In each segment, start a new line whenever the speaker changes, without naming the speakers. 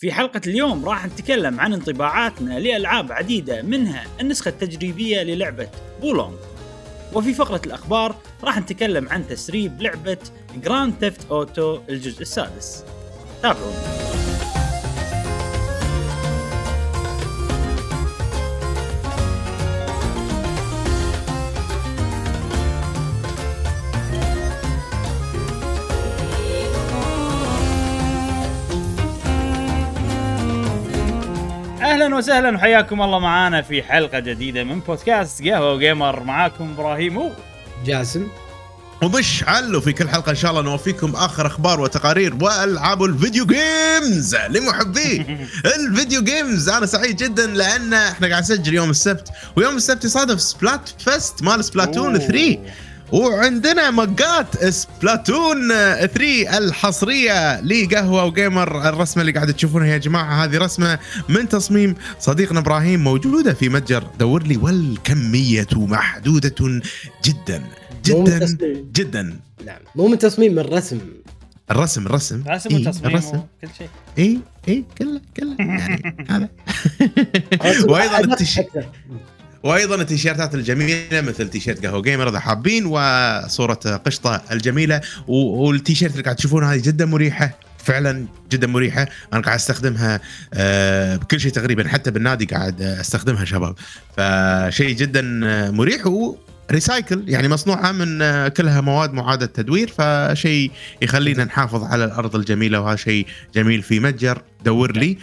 في حلقة اليوم راح نتكلم عن انطباعاتنا لألعاب عديدة منها النسخة التجريبية للعبة Wo Long. وفي فقرة الأخبار راح نتكلم عن تسريب لعبة Grand Theft Auto الجزء السادس. تابعونا. أهلا وسهلا وحياكم الله معانا في حلقة جديدة من بودكاست قهوة و Gamer. معاكم إبراهيم و
جاسم.
ومشعل في كل حلقة إن شاء الله نوافيكم آخر أخبار وتقارير وألعاب ال video games لمحبي. ال video games أنا سعيد جدا لأن إحنا قاعد نسجل يوم السبت ويوم السبت يصادف Splatfest مال Splatoon 3 وعندنا مقات Splatoon 3 الحصرية لقهوة و Gamer الرسمة اللي قاعد تشوفونها يا جماعة هذه رسمة من تصميم صديقنا إبراهيم موجودة في متجر دور لي والكمية محدودة جدا جدا. جدا.
نعم. مو من تصميم من رسم.
الرسم الرسم
رسم
إيه،
وتصميم
الرسم
وكل شيء.
إي إي كله كله. يعني هذا. وأيضا.
أكثر.
وأيضا التيشيرتات الجميلة مثل تيشيرت قهوة Gamer إذا حابين وصورة قشطة الجميلة. و- والتيشيرت اللي قاعد تشوفونها هذه جدا مريحة فعلا جدا مريحة. أنا قاعد أستخدمها آه، بكل شيء تقريبا حتى بالنادي قاعد أستخدمها شباب. فشيء جدا آه، مريح. وريسايكل يعني مصنوعة من آه، كلها مواد معادة تدوير. فشيء يخلينا نحافظ على الأرض الجميلة وهذا شيء جميل في متجر. دور لي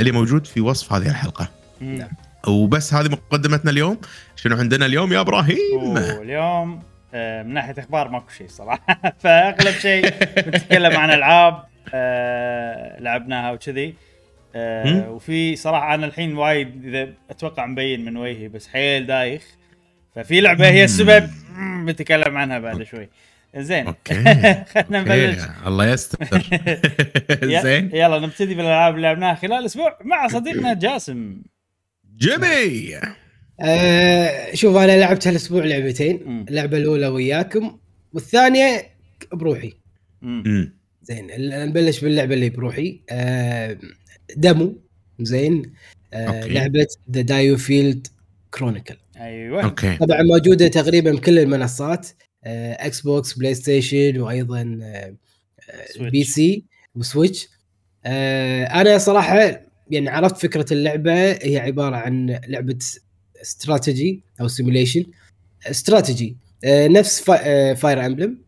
اللي موجود في وصف هذه الحلقة.
نعم.
وبس هذه مقدمتنا اليوم. شنو عندنا اليوم يا إبراهيم؟
واليوم آه، من ناحية إخبار ماكو شيء صراحة. فأغلب شيء نتكلم عن ألعاب آه، لعبناها وكذي. آه،. وفي صراحة أنا الحين وايد إذا أتوقع مبين من وجهي بس حيل دايخ. ففي لعبة هي السبب بنتكلم عنها بعد شوي. زين.
أوكي.
خلينا نبلش.
الله يستر. زين.
يلا نبتدي بالألعاب اللي لعبناها خلال أسبوع مع صديقنا جاسم.
جيمي!
آه شوف أنا لعبت هالاسبوع لعبتين. اللعبة الأولى وياكم والثانية بروحي.
مم.
زين نبلش باللعبة اللي بروحي. آه demo. زين. آه okay. لعبة The DioField Chronicle
أيوه.
okay.
طبعا موجودة تقريبا بكل المنصات آه إكس بوكس بلاي ستيشن وأيضا آه. PC وسويتش آه أنا صراحة يعني عرفت فكرة اللعبة هي عبارة عن لعبة استراتيجي أو simulation strategy آه نفس Fire Emblem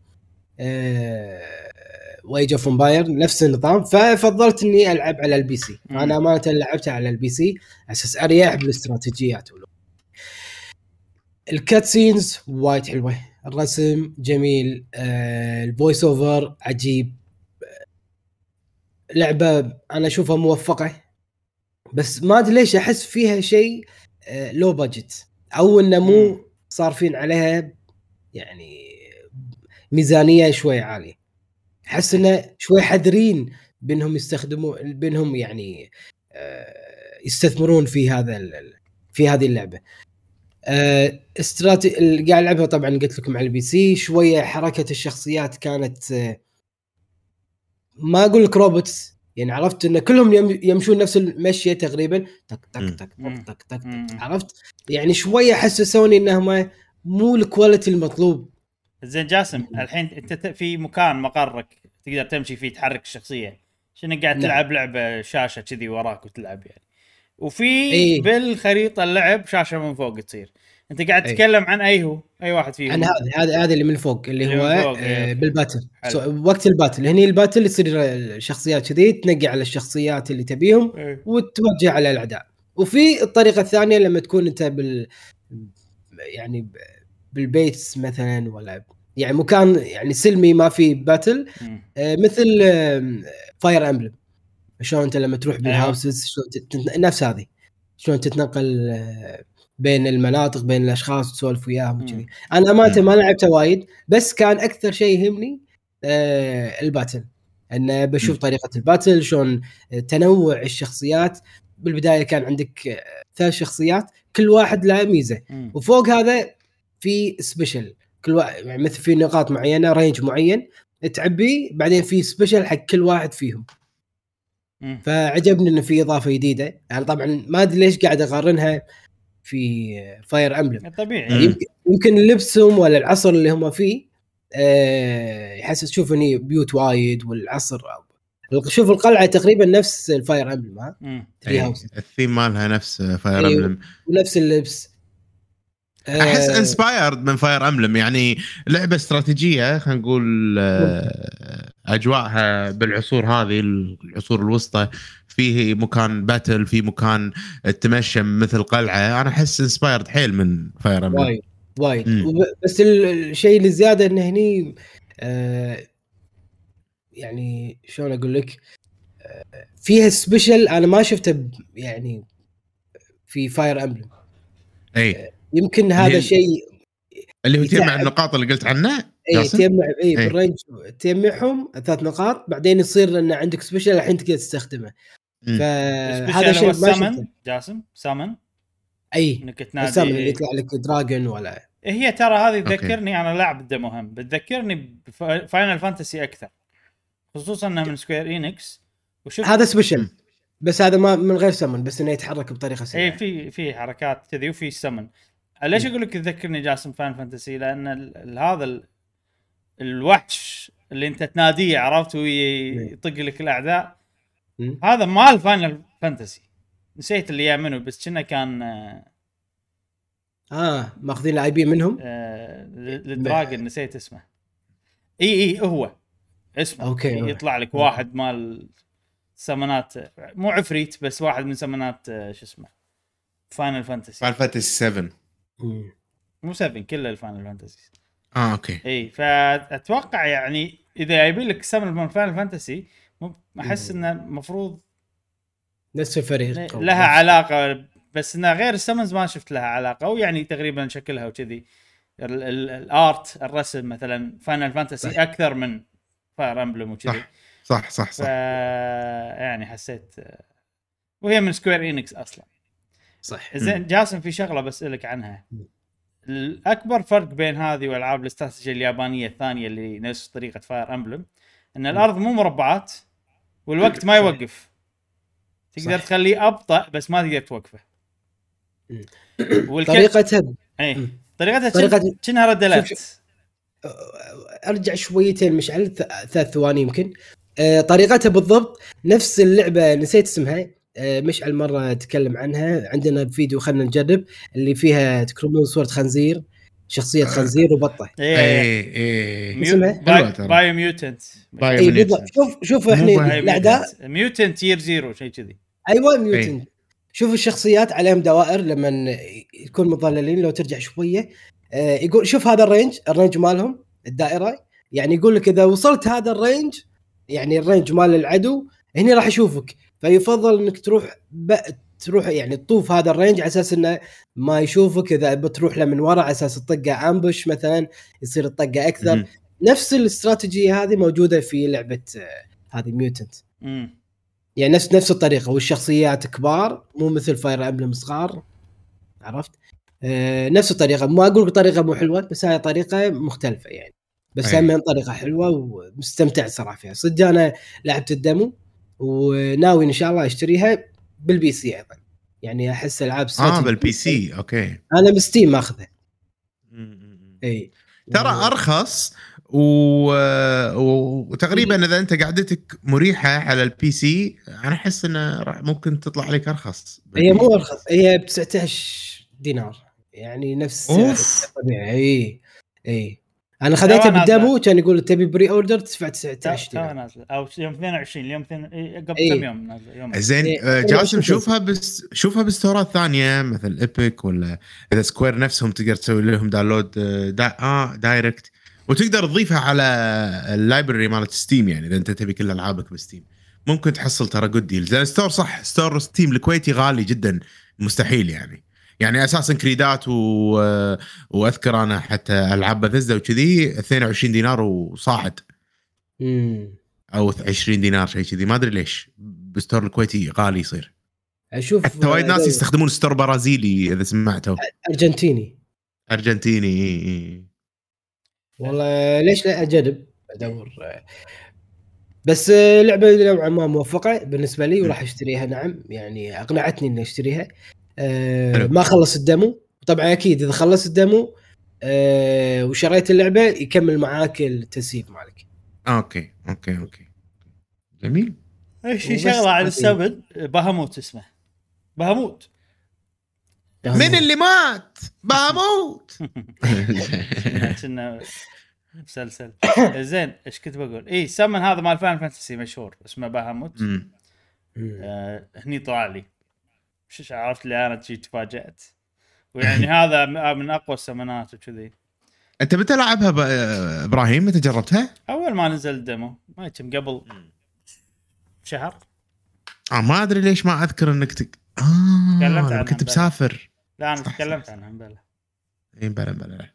و Age of Empires نفس النظام. ففضلت إني ألعب على ال PC.
مم.
أنا امانه لعبتها على ال PC على أساس أريح بالاستراتيجيات ال cutscenes وايد حلوة. الرسم جميل آه ال voice over عجيب. آه، لعبة أنا أشوفها موفقة. بس ما أدري ليش أحس فيها شيء آه low budget أو
إنه.
مو صارفين عليها يعني ميزانية شوي عالية. أحس إنه شوي حذرين بإنهم يستخدموا بإنهم يعني آه، يستثمرون في هذا في هذه اللعبة. آه، استراتي اللي قاعد ألعبها طبعا قلت لكم على ال PC. شوية حركة الشخصيات كانت آه، ما أقول لك robots يعني عرفت إن كلهم يم- يمشون نفس المشية تقريبا تك تك. تك. تك تك. عرفت يعني شوية حسسوني انهم مو ال quality المطلوب
زين جاسم الحين أنت في مكان مقرك تقدر تمشي فيه تحرك الشخصية شنو قاعد
نعم.
تلعب لعبة شاشة كذي وراك وتلعب يعني وفي
إيه.
بالخريطة اللعب شاشة من فوق تصير انت قاعد
إيه.
تتكلم عن أي هو أي واحد فيهم
عن هذا هذا هذا اللي من فوق اللي
اللي
هو
فوق،
آه
إيه.
بال
battle.
so وقت ال battle هني ال battle يصير الشخصيات كذي تنقي على الشخصيات اللي تبيهم
إيه.
وتوجه على الأعداء وفي الطريقة الثانية لما تكون أنت بال يعني ب- بالبيت مثلا ولا يعني مكان يعني سلمي ما في
battle.
آه، مثل Fire Emblem شلون أنت لما تروح بال houses شلون نفس هذه شلون تتنقل آه، بين المناطق بين الأشخاص وتسولف وياهم وكذي. أنا امانه. ما لعبتها وايد بس كان أكثر شيء يهمني آه، ال battle إن بشوف
مم.
طريقة الباتل شلون تنوع الشخصيات بالبداية كان عندك آه، ثلاث شخصيات كل واحد له
ميزة.
وفوق هذا في special كل واحد يعني مثل في نقاط معينة range معين تعبي بعدين في special حق كل واحد فيهم. فعجبني إنه في إضافة جديدة يعني طبعا ما أدري ليش قاعد أقارنها في Fire Emblem
طبيعي.
مم.
يمكن يمكن لبسهم ولا العصر اللي هم فيه آه، يحسس شوف اني بيوت وايد والعصر. شوف القلعة تقريبا نفس ال
Fire
Emblem
ها؟
house
الثيم مالها نفس Fire
أيوه.
Emblem
ونفس اللبس.
أحس
آه،
inspired من Fire Emblem يعني لعبة استراتيجية خلينا نقول آه، أجواءها بالعصور هذه العصور الوسطى فيه مكان battle في مكان التمشم مثل قلعة. أنا أحس inspired حيل من Fire Emblem
وايد وايد. بس ال- الشيء اللي زيادة انه هني آه، يعني شلون أقول لك؟ آه، فيها special أنا ما شفته يعني في Fire Emblem
إي.
يمكن هذا شيء
اللي هو. تجمع النقاط اللي قلت عنه
اي؟ تجمع اي
إيه.
بال range تجمعهم ثلاث نقاط بعدين يصير إن عندك special الحين تقدر تستخدمه. فهذا
هذا
شيء شفته
جاسم سمن
اي إنك
تنادي
اللي
إيه.
يطلع لك dragon ولا
هي ترى هذه. تذكرني أنا لاعب ال demo هم بتذكرني ب Final Fantasy أكثر خصوصا إنها من Square Enix وشوف
هذا special
إيه.
بس هذا ما من غير سمن بس إنه يتحرك بطريقة
اي
سريعة
إيه، في في حركات كذي وفي سمن ليش أقول لك تذكرني جاسم Final Fantasy؟ لأن ال- ال- هذا ال- الوحش اللي أنت تناديه عرفت؟ ويطق لك
الأعداء.
هذا مال Final Fantasy. نسيت اللي يا منو بس كنا كان آه،
آه ماخذين ال IP منهم؟
آه، ال dragon نسيت اسمه. إي إي هو. اسمه.
okay.
يطلع لك واحد مال سمنات مو عفريت بس واحد من سمنات آه، شو اسمه Final Fantasy.
Final Fantasy 7
مم.
مو 7 كله ال Final
Fantasy آه okay.
اي فأتوقع يعني إذا يبي لك سمن من Final Fantasy مو- أحس إنه المفروض
نفس الفريق
لها علاقة بس انها غير ال summons ما شفت لها علاقة ويعني تقريبا شكلها وكذي. ال- ال- ال art الرسم مثلا Final Fantasy
صح.
أكثر من Fire Emblem وكذي.
صح صح صح صح.
يعني حسيت وهي من Square Enix أصلا.
صح.
زين جاسم في شغلة بسألك عنها. الأكبر فرق بين هذه والعاب الاستراتيجية اليابانية الثانية اللي نفس طريقة Fire Emblem إن الأرض مو مربعات والوقت ما يوقف. تقدر
صح.
تخليه أبطأ بس ما تقدر توقفه.
مم.
والك...
طريقتها
اي. طريقتها
طريقة-
كأنها ردلات
شوف- أرجع شويتين مشعل ث- ثلاث ثواني يمكن. آه، طريقتها بالضبط نفس اللعبة نسيت اسمها. مشعل مرة تكلم عنها. عندنا فيديو خلينا نجرب اللي فيها تكرمون صورة خنزير شخصية خنزير وبطة.
اي
اي اي
اسمها؟
ترى.
Biomutant شوف شوف
إحنا
الأعداء.
Mutant Year Zero شيء كذي.
أيوه Mutant شوف الشخصيات عليهم دوائر لما يكون مظللين لو ترجع شوية. آه، يقول شوف هذا ال range ال range مالهم الدائرة. يعني يقول لك إذا وصلت هذا الرينج يعني الرينج مال العدو هنا راح يشوفك فيفضل إنك تروح ب... تروح يعني تطوف هذا ال range على أساس إنه ما يشوفك إذا بتروح له من ورا على أساس تطقه ambush مثلا يصير الطقه
أكثر.
نفس الاستراتيجية هذه موجودة في لعبة آه، هذه
Mutant
يعني نفس نفس الطريقة. والشخصيات كبار مو مثل Fire Emblem صغار. عرفت؟ آه نفس الطريقة. ما أقول طريقة مو حلوة بس هاي طريقة مختلفة يعني. بس. هم طريقة حلوة ومستمتع صراحة فيها. صدق أنا لعبت ال demo. وناوي إن شاء الله أشتريها بال PC أيضا. يعني أحس ألعاب
آه
بال
PC. okay. أنا
ب Steam ماخذه. إي.
ترى
و-
أرخص و... و... وتقريبا إذا أنت قعدتك مريحة على ال PC أنا أحس إنه ممكن تطلع عليك أرخص.
هي مو أرخص هي ب 19 دينار. يعني نفس
أوف.
طبيعي إي إي. أنا خذيتها
توها
بال demo كان يقول تبي pre-order تدفع
تو
19
توها
دينار
نازلة. أو يوم 22 اليوم 2 إيه، قبل. كم يوم نازلة؟ يوم
زين
إيه،
آه، جاسم
شوف.
شوفها بس شوفها بستورات ثانية مثل Epic ولا إذا Square نفسهم تقدر تسوي لهم download آه، دا... آه direct وتقدر تضيفها على ال library مالت Steam يعني إذا أنت تبي كل ألعابك ب Steam. ممكن تحصل ترى good deal زين store صح store Steam الكويتي غالي جدا مستحيل يعني. يعني أساسا كريدات و... آه، وأذكر أنا حتى ألعاب بثزدا وكذي 22 دينار وصاعد. أو 20 دينار شيء كذي ما أدري ليش. بال store الكويتي غالي يصير.
أشوف
حتى وايد ناس
آه،
يستخدمون store برازيلي إذا سمعتوا أرجنتيني. أرجنتيني.
والله ليش لا أجرب أدور. بس لعبة نوعا ما موفقة بالنسبة لي وراح أشتريها نعم. يعني أقنعتني إني أشتريها. آه،. ما خلص ال demo طبعا أكيد إذا خلصت ال demo آه، وشريت اللعبة يكمل معاك التسييف مالك.
okay okay okay. جميل.
إيش
وبس
شغلة على. السبل Bahamut اسمه. Bahamut
من اللي مات؟ Bahamut
كنا مسلسل. زين إيش كنت بقول؟ اي سمن هذا مال Final Fantasy مشهور اسمه Bahamut.
مم.
آه هني طلع لي. شو عرفت لي أنا تجي تفاجأت. ويعني هذا م- من أقوى السمنات وكذي.
أنت متى لعبها ب... إبراهيم؟ متى جربتها؟
أول ما نزل ال demo. ما كم قبل شهر.
آه ما أدري ليش ما أذكر إنك تك... آه
تكلمت عنها
كنت. مسافر
لا
أنا
تكلمت. عنها بلا
إي بلا بلا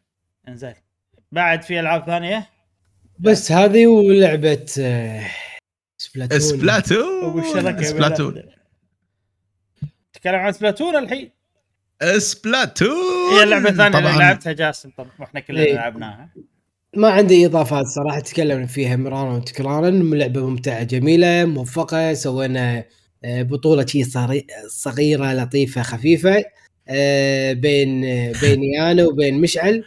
إنزين. بعد في ألعاب ثانية؟
بس هذه ولعبه آه،
Splatoon.
Splatoon!
Splatoon.
تكلم عن Splatoon الحين.
Splatoon!
هي اللعبة الثانية اللي
طبعاً.
لعبتها جاسم طب وإحنا كلنا
إيه.
لعبناها.
ما عندي إضافات صراحة تكلمنا فيها مرارا وتكرارا. لعبة ممتعة جميلة موفقة سوينا آه، بطولة شي صري- صغيرة لطيفة خفيفة آه، بين آه، بيني أنا وبين مشعل.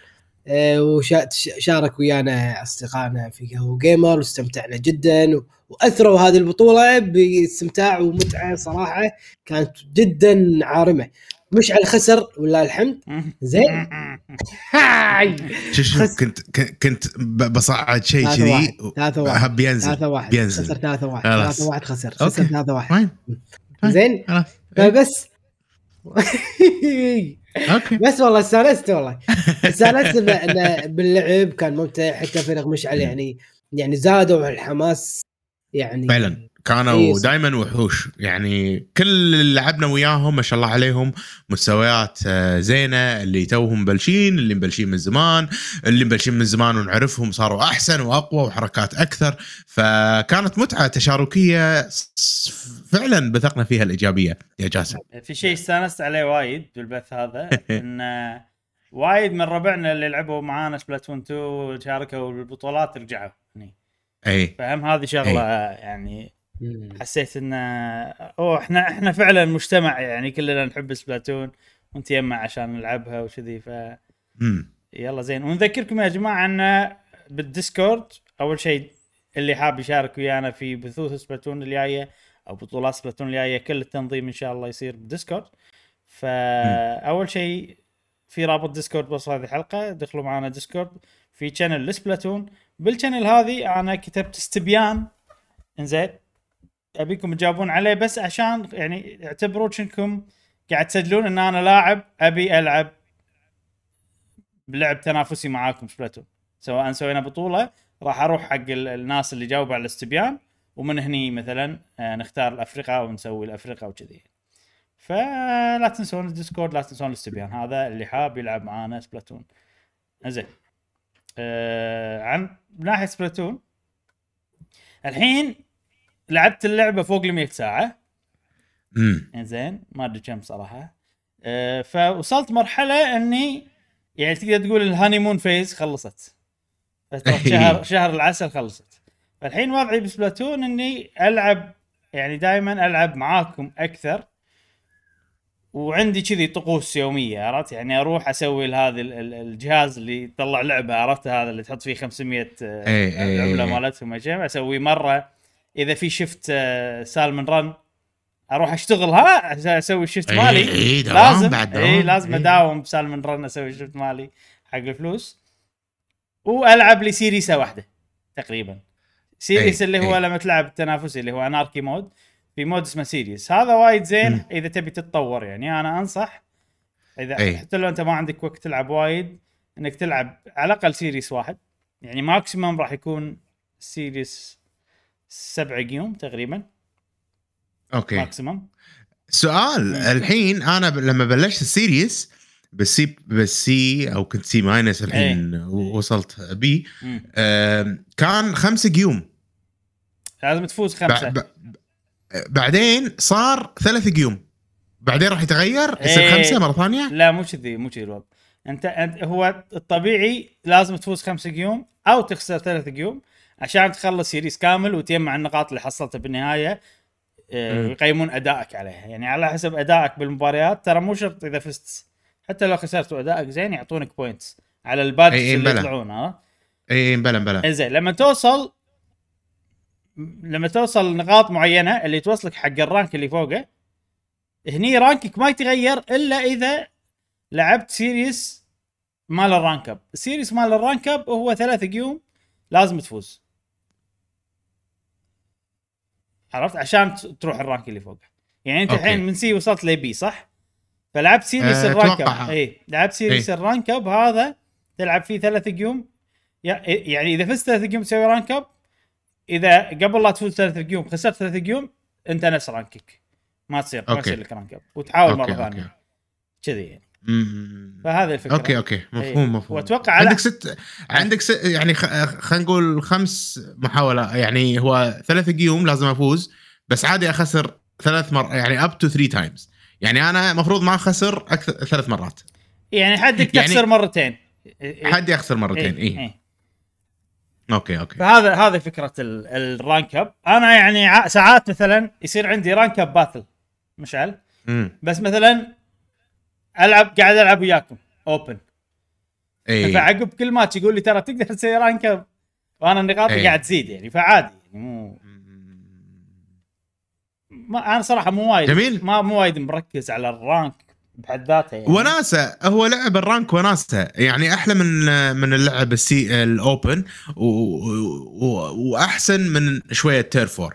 آه، وشا- ش- شارك ويانا أصدقائنا في هو جيمر واستمتعنا جدا. وأثروا هذه البطولة باستمتاع ومتعة صراحة كانت جدا عارمة. مشعل خسر ولله الحمد. زين. هاي!
كنت كنت بصعد شيء كذي
واحد. ثلاثة واحد.
هب ينزل
ثلاثة واحد.
بينزل.
خسر ثلاثة واحد.
خلاص.
ثلاثة واحد خسر. خسر
okay.
ثلاثة واحد.
fine. fine.
زين.
خلاص.
فبس.
okay.
بس والله استانست والله. استانست باللعب كان ممتع حتى فرق مشعل يعني يعني زادوا الحماس يعني
فعلا. كانوا
إيه.
دائما وحوش. يعني كل اللي لعبنا وياهم ما شاء الله عليهم مستويات آه، زينة اللي توهم مبلشين اللي مبلشين من زمان اللي مبلشين من زمان ونعرفهم صاروا أحسن وأقوى وحركات أكثر. فكانت متعة تشاركية فعلا بثقنا فيها الإيجابية. يا جاسم.
في شيء استانست عليه وايد بالبث هذا إن وايد من ربعنا اللي لعبوا معانا Splatoon 2 وشاركوا بالبطولات رجعوا. هني
اي
فهم هذه شغلة يعني
مم.
حسيت إن أوه إحنا إحنا فعلا مجتمع يعني كلنا نحب Splatoon ونتجمع عشان نلعبها وكذي ف يلا زين. ونذكركم يا جماعة إن بال Discord أول شيء اللي حاب يشارك ويانا في بثوث Splatoon الجاية أو بطولات Splatoon الجاية كل التنظيم إن شاء الله يصير بال Discord. فاول شيء في رابط Discord بوصف هذه الحلقة دخلوا معنا Discord في channel ل Splatoon. بال channel هذه أنا كتبت استبيان. إنزين. ابيكم تجاوبون عليه بس عشان يعني اعتبروا انكم قاعد تسجلون إن أنا لاعب أبي ألعب بلعب تنافسي معاكم Splatoon سواء سوينا بطولة راح أروح حق ال- الناس اللي جاوبوا على الاستبيان ومن هني مثلا آه، نختار الافرقه ونسوي الافرقه وكذي. فلا تنسون ال Discord لا تنسون الاستبيان. هذا اللي حاب يلعب معانا Splatoon زين آه عن ناحية Splatoon الحين لعبت اللعبة فوق ال 100 ساعة.
امم
زين ما أدري كم صراحة. أه فوصلت مرحلة إني يعني تقدر تقول ال honeymoon phase خلصت. فترة شهر شهر العسل خلصت. فالحين وضعي ب Splatoon إني ألعب يعني دائما ألعب معاكم أكثر. وعندي كذي طقوس يومية عرفت؟ يعني أروح أسوي هذا الجهاز اللي يطلع لعبة عرفت؟ هذا اللي تحط فيه 500 آه،
إيه، إيه، إيه.
مالتهم. أسوي مرة إذا في shift Salmon Run أروح اشتغلها أسوي ال shift
إيه،
مالي
إيه، دوام
لازم
بعد
اي. لازم
إيه.
أداوم ب Salmon Run أسوي ال shift مالي حق الفلوس وألعب لي series ه واحدة تقريبا series
إيه،
اللي هو
إيه.
لما تلعب التنافسي اللي هو Anarchy mode في mode اسمه series هذا وايد زين. إذا تبي تتطور يعني أنا أنصح إذا
إيه.
حتى لو أنت ما عندك وقت تلعب وايد إنك تلعب على الأقل series واحد يعني maximum راح يكون series سبع games تقريبا
أوكي.
maximum
سؤال الحين أنا ب- لما بلشت ال series بال C بال C أو كنت C minus الحين و- وصلت
B.
آم، كان خمسة جيوم
لازم تفوز خمسة.
ب- بعدين صار ثلاث جيوم بعدين راح يتغير يصير
إيه.
خمسة مرة ثانية؟
لا مو كذي مو كذي الوضع. أنت أنت هو الطبيعي لازم تفوز خمسة جيوم أو تخسر ثلاث جيوم عشان تخلص series كامل وتجمع النقاط اللي حصلتها بالنهاية آه،. يقيمون أدائك عليها. يعني على حسب أدائك بالمباريات ترى مو شرط إذا فزت. حتى لو خسرت وأدائك زين يعطونك points على ال badges
إي إي
اللي. يطلعون ها؟
اي بلا بلا
زين لما توصل لما توصل نقاط معينة اللي توصلك حق ال rank اللي فوقه هني rank ك ما يتغير إلا إذا لعبت series مال ال rank up. ال series مال ال rank up هو ثلاث games لازم تفوز. عرفت عشان تروح ال rank اللي فوقه يعني
أنت.
الحين من C وصلت ل B صح فلعبت series
أه،
ال
rank.
up اي لعبت series
إيه.
ال rank up هذا تلعب فيه ثلاث جيوم يع- يعني إذا فزت ثلاث games تسوي rank up إذا قبل لا تفوز ثلاث games خسرت ثلاث games أنت نفس rank ك ما تصير ما. يصير لك rank up وتحاول okay،
مرة.
ثانية كذي يعني
مم.
فهذه الفكرة.
okay okay.
إيه.
مفهوم مفهوم.
وأتوقع على
عندك ست عندك ست يعني خ... خلينا نقول خمس محاولات يعني هو ثلاث جيوم لازم أفوز بس عادي أخسر ثلاث مرات يعني up to three times يعني أنا المفروض ما أخسر أكثر ثلاث مرات.
يعني حدك
يعني-
تخسر مرتين. إيه.
حدي أخسر مرتين
إيه.
اي
إيه.
أوكي أوكي.
فهذا هذه فكرة ال- ال rank up. أنا يعني ساعات مثلا يصير عندي rank up battle مشعل؟ بس مثلا العب قاعد ألعب وياكم. open
اي
فعقب كل ماتش يقول لي ترى تقدر تسوي rank up وأنا نقاطي
إيه.
قاعد تزيد يعني فعادي يعني مو ما أنا صراحة مو وايد
جميل.
ما مو وايد مركز على ال rank بحد ذاته يعني.
وناسة هو لعب ال rank وناسة. يعني أحلى من من اللعب السي ال open و... و... وأحسن من شوية Turf War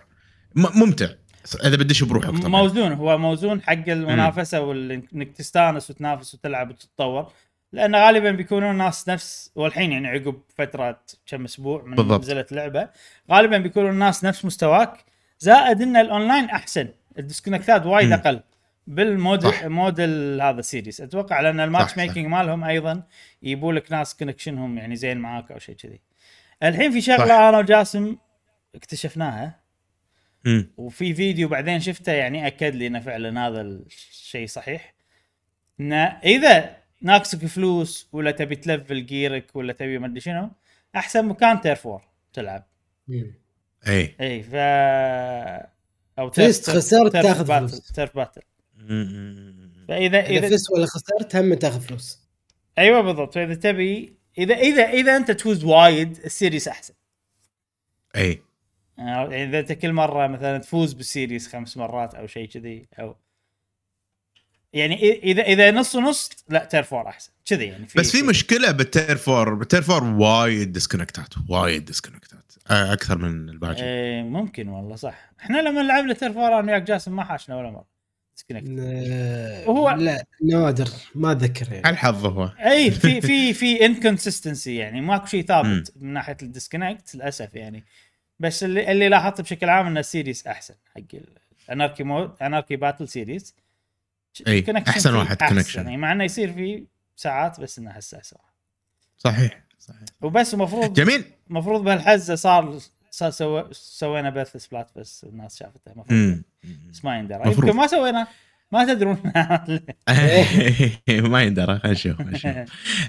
م... ممتع. اذا بدش بروحك طبعا
موزون هو موزون حق المنافسة وإنك تستانس وتنافس وتلعب وتتطور لأن غالبا بيكونون ناس نفس والحين يعني عقب فترة كم أسبوع من
بالضبط.
نزلت اللعبة غالبا بيكونون الناس نفس مستواك زائد إن الأونلاين أحسن ال disconnect ات وايد.
أقل
بال mode
صح.
موديل هذا ال series أتوقع لأن
ال match.
making مالهم أيضا يبوا لك ناس connection هم يعني زين معاك أو شيء كذي الحين في شغلة
صح.
أنا وجاسم اكتشفناها
مم.
وفي فيديو بعدين شفته يعني أكد لي إنه فعلا هذا الشيء صحيح إنه إذا ناقصك فلوس ولا تبي تلفل gear ك ولا تبي ما أدري شنو أحسن مكان Turf War تلعب
مم.
اي
اي ف أو
فزت، خسرت، تاخذ
battle
فلوس.
turf
battle.
فاذا
إذا
اذا
فزت ولا خسرت هم تاخذ فلوس
أيوه بالضبط فإذا تبي اذا اذا إذا أنت تفوز وايد ال series أحسن
اي
يعني إذا أنت كل مرة مثلا تفوز بال series خمس مرات أو شيء كذي أو يعني إذا إذا نص ونص لا Turf War أحسن. كذي يعني
بس في مشكلة بالتيرفور بالتيرفور وايد ديسكونكتات وايد ديسكونكتات أكثر من الباقي.
إيه ممكن والله صح. إحنا لما لعبنا Turf War أنا وياك جاسم ما حاشنا ولا مرة.
آه،
وهو-
لا نادر ما أتذكر يعني.
الحظ هو.
اي في في في inconsistency يعني. ماكو شيء ثابت. من ناحية ال disconnect للأسف يعني. بس اللي اللي لاحظته بشكل عام إن ال series أحسن حق ال Anarchy mode Anarchy
battle
series
أحسن
فيه
واحد connection.
يعني مع إنه يصير فيه ساعات بس إنه اسرع
صحيح صحيح.
وبس المفروض
جميل.
المفروض بهالحزة صار صار سو... سوينا بث Splat بس الناس شافته المفروض. بس ما يندرى. يمكن ما سوينا. ما تدرون
ما يندرى خلينا نشوف.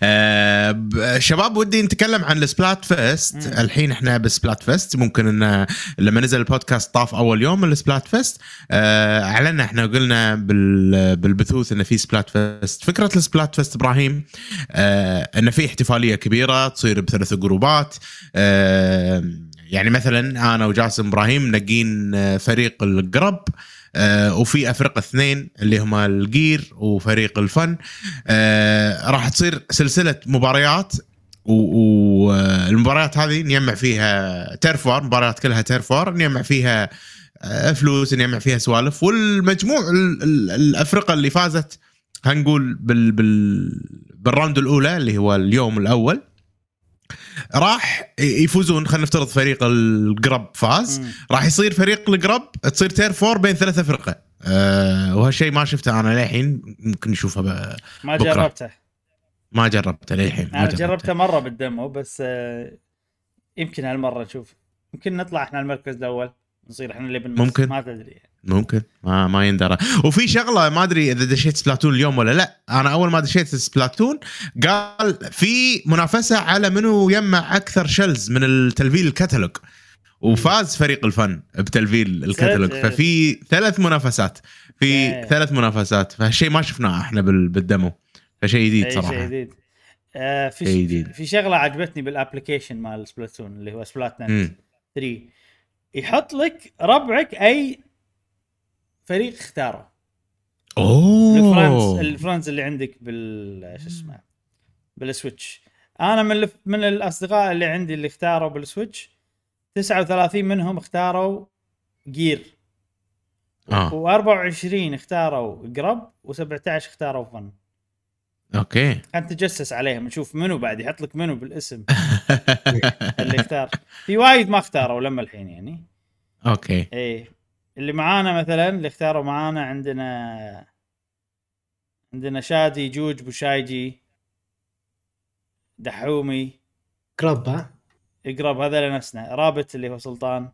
آه، شباب ودي نتكلم عن ال
Splatfest.
الحين إحنا بال Splatfest. ممكن إن لما نزل البودكاست طاف أول يوم ال Splatfest. آه، أعلنا إحنا وقلنا بال- بالبثوث انه في Splatfest. فكرة ال Splatfest إبراهيم آه، انه في احتفالية كبيرة تصير بثلاث group ات. آه، يعني مثلا أنا وجاسم إبراهيم منقين آه، فريق ال Grub. آه، وفي افرقه اثنين اللي هم ال Gear وفريق ال Fun. آه، راح تصير سلسلة مباريات والمباريات هذه نجمع فيها turf war مباريات كلها turf war نجمع فيها آه، فلوس نجمع فيها سوالف. والمجموع ال- ال- الافرقه اللي فازت خلينا نقول بال بال بال round الأولى اللي هو اليوم الأول راح يفوزون خلينا نفترض فريق ال Grub فاز
مم.
راح يصير فريق ال Grub تصير turf war بين ثلاثة فرقة أه وهالشيء ما شفته أنا للحين ممكن نشوفه ب-
ما. جربته
ما جربته للحين
أنا جربته مرة بال demo بس آه، يمكن هالمرة نشوف يمكن نطلع إحنا المركز الأول نصير إحنا اللي بالنص
ممكن.
ما تدري.
ممكن. ما ما يندرى. وفي شغلة ما أدري إذا دشيت Splatoon اليوم ولا لا. أنا أول ما دشيت Splatoon قال في منافسة على منو يجمع أكثر shells من التلفيل الكتالوج. وفاز فريق ال Fun بتلفيل الكتالوج. ففي ثلاث منافسات. في. ثلاث منافسات. فهالشيء ما شفناه إحنا بال- بال demo. فشيء جديد
أي شيء
صراحة.
جديد. آه في
شيء جديد.
في شغلة عجبتني بال application مال Splatoon اللي هو SplatNet
مم.
3 يحط لك ربعك أي فريق اختاره. أوه.
ال
friends اللي عندك بال شو اسمه؟ بال Switch. أنا من الف... من الأصدقاء اللي عندي اللي اختاروا بال Switch 39 منهم اختاروا Gear.
آه.
و24 اختاروا Grub و17 اختاروا Fun.
okay.
كان تجسس عليهم نشوف منو بعد يحط لك منو بالاسم. اللي اختار. في وايد ما اختاروا لما الحين يعني.
أوكي.
إيه. اللي معانا مثلا اللي اختاروا معانا عندنا عندنا شادي جوج بوشايجي دحومي
كلوب ها
اقرب هذا نفسنا رابط اللي هو سلطان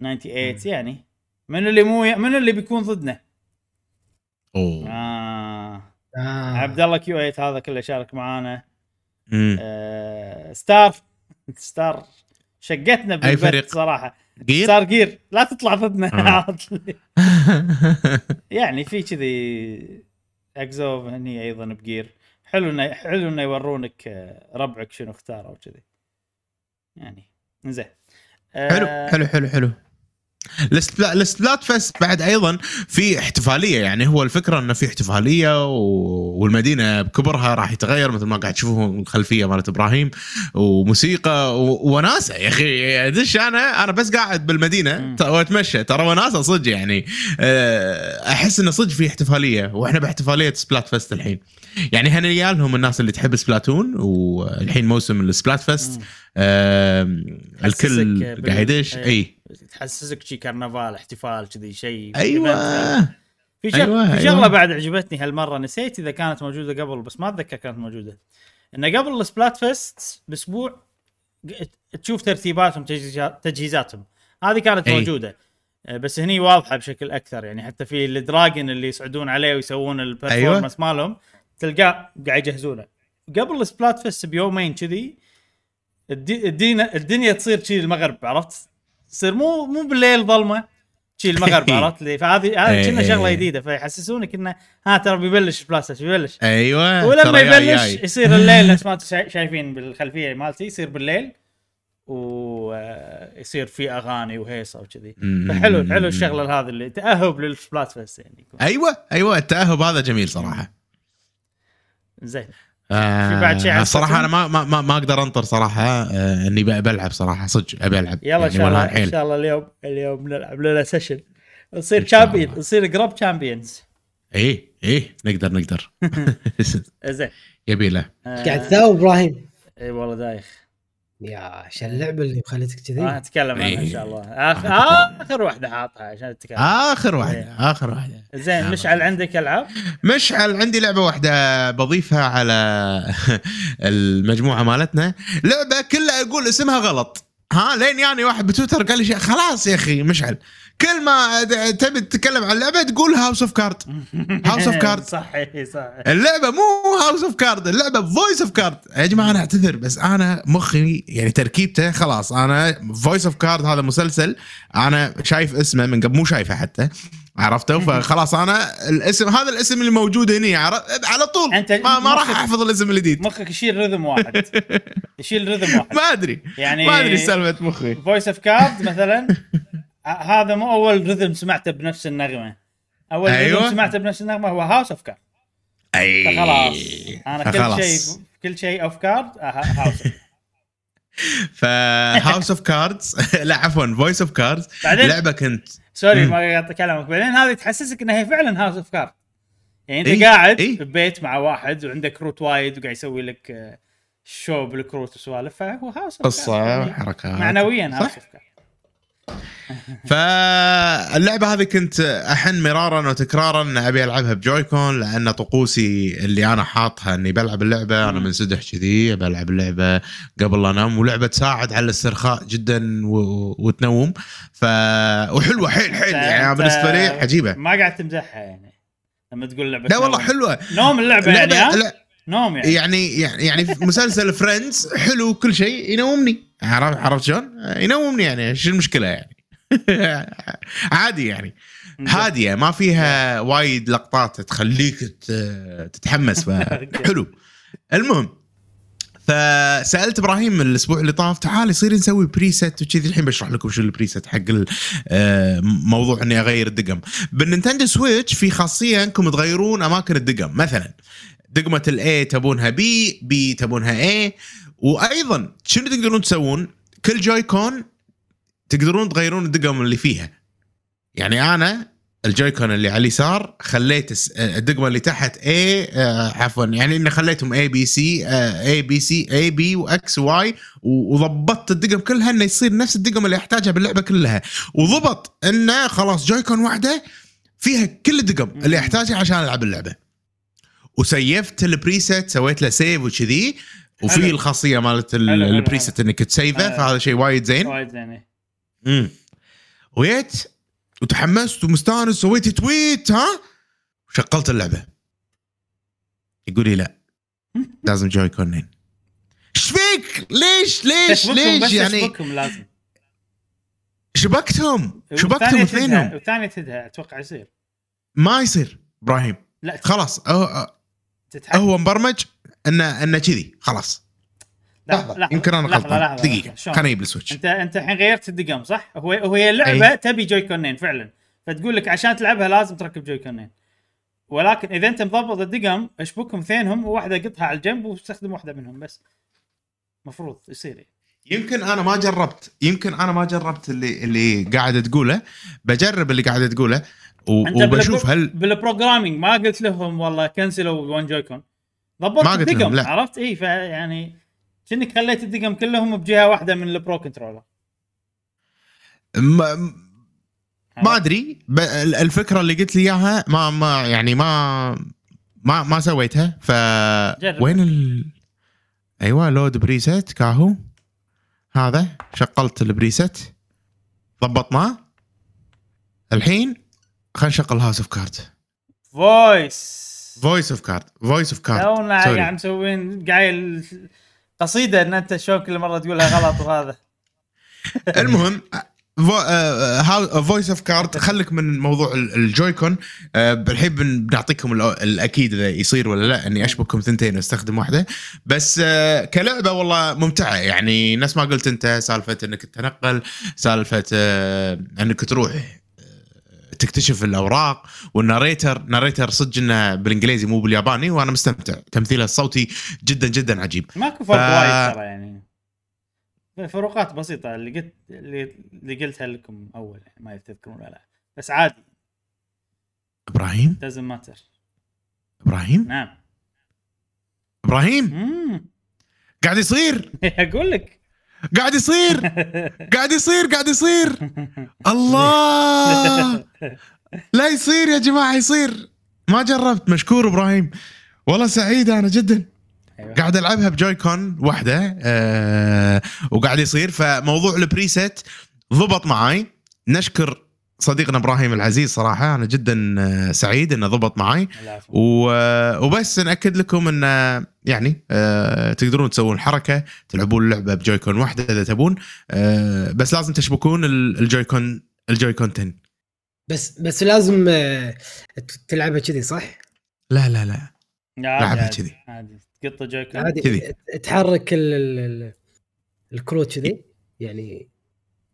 98 يعني من اللي مو من اللي بيكون ضدنا
أوه
آه.
آه.
عبد الله كيو 8 هذا كله شارك معانا
مم.
آه. ستار ستار شقتنا بالبث؟ صراحة
جير؟
ستار جير. لا تطلع ضدنا.
آه.
يعني في كذي اكزوف هني أيضا بجير. حلو انه حلو إنه يورونك آه، ربعك شنو اختار أو كذي يعني زين
حلو
آه،
حلو حلو حلو. السبلا- السبلات فيست بعد أيضا في احتفالية يعني هو الفكرة إنه في احتفالية. والمدينة بكبرها راح يتغير مثل ما قاعد تشوفون الخلفية مالت إبراهيم وموسيقى. وناسة يا أخي أدش أنا أنا بس قاعد بالمدينة وأتمشى ترى وناسة صدق يعني أه، أحس إنه صدق في احتفالية وإحنا باحتفالية Splatfest الحين يعني هنيا لهم الناس اللي تحب Splatoon والحين موسم ال Splatfest
مم.
آم،
تحسسك
الكل قاعد يدش
إيه.
إي
تحسسك شي كرنفال احتفال كذي شيء
أيوه.
في شغله
أيوة،
في
أيوة.
شغلة بعد عجبتني هالمرة نسيت إذا كانت موجودة قبل بس ما أتذكر كانت موجودة. إنه قبل ال Splatfest بأسبوع تشوف ترتيباتهم تجهيزات- تجهيزاتهم. هذه كانت
أي.
موجودة. آه، بس هني واضحة بشكل أكثر. يعني حتى في ال dragon اللي يصعدون عليه ويسوون ال performance مالهم تلقاه قاعد يجهزونه. قبل ال Splatfest بيومين كذي الدي- الدنيا تصير شي المغرب عرفت؟ تصير مو مو بالليل ظلمه شي المغرب عرفت لي فهذه هذه
إيه،
كنا
إيه،
شغلة
إيه.
جديدة فيحسسونك انه ها ترى بيبلش بلاستش بيبلش
أيوه
ولما يبلش. يصير الليل نفس ما أنتم شاي- شايفين بالخلفية مالتي يصير بالليل ويصير في أغاني وهيصة وكذي. فحلو حلو الشغلة هذه اللي تأهب لل Splatfest يعني.
أيوه أيوه التأهب هذا جميل صراحة
زين
آه
في بعد شيء عن
صراحة
أنا؟
ما ما ما, ما أقدر أنطر صراحة آه إني بلعب صراحة صدق أبي ألعب.
يلا إن
يعني
شاء الله
إن.
شاء الله اليوم اليوم نلعب لنا session نصير
champion.
نصير Grub champions
إيه إيه نقدر نقدر.
زين
يبي له
آه،
قاعد تساوي إبراهيم.
إي والله دايخ.
يا شو اللعبة اللي مخلتك
راح
كذي
نتكلم عنها إن
إيه.
شاء الله آخر, آخر واحدة حاطها عشان نتكلم.
آخر واحدة
إيه.
آخر واحدة.
زين مشعل عندك ألعاب؟
مشعل عندي لعبة واحدة بضيفها على المجموعة مالتنا. لعبة كلها أقول اسمها غلط. ها لين يعني واحد بتويتر قال لي شيء خلاص يا أخي مشعل كل ما تبي تتكلم عن اللعبة تقول House of Card House of Cards.
صحيح صح
اللعبة مو House of Card اللعبة Voice of Card يا جماعة أنا أعتذر بس أنا مخي يعني تركيبته خلاص. أنا Voice of Card هذا مسلسل أنا شايف اسمه من قبل مو شايفه حتى عرفته؟ فخلاص أنا الاسم هذا الاسم اللي موجود عر- على طول.
أنت
ما, ما راح أحفظ الاسم الجديد
مخك يشيل rhythm واحد. يشيل rhythm واحد.
ما أدري.
يعني
ما أدري سالفة مخي.
Voice of Card مثلا. هذا مو أول rhythm سمعته بنفس النغمة. أول
أيوة.
rhythm سمعته بنفس النغمة هو House of Card
أي.
فخلاص. أنا كل. شيء كل شيء of Card House
ف House of Cards لا عفوا Voice of
Cards
لعبة كنت. sorry.
ما قاطع كلامك بعدين هذه تحسسك إنها هي فعلا House of Card يعني أنت
إيه،
قاعد
إيه.
ببيت مع واحد وعندك كروت وايد وقاعد يسوي لك آه، شو بالكروت وسوالف فهو House of
قصة وحركات
معنويا
صح.
House of Card
فاللعبة هذه كنت أحن مرارا وتكرارا أن أبي ألعبها ب Joy-Con لأن طقوسي اللي أنا حاطها أني بلعب اللعبة
أنا.
منسدح كذي بلعب اللعبة قبل لا أنام ولعبة تساعد على الاسترخاء جدا و... وتنوم ف وحلوة حيل حيل يعني بالنسبة لي عجيبة
ما قاعد تمدحها يعني لما تقول لعبة
لا والله
نوم.
حلوة
نوم اللعبة يعني
لعبة
ها؟
لا
نوم يعني
يعني يعني يعني مسلسل Friends حلو كل شيء ينومني عرفت عرفت شلون؟ ينومني يعني شو المشكلة يعني؟ عادي يعني. هادية ما فيها وايد لقطات تخليك تتحمس فحلو المهم فسألت إبراهيم الأسبوع اللي طاف تعال يصير نسوي preset وكذي. الحين بشرح لكم شو ال preset حق آه، موضوع إني أغير الدقم. بال Nintendo Switch في خاصية إنكم تغيرون أماكن الدقم. مثلا دقمة ال A تبونها B B تبونها A وأيضا شنو تقدرون تسوون؟ كل Joy-Con تقدرون تغيرون الدقم اللي فيها. يعني أنا ال Joy-Con اللي على اليسار خليت الدقمه اللي تحت A آه، عفوا يعني إني خليتهم B C آه، A B C A B و X Y وضبطت الدقم كلها إنه يصير نفس الدقم اللي أحتاجها باللعبة كلها. وضبط انه خلاص Joy-Con واحدة فيها كل الدقم اللي أحتاجها عشان ألعب اللعبة. وسيفت ال preset سويت له save وكذي. وفي. الخاصية مالت ال preset إنك تسيفه. فهذا شيء وايد زين.
وايد زين إيه.
امم ويت وتحمست ومستانس سويت تويت ها؟ شغلت اللعبة. يقول لي لا. لازم جوي كونين. إيش فيك؟ ليش؟ ليش؟ ليش؟ يعني
لازم.
شبكتهم شبكتهم اثنينهم.
والثانية تدها أتوقع يصير.
ما يصير إبراهيم.
لا.
خلاص هو,
تتحكم.
هو مبرمج انه انه كذي خلاص. لحظة يمكن أنا
لحظة،
غلطان.
لحظة، دقيقة؟
خليني أجيب السويتش.
انت أنت الحين غيرت الدقم صح؟ هو وهي اللعبة
أي.
تبي جوي كونين فعلا. فتقول لك عشان تلعبها لازم تركب جوي كونين. ولكن إذا أنت مضبط الدقم أشبكهم اثنينهم وواحدة قطها على الجنب واستخدم واحدة منهم بس. مفروض يصير يعني.
يمكن أنا ما جربت يمكن أنا ما جربت اللي اللي قاعد تقوله. بجرب اللي قاعد تقوله و- وبشوف هل
بال programming ما قلت لهم والله كنسلوا one Joy-Con. ضبطت
ما
الدقم. عرفت؟ اي فيعني كأنك خليت الدقم كلهم بجهة واحدة من ال Pro
Controller. ما, ما أدري الفكرة اللي قلت لي إياها ما ما يعني ما ما ما سويتها ف
جرب.
وين ال... أيوه load preset كاهو. هذا شغلت ال preset. ضبطناه. الحين خلينا نشغل House of Card
Voice.
Voice of Card Voice of Card
تونا قاعد مسوين قايل قصيدة إن أنت شلون كل مرة تقولها غلط وهذا.
المهم Voice of Card خليك من موضوع ال- Joy-Con آه، الحين بن- بنعطيكم الأكيد إذا يصير ولا لا إني اشبكهم ثنتين وأستخدم واحدة. بس آه، كلعبة والله ممتعة. يعني نفس ما قلت أنت سالفة إنك تتنقل سالفة آه، إنك تروح تكتشف الأوراق وال narrator narrator صدق إنه بالإنجليزي مو بالياباني وأنا مستمتع. تمثيله الصوتي جدا جدا عجيب.
ماكو فرق
ف-
وايد ترى يعني. فروقات بسيطة اللي قلت اللي, اللي قلتها لكم أول يعني ما تذكرون ولا لا. بس عادي.
إبراهيم؟
Doesn't matter.
إبراهيم؟
نعم.
إبراهيم؟
مم.
قاعد يصير؟
أقول لك.
قاعد يصير. قاعد يصير قاعد يصير. الله. لا يصير يا جماعة يصير. ما جربت. مشكور إبراهيم. والله سعيد أنا جدا.
أيوة.
قاعد ألعبها بجوي كون واحدة. آه وقاعد يصير. فموضوع البريست ضبط معاي. نشكر صديقنا إبراهيم العزيز صراحة أنا جدا آه، سعيد إنه ضبط
العفو.
و- وبس نأكد لكم إن يعني آه، تقدرون تسوون حركة تلعبون اللعبه بجويكون واحدة إذا تبون آه، بس لازم تشبكون ال- الجويكون الجويكون 10
بس بس لازم آه، تلعبها كذي صح؟
لا لا لا
عادي،
لعبها
عادي،
كذي.
عادي تقط Joy-Con
عادي
كذي.
تحرك ال- ال- ال- الكروت كذي يعني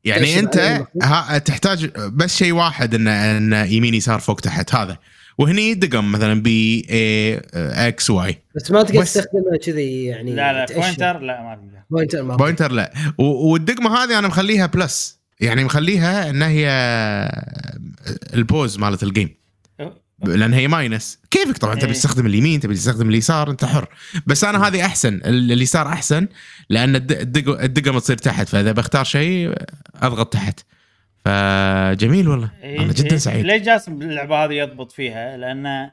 يعني
أنت.
ها تحتاج بس شيء واحد ان إن يمين يسار فوق تحت هذا. وهني دقم مثلا B A X Y
بس ما تقدر تستخدمها كذي يعني
لا لا
تأشر.
pointer لا ما تقدر
pointer ما
pointer لا. والدقمة هذه أنا مخليها plus يعني مخليها إن هي ال pause مالت ال game لأن هي minus كيفك طبعا تبي
إيه.
تستخدم اليمين تبي تستخدم اليسار أنت حر بس أنا هذه أحسن ال- اليسار أحسن لأن الد- الدق- الدقم تصير تحت فإذا بختار شيء أضغط تحت فجميل والله
إيه،
أنا جدا
إيه.
سعيد
ليش جاسم اللعبه هذه يضبط فيها؟ لأن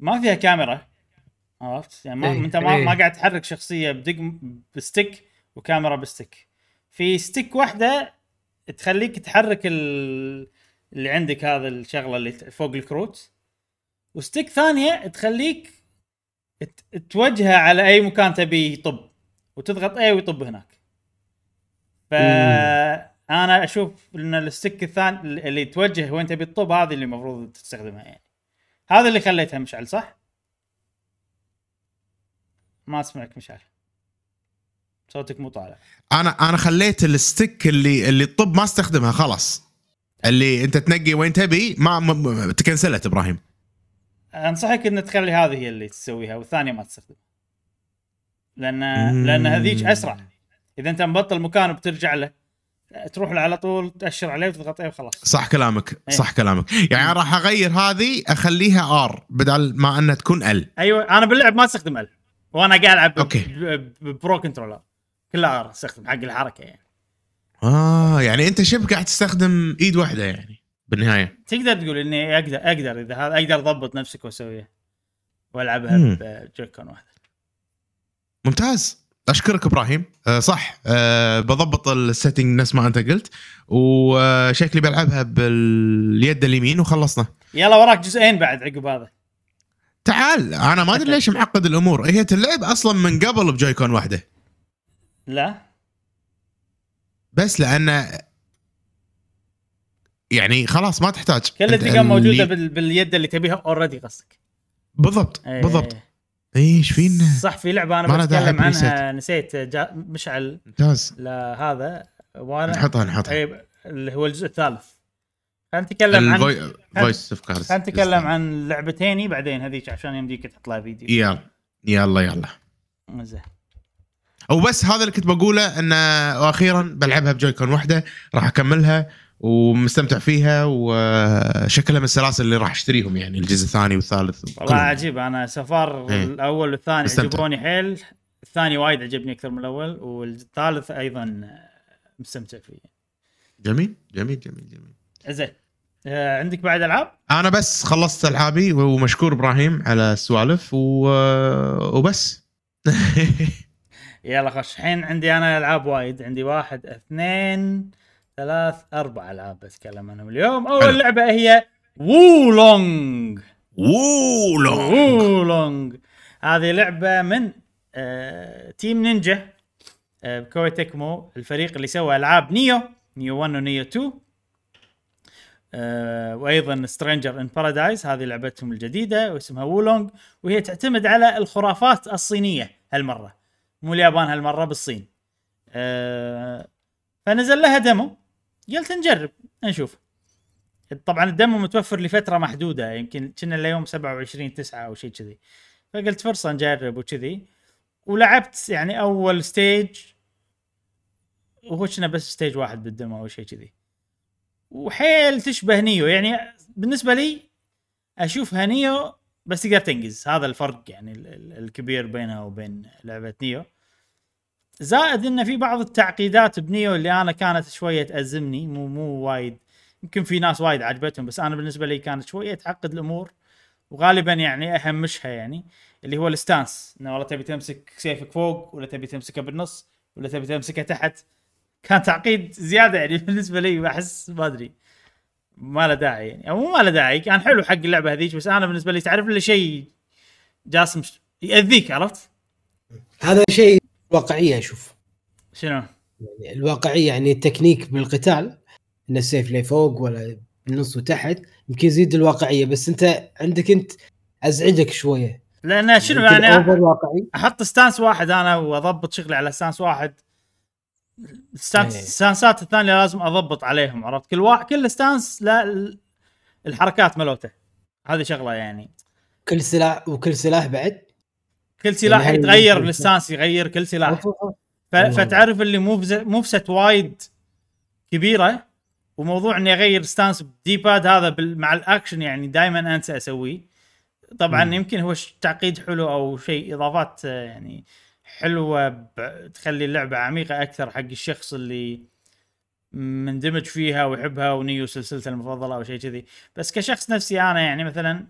ما فيها كاميرا عرفت؟ يعني ما
إيه،
أنت ما,
إيه.
ما قاعد تحرك شخصية بدق ب stick وكاميرا ب stick. في stick واحدة تخليك تحرك ال... اللي عندك هذا الشغلة اللي فوق الكروت و stick ثانية تخليك توجهه على أي مكان تبي يطب وتضغط A ويطب هناك. فانا أشوف إن ال stick الثاني اللي توجه وين تبي تطب هذه اللي المفروض تستخدمها يعني. هذا اللي خليتها مشعل صح؟ ما أسمعك مشعل. صوتك مو طالع.
أنا أنا خليت ال stick اللي اللي الطب ما أستخدمها خلاص اللي أنت تنقي وين تبي ما- تكنسلت إبراهيم
أنصحك إن تخلي هذه هي اللي تسويها والثانية ما تستخدمها.
لأن.
لأن هذيك أسرع. إذا أنت مبطل مكان وبترجع له تروح له على طول تأشر عليه وتضغط A وخلاص.
صح كلامك
إيه.
صح كلامك يعني راح أغير هذه أخليها R بدل ما أنها تكون L
أيوه أنا باللعب ما أستخدم L وأنا قاعد
ألعب
ب- Pro Controller كلها R أستخدم حق الحركة يعني
آه يعني أنت شبه قاعد تستخدم إيد واحدة يعني بالنهاية.
تقدر تقول إني أقدر أقدر إذا هذا أقدر أضبط نفسك واسويها وألعبها.
ب
Joy-Con واحدة
ممتاز. أشكرك إبراهيم. أه صح. أه بضبط ال setting نفس ما أنت قلت. وشكلي بلعبها باليد اليمين وخلصنا.
يلا وراك جزئين بعد عقب هذا.
تعال. أنا ما أدري ليش معقد الأمور. هي تلعب أصلا من قبل ب joycon واحدة.
لا.
بس لأن يعني خلاص ما تحتاج.
كل الثقه موجوده
اللي-
بال... باليد اللي تبيها already قصدك
بالضبط
إيه.
بالضبط. إيش فينا
صح في
لعبة أنا
بتكلم عنها
preset.
نسيت جا... مشعل.
ممتاز.
لهذا وأنا
نحطها نحطها
أي... اللي هو الجزء الثالث. خلينا نتكلم عن
Voice of Cards
خلينا نتكلم عن لعبتين بعدين هذيك عشان يمديك تحط لها فيديو.
يلا يلا يلا.
زين.
وبس هذا اللي كنت بقوله انه وأخيرا بلعبها ب joycon واحدة راح أكملها. ومستمتع فيها وشكلها من السلاسل اللي راح أشتريهم يعني الجزء الثاني والثالث
والله. عجيب أنا سفار
إيه.
الأول والثاني
مستمتع.
عجبوني حيل الثاني وايد عجبني أكثر من الأول والثالث أيضا مستمتع فيه
جميل جميل جميل جميل
زين آه، عندك بعد ألعاب؟
أنا بس خلصت ألعابي ومشكور إبراهيم على السوالف و... وبس
يلا خش الحين عندي أنا ألعاب وايد عندي واحد اثنين ثلاث أربع ألعاب بتكلم عنهم اليوم. أول
حلو.
لعبة هي Wo Long
وولو
Wo Long هذه لعبة من آه Team Ninja آه Koei Tecmo الفريق اللي سوى ألعاب Nioh Nioh 1 و Nioh 2 آه وأيضا Stranger in Paradise هذه لعبتهم الجديدة واسمها Wo Long وهي تعتمد على الخرافات الصينية هالمرة. مو اليابان هالمرة بالصين. آه فنزل لها demo قلت نجرب نشوف. طبعا ال demo متوفر لفترة محدودة يمكن كنا ليوم 27 9 أو شيء كذي. فقلت فرصة نجرب وكذي. ولعبت يعني أول stage وهو بس stage واحد بال demo أو شيء كذي. وحيل تشبه Nioh يعني بالنسبة لي اشوفها Nioh بس تقدر تنقز هذا الفرق يعني ال- ال- الكبير بينها وبين لعبة Nioh. زائد إن في بعض التعقيدات ب Nioh اللي أنا كانت شوية تأزمني مو مو وايد. يمكن في ناس وايد عجبتهم بس أنا بالنسبة لي كانت شوية تعقد الأمور. وغالبا يعني اهمشها يعني اللي هو ال stance إنه والله تبي تمسك سيفك فوق ولا تبي تمسكه بالنص ولا تبي تمسكه تحت. كان تعقيد زيادة يعني بالنسبة لي احس ما أدري. ما له داعي يعني. أو مو ما له داعي كان حلو حق اللعبة هذيك بس أنا بالنسبة لي تعرف اللي شيء جاسم يأذيك عرفت؟
هذا شيء واقعية أشوف
شنو؟
يعني الواقعية يعني التكنيك بالقتال إن السيف لي فوق ولا بالنص وتحت يمكن يزيد الواقعية. بس أنت عندك أنت أزعجك شوية.
لأن شنو يعني؟ أحط stance واحد أنا وأضبط شغلي على stance واحد. ال stance
إيه.
ال stanceات الثانية لازم أضبط عليهم عرفت؟ كل واحد كل stance لا ال- الحركات ملوتة. هذه شغلة يعني.
كل سلاح وكل سلاح بعد.
كل سلاح يتغير ال stance يغير كل سلاح
والله.
فتعرف اللي moveset moveset وايد كبيرة وموضوع اني اغير stance بدي باد هذا مع الأكشن يعني دائما أنسى أسويه طبعا
مم.
يمكن هو تعقيد حلو أو شيء إضافات آه، يعني حلوة تخلي اللعبة عميقة أكثر حق الشخص اللي مندمج فيها ويحبها و Nioh سلسلته المفضلة أو شيء كذي بس كشخص نفسي أنا يعني مثلا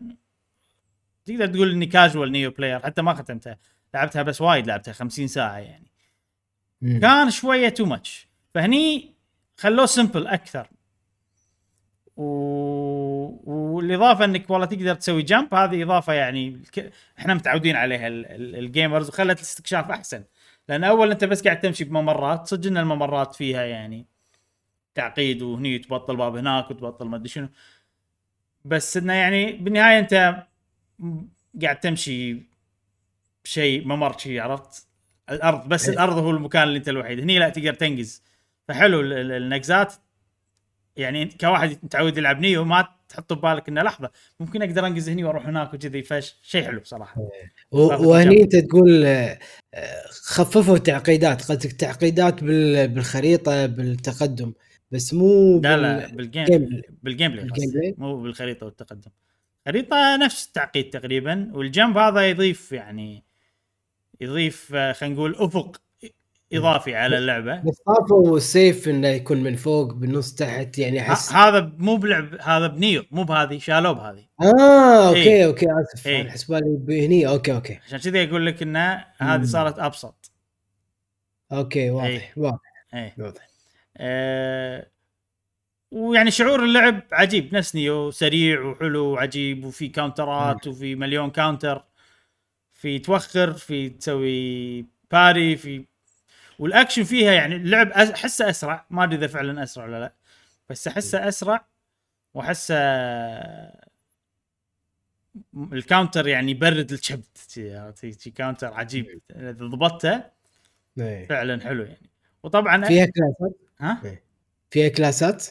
تقدر تقول إني casual Nioh player حتى ما ختمتها. لعبتها بس وايد لعبتها 50 ساعة يعني.
مم.
كان شوية too much فهني خلوه simple أكثر. و... والإضافة إنك والله تقدر تسوي jump هذه إضافة يعني ك... إحنا متعودين عليها ال... ال... ال gamers وخلت الاستكشاف أحسن. لأن أول أنت بس قاعد تمشي بممرات صدق إن الممرات فيها يعني تعقيد وهني تبطل باب هناك وتبطل ما أدري شنو. بس إنه يعني بالنهاية أنت قاعد تمشي بشيء ممر شيء عرفت؟ الأرض بس
إيه.
الأرض هو المكان اللي أنت الوحيد. هني لا تقدر تنقز. فحلو ال- ال- النقزات. يعني كواحد متعود يلعب Nioh ما تحط ببالك إنه لحظة. ممكن أقدر أنقز هني وأروح هناك وكذي. فشيء حلو
صراحة
باخذ
وهني. أنت تقول آه، خففوا تعقيدات قصدك تعقيدات بال- بالخريطة بالتقدم. بس مو
لا لا بال
game
game- بال
gameplay
بال
gameplay؟
مو بالخريطة والتقدم. خريطه نفس التعقيد تقريبا وال jump هذا يضيف يعني يضيف آه، خلينا نقول أفق إضافي على اللعبة
بس طافوا السيف إنه يكون من فوق بالنص تحت يعني احس
هذا مو بلعب هذا ب Nioh مو بهذه شالوه بهذه
آه okay
إيه.
okay آسف
إيه.
أنا حسب بالي هني okay okay
عشان كذي أقول لك إن هذه. صارت أبسط
okay واضح
إيه.
واضح
إيه
واضح
آه ويعني شعور اللعب عجيب نفس Nioh سريع وحلو وعجيب وفي counterات وفي مليون counter في توخر في تسوي parry في والاكشن فيها يعني اللعب أحسه أسرع. ما أدري إذا فعلا أسرع ولا لا بس أحسه أسرع وأحسه ال counter يعني يبرد الكبد counter عجيب. إذا ضبطته
إيه.
فعلا حلو يعني. وطبعا
فيها كلاسات؟
ها؟
فيها كلاسات؟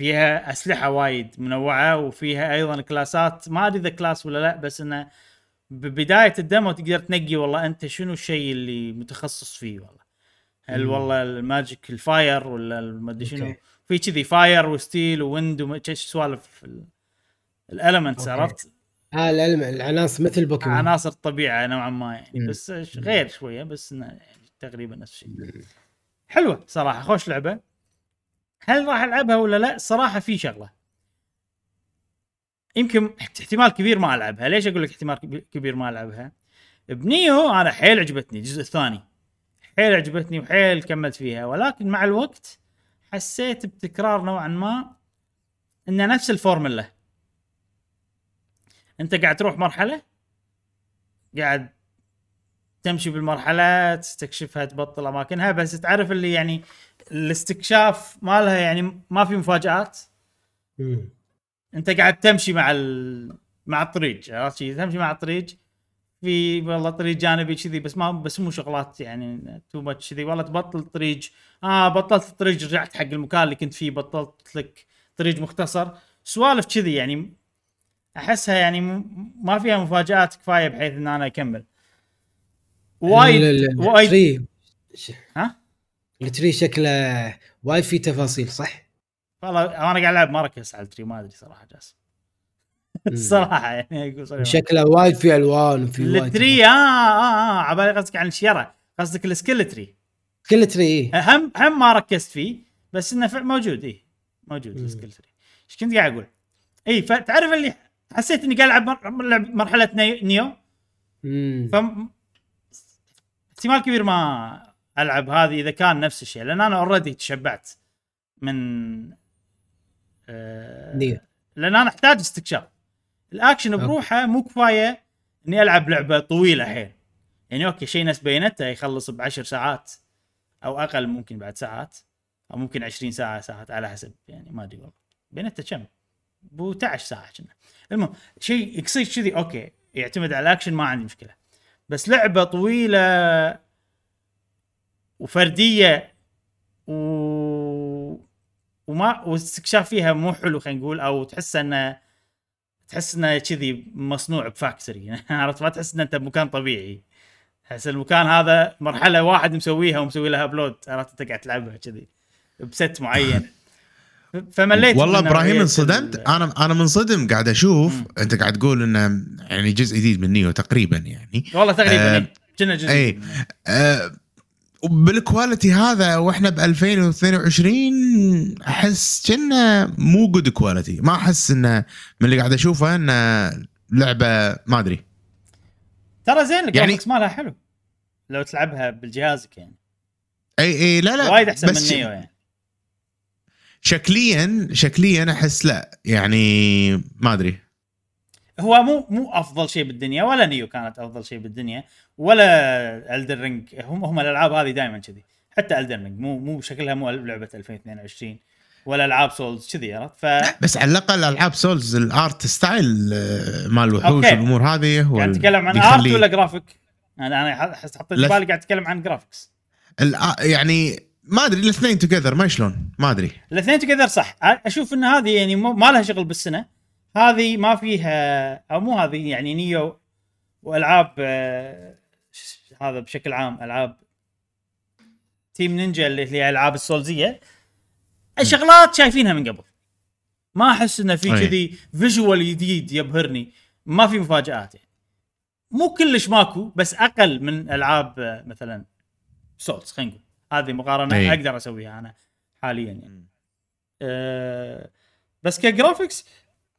فيها أسلحة وايد منوعة وفيها أيضا كلاسات. ما أدري إذا كلاس ولا لا بس إنه ببداية ال demo تقدر تنقي والله أنت شنو الشيء اللي متخصص فيه والله. هل. والله ال magic ال fire ولا ما أدري شنو. في كذي fire و steel و wind وما إيش سوالف ال
elements.
عرفت؟
آه العناصر مثل بوكيمون
عناصر الطبيعه نوعا ما يعني.
مم.
بس غير شوية بس يعني تقريبا نفس الشيء. حلوة صراحة خوش لعبة. هل راح ألعبها ولا لا؟ صراحة في شغلة. يمكن احتمال كبير ما ألعبها. ليش أقول لك احتمال كبي- كبير ما ألعبها؟ بنيو أنا حيل عجبتني الجزء الثاني. حيل عجبتني وحيل كملت فيها. ولكن مع الوقت حسيت بتكرار نوعا ما انه نفس الفورمولا. أنت قاعد تروح مرحلة قاعد تمشي بالمرحلة تستكشفها تبطل أماكنها بس تعرف اللي يعني الاستكشاف مالها يعني ما في مفاجآت.
مم.
انت قاعد تمشي مع ال... مع الطريق عرفت شي؟ تمشي مع الطريق في والله طريق جانبي كذي بس ما بس مو شغلات يعني تو ماتش كذي. والله تبطل الطريق. آه بطلت الطريق رجعت حق المكان اللي كنت فيه بطلت لك طريق مختصر. سوالف كذي يعني أحسها يعني ما فيها مفاجآت كفاية بحيث إن أنا أكمل. وايد
ال- ال-
وايد
ال tree
ال
tree شكله وايد فيه تفاصيل صح؟
والله أنا قاعد ألعب ما ركزت على ال tree ما أدري صراحة جاسم. الصراحه يعني أقول.
شكله وايد فيه ألوان وفي وايد
ال tree آه آه آه عبالي قصدك عن الشيره قصدك ال skill tree
تفاصيل. skill tree إيه.
هم هم ما ركزت فيه بس إنه موجود إيه موجود
مم.
ال skill tree إيش كنت قاعد أقول؟ اي فتعرف اللي حسيت إني قاعد ألعب مر- لعب مرحلة ني- Nioh
مم.
ف احتمال كبير ما ألعب هذه إذا كان نفس الشيء لأن أنا already تشبعت من آه. لأن أنا أحتاج استكشاف
الأكشن.
بروحه مو كفاية إني ألعب لعبة طويلة حيل يعني أوكي شيء ناس بينته يخلص بعشر ساعات أو أقل ممكن بعد ساعات أو ممكن 20 ساعة ساعات على حسب يعني ما أدري والله بينته كم؟ بو 11 ساعة كنا المهم شيء يصير كذي أوكي يعتمد على الأكشن ما عندي مشكلة بس لعبة طويلة وفردية و وما واستكشاف فيها مو حلو خلينا نقول أو تحس انه تحس إنه كذي مصنوع ب factory. عرفت؟ ما تحس ان أنت بمكان طبيعي. تحس المكان هذا مرحلة واحد مسويها ومسوي لها upload عرفت؟ أنت قاعد تلعبها كذي بست معين. فمليت
والله
إبراهيم
انصدمت.
ال-
أنا أنا منصدم قاعد أشوف.
مم.
أنت قاعد تقول إنه يعني جزء جديد من Nioh تقريبا يعني.
والله تقريبا.
آه،
إيه. كنا جزء. من-
آه وبال quality هذا وإحنا ب 2022 أحس كنه مو good quality ما أحس انه من اللي قاعد أشوفه انه لعبة ما أدري.
ترى زين
يعني-
ال graphics مالها حلو. لو تلعبها بالجهازك يعني.
اي اي لا لا
وايد أحسن من
بس
Nioh يعني.
شكليا شكليا أحس لا. يعني ما أدري.
هو مو مو أفضل شيء بالدنيا ولا Nioh كانت أفضل شيء بالدنيا. ولا Elden Ring هم هم الألعاب هذه دائما كذي. حتى Elden Ring مو مو شكلها مو لعبة 2022 ولا ألعاب Souls كذي عرفت؟ ف
بس على الأقل ألعاب Souls ال art style مال الوحوش. والأمور هذه هو
قاعد نتكلم عن art ولا جرافيك؟ أنا أنا احس حطيت
لا.
بالي قاعد اتكلم عن جرافيكس
يعني ما أدري الاثنين together ما شلون؟ ما أدري.
الاثنين together صح. أشوف إن هذه يعني مو- ما لها شغل بالسنة. هذه ما فيها أو مو هذه يعني Nioh وألعاب آه، هذا بشكل عام ألعاب Team Ninja اللي هي ألعاب السولزية. شغلات شايفينها من قبل. ما أحس إنه في. كذي visual جديد يبهرني. ما في مفاجآت يعني. مو كلش ماكو بس أقل من ألعاب مثلا Souls خلينا نقول. هذه مقارنة
أي.
أقدر أسويها أنا حاليا يعني. أه بس ك graphics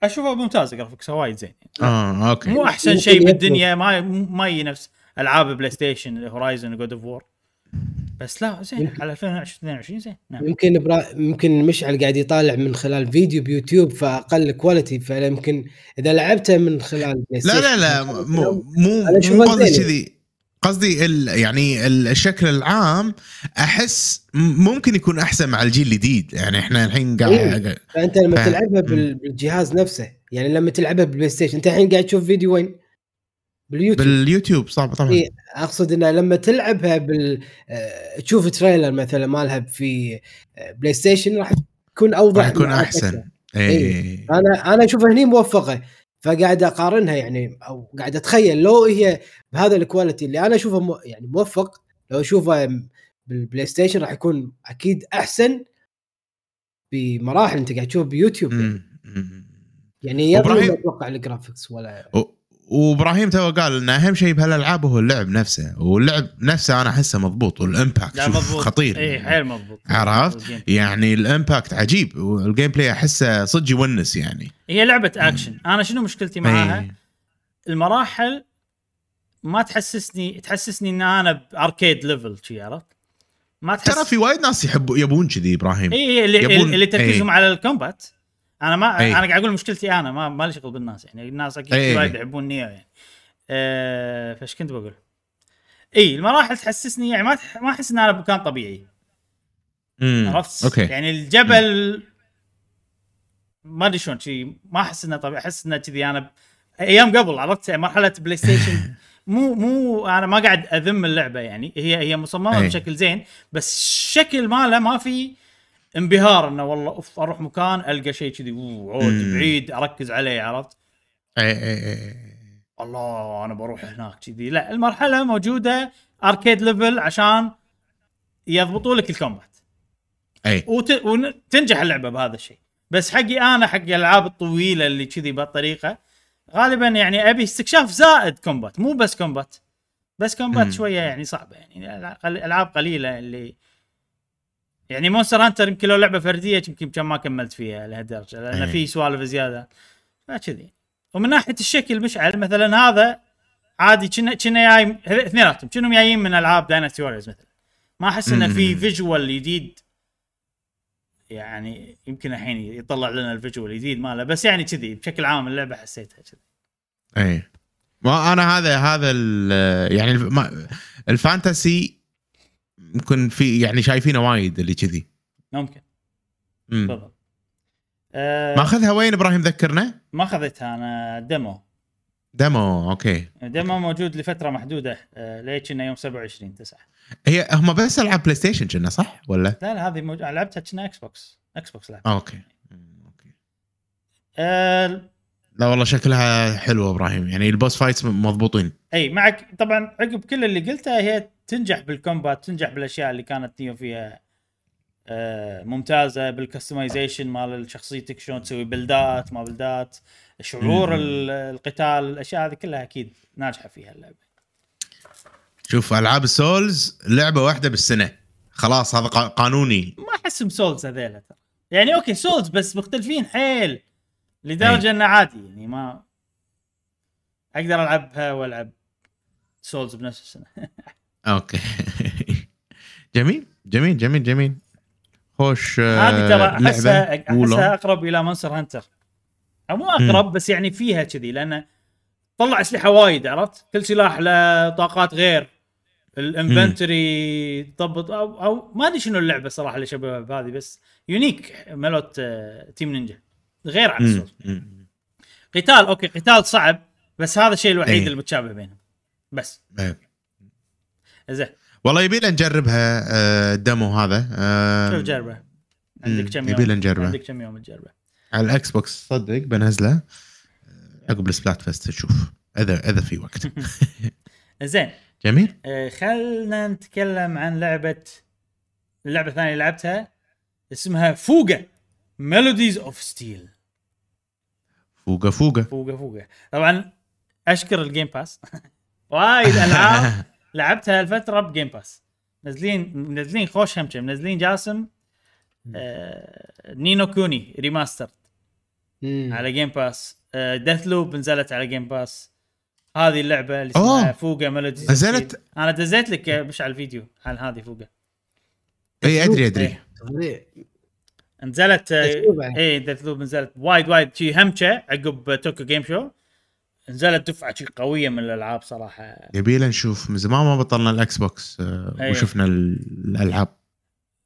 أشوفها ممتازة graphics ها وايد زين
آه okay.
مو
أحسن
شيء. بالدنيا ما ما يجي نفس ألعاب بلاي ستيشن Horizon God of War بس لا زين
يمكن-
على 2022 زين نعم
يمكن برا... يمكن مشعل قاعد يطالع من خلال فيديو بيوتيوب فأقل quality فيمكن إذا لعبته من خلال بلاي
لا لا
ستيشن
لا مو مو مو قصدي. كذي قصدي ال يعني ال- الشكل العام أحس ممكن يكون أحسن مع الجيل الجديد يعني إحنا الحين قاعد
إيه. فأنت لما
ف-
تلعبها بال... بالجهاز نفسه يعني لما تلعبها بالبلاي ستيشن أنت الحين قاعد تشوف فيديو وين؟ باليوتيوب.
باليوتيوب صعب طبعا.
إيه. أقصد إنه لما تلعبها بال آه، تشوف trailer مثلا مالها في آه، بلاي ستيشن راح تكون أوضح
راح يكون أحسن.
أكثر.
اي
أنا أنا أشوفها هني موفقة. فقاعد أقارنها يعني أو قاعد أتخيل لو هي بهذا ال quality اللي أنا اشوفه مو يعني موفق لو اشوفه بالبلاي ستيشن راح يكون أكيد أحسن بمراحل أنت قاعد تشوف بيوتيوب. يعني يبغى
وإبراهيم-
ما أتوقع ال graphics
ولا وابراهيم تو قال إن أهم شيء بهالألعاب هو اللعب نفسه واللعب نفسه أنا أحسه مضبوط وال
impact
خطير
اي حيل مضبوط
عرفت؟ يعني ال impact عجيب وال gameplay أحسه صدق يونس يعني
هي لعبة اكشن أنا شنو مشكلتي معاها؟
إيه.
المراحل ما تحسسني تحسسني إن أنا ب arcade level شي عرفت؟ ما تحس
ترى في وايد ناس يحبوا يبون كذي إبراهيم
اي إي، اللي,
يبون-
اللي تركيزهم
إيه.
على ال combat أنا ما
إيه.
أنا قاعد أقول مشكلتي أنا ما ما لي شغل بالناس يعني الناس أكيد وايد يحبون Nioh يعني أه فإيش كنت بقول؟ إي المراحل تحسسني يعني ما تح- ما أحس إن أنا بمكان طبيعي. عرفت؟
okay
يعني الجبل ما أدري شلون شي ما أحس إنه طبيعي أحس إنه كذي أنا ب... أيام قبل عرفت مرحلة بلاي ستيشن مو مو أنا ما قاعد أذم اللعبة يعني هي هي مصممة
أي.
بشكل زين بس الشكل ماله ما في انبهار انه والله أوف أروح مكان القى شيء كذي. عود. بعيد اركز عليه عرفت؟
إي إي إي
الله أنا بروح هناك كذي. لا المرحلة موجودة arcade level عشان يضبطوا لك ال
combat. إي.
وت... وتنجح اللعبة بهذا الشيء. بس حقي أنا حق الألعاب الطويلة اللي كذي بهالطريقة غالبا يعني أبي استكشاف زائد combat. مو بس combat. بس
combat.
شوية يعني صعبة يعني. العاب قليلة اللي يعني Monster Hunter يمكن لو لعبة فردية يمكن كم ما كملت فيها لهالدرجة لأن
أي.
في سوالف زيادة. فكذي. ومن ناحية الشكل مشعل مثلا هذا عادي كنا كنا جاي اثنيناتهم كأنهم جايين من ألعاب Dynasty Warriors مثلا. ما أحس إنه في. visual جديد. يعني يمكن الحين يطلع لنا ال visual الجديد ماله بس يعني كذي بشكل عام اللعبة حسيتها كذي.
اي ما أنا هذا هذا يعني ال fantasy ممكن في يعني شايفينه وايد اللي كذي.
ممكن.
مم.
تفضل آه
ماخذها وين إبراهيم ذكرنا؟
ما أخذتها أنا demo.
demo okay.
demo موجود لفترة محدودة آه ليش إنه يوم 27 9
هي هم بس ألعاب PlayStation كنا صح؟ ولا؟
لا لا هذه موج... لعبتها كنا Xbox Xbox لعبتها.
okay. okay.
آه
لا والله شكلها حلو إبراهيم يعني ال boss fights مضبوطين.
إي معك طبعا عقب كل اللي قلته هي تنجح بال combat تنجح بالأشياء اللي كانت Nioh فيها آه ممتازة بال customization مال شخصيتك شلون تسوي build ات ما build
ات
شعور القتال الأشياء هذه كلها أكيد ناجحة فيها اللعبة.
شوف ألعاب ال Souls لعبة واحدة بالسنة. خلاص هذا قا- قانوني.
ما احسهم Souls هذيلا ترى. يعني okay Souls بس مختلفين حيل. لدرجة إنه عادي يعني ما أقدر ألعبها وألعب Souls بنفس السنة.
okay. جميل جميل جميل جميل. خوش آه،
هذه ترى
أحسها.
أحسها أقرب إلى Monster Hunter أو مو أقرب بس يعني فيها كذي لأنه طلع أسلحة وايد عرفت؟ كل سلاح له طاقات غير. ال inventory تضبط أو أو ما أدري شنو اللعبة صراحة اللي شبهها بهذه بس unique مال loot آه، Team Ninja غير عن ال
Souls.
قتال okay قتال صعب بس هذا الشيء الوحيد
إيه.
المتشابه بينهم. بس.
إيه.
زين.
والله يبي لنا نجربها آه، ال demo هذا. آه،
شوف جربه. عندك كم
يبي لنا
يوم
نجربه.
عندك كم يوم تجربه؟
على ال Xbox صدق بنزله آه، عقب ال Splatfest نشوف اذا إذا في وقت.
زين.
جميل.
خلنا نتكلم عن لعبة اللعبة الثانية اللي لعبتها اسمها Fuga Melodies of Steel
Fuga Fuga
Fuga Fuga. طبعا أشكر ال Game Pass وايد ألعاب. لعبتها الفترة ب Game Pass منزلين منزلين خوش همشة منزلين جاسم آه Ni no Kuni remaster
مم.
على Game Pass آه Deathloop نزلت على Game Pass هذه اللعبة اللي اسمها
أوه.
Fuga Melodies
نزلت؟
أنا دزيت لك آه، مش على الفيديو عن هذه Fuga
اي أدري أدري
إيه. نزلت آه،. اي Deathloop نزلت وايد وايد شي همشة عقب Tokyo Game Show نزلت دفعة شي قوية من الألعاب صراحة.
يبي لنا نشوف. من زمان ما بطلنا ال Xbox آه،
أي.
وشفنا ال- الألعاب.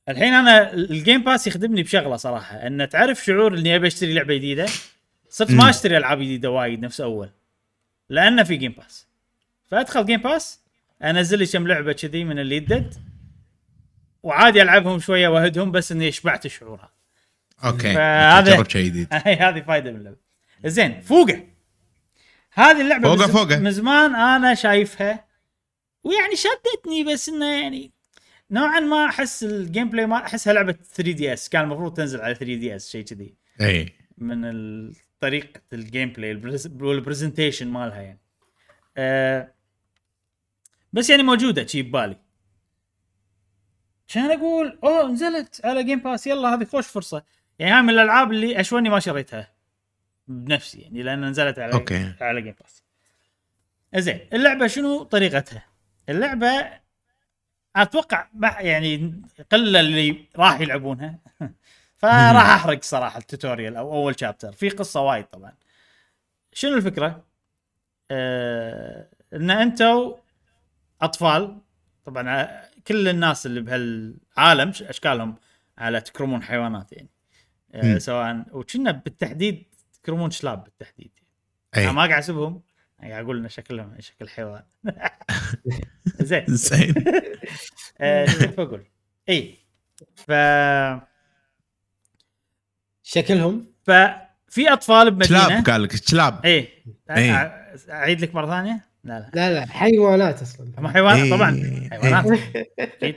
الحين أنا ال Game Pass يخدمني بشغلة صراحة إن تعرف شعور إني أبي أشتري لعبة جديدة؟ صرت. ما أشتري ألعاب جديدة وايد نفس أول لأنه في Game Pass فأدخل Game Pass أنزل لي كم لعبة كذي من اللي يدد وعادي ألعبهم شوية وأهدهم بس إني شبعت الشعور هذا
okay
فهذا-
شيء جديد.
هذه فائده من اللعبة. زين Fuga. هذه
اللعبة
Fuga
Fuga.
من زمان أنا شايفها ويعني شدتني بس إنه يعني نوعا ما أحس ال gameplay ما أحسها لعبة 3DS كان المفروض تنزل على 3DS شيء كذي.
إي.
من طريقة ال gameplay ال pres- وال presentation مالها يعني. أه بس يعني موجودة شي ببالي. كان أقول أوه نزلت على Game Pass يلا هذه خوش فرصة. يعني هاي من الألعاب اللي أشوى إني ما شريتها. بنفسي يعني لأن نزلت على
okay.
على Game Pass زين اللعبة شنو طريقتها؟ اللعبة أتوقع يعني قلة اللي راح يلعبونها فراح أحرق صراحة التوتوريال أو أول شابتر في قصة وايد طبعا شنو الفكرة؟ آه إن أنتم أطفال طبعا كل الناس اللي بهالعالم أشكالهم على تكرمون حيوانات يعني آه. سواء وكنا بالتحديد تكرمون شلاب بالتحديد. أنا
اي
ما قاعد اسبهم أنا قاعد أقول انه شكلهم شكل حيوان. زين.
زين.
آه، كيف أقول؟ إي. ف
شكلهم؟
ففي أطفال بمدينة.
شلاب قال لك شلاب.
إي.
إيه.
أعيد لك مرة ثانية؟ لا لا.
لا لا حيوانات أصلا.
هم حيوانات
إيه.
طبعا. حيوانات. أكيد.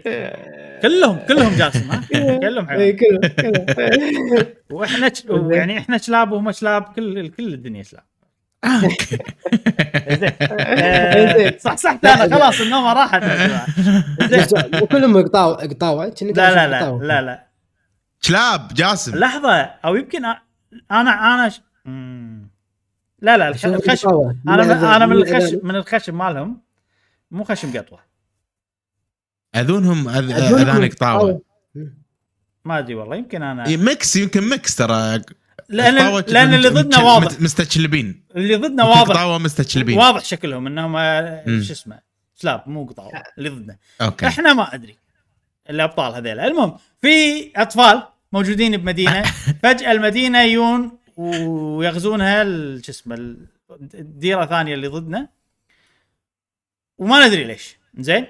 كلهم كلهم جاسم ها؟ كلهم
اي
حيوانات
كله كله
وإحنا ش... يعني إحنا شلاب وهم شلاب كل كل الدنيا شلاب. زين. آه، صح صح أنا خلاص النومة راحت.
وكلهم قطاوع كأني
لا لا لا. لا لا.
شلاب جاسم.
لحظة أو يمكن أنا أنا. لا لا الخ-
أشوف
الخشب.
قطاوع.
أنا من أنا من الخشب من الخشب مالهم. مو خشب قطوة.
اذونهم أذ-
أذونهم
اذانك طاوه
ما أدري والله يمكن أنا
إي، ميكس يمكن ميكس ترى. لأن
لأن اللي ضدنا واضح.
مستشلبين.
اللي ضدنا واضح.
طاوه مستشلبين.
واضح شكلهم إنهم آه،. شو اسمه سلاب مو قطاوة اللي ضدنا.
أوكي.
إحنا ما أدري. الأبطال هذيلا. المهم في أطفال موجودين بمدينة. فجأة المدينة يجون ويغزونها شو اسمه ال- الديره ثانية اللي ضدنا وما ندري ليش زين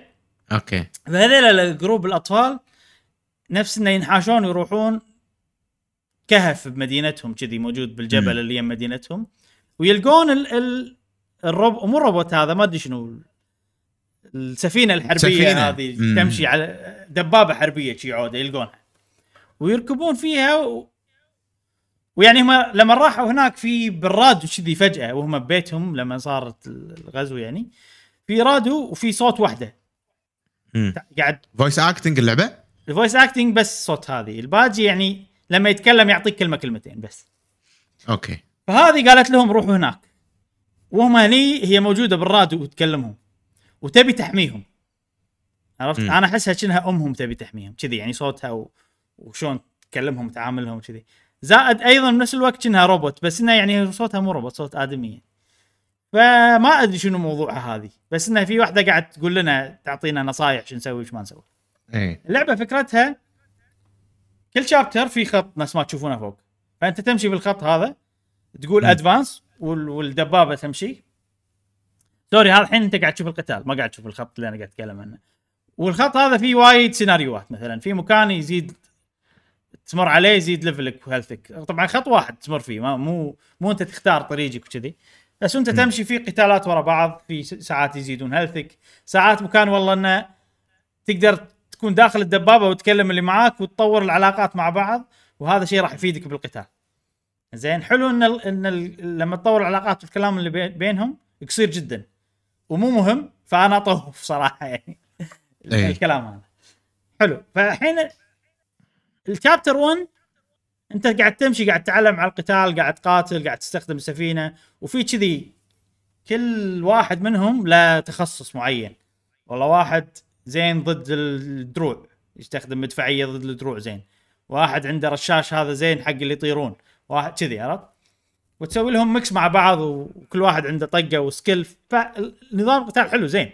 okay
فهذيلا ال group الأطفال نفس إنه ينحاشون ويروحون كهف بمدينتهم كذي موجود بالجبل
مم.
اللي يم مدينتهم ويلقون ال ال الروب مو الروبوت هذا ما أدري شنو السفينة الحربية
سفينة.
هذه
مم.
تمشي على دبابة حربية شي عودة يلقونها ويركبون فيها و... ويعني هم لما راحوا هناك في بالراديو كذي فجأة وهم ببيتهم لما صارت الغزو يعني في راديو وفي صوت
واحدة.
قاعد
voice acting اللعبة؟
ال voice acting بس صوت هذه. الباجي يعني لما يتكلم يعطيك كلمة كلمتين بس.
أوكي.
فهذه قالت لهم روحوا هناك. وهم هني هي موجودة بالراديو وتكلمهم. وتبي تحميهم. عرفت؟
مم.
أنا أحسها كأنها أمهم تبي تحميهم. كذي يعني صوتها و... وشلون تكلمهم وتعاملهم كذي زائد أيضا بنفس الوقت كأنها روبوت بس إنها يعني صوتها مو روبوت صوت ادمي فما أدري شنو موضوعها هذه بس انها في واحدة قاعد تقول لنا تعطينا نصايح شو نسوي وش ما نسوي.
إيه.
اللعبة فكرتها كل chapter في خط نفس ما تشوفونه فوق. فأنت تمشي بالخط هذا تقول. advance والدبابة تمشي. sorry هذا الحين أنت قاعد تشوف القتال ما قاعد تشوف الخط اللي أنا قاعد أتكلم عنه. والخط هذا فيه وايد سيناريوهات مثلا في مكان يزيد تمر عليه يزيد level ك و health ك طبعا خط واحد تمر فيه ما مو مو أنت تختار طريقك وكذي. بس أنت تمشي في قتالات ورا بعض في ساعات يزيدون هيلثك ساعات مكان والله إنه تقدر تكون داخل الدبابة وتكلم اللي معاك وتطور العلاقات مع بعض وهذا شيء راح يفيدك بالقتال. زين حلو إن ال إن ال لما تطور العلاقات والكلام اللي بي- بينهم قصير جدا. ومو مهم فأنا أطوف صراحة يعني.
إيه.
الكلام هذا. حلو. فالحين الشابتر 1 انت قاعد تمشي قاعد تتعلم على القتال قاعد تقاتل قاعد تستخدم السفينه وفي كذي كل واحد منهم له تخصص معين. والله واحد زين ضد الدروع يستخدم مدفعية ضد الدروع زين. واحد عنده رشاش هذا زين حق اللي يطيرون. واحد كذي عرفت؟ وتسوي لهم mix مع بعض وكل واحد عنده طقة و skill فالنظام القتال حلو زين.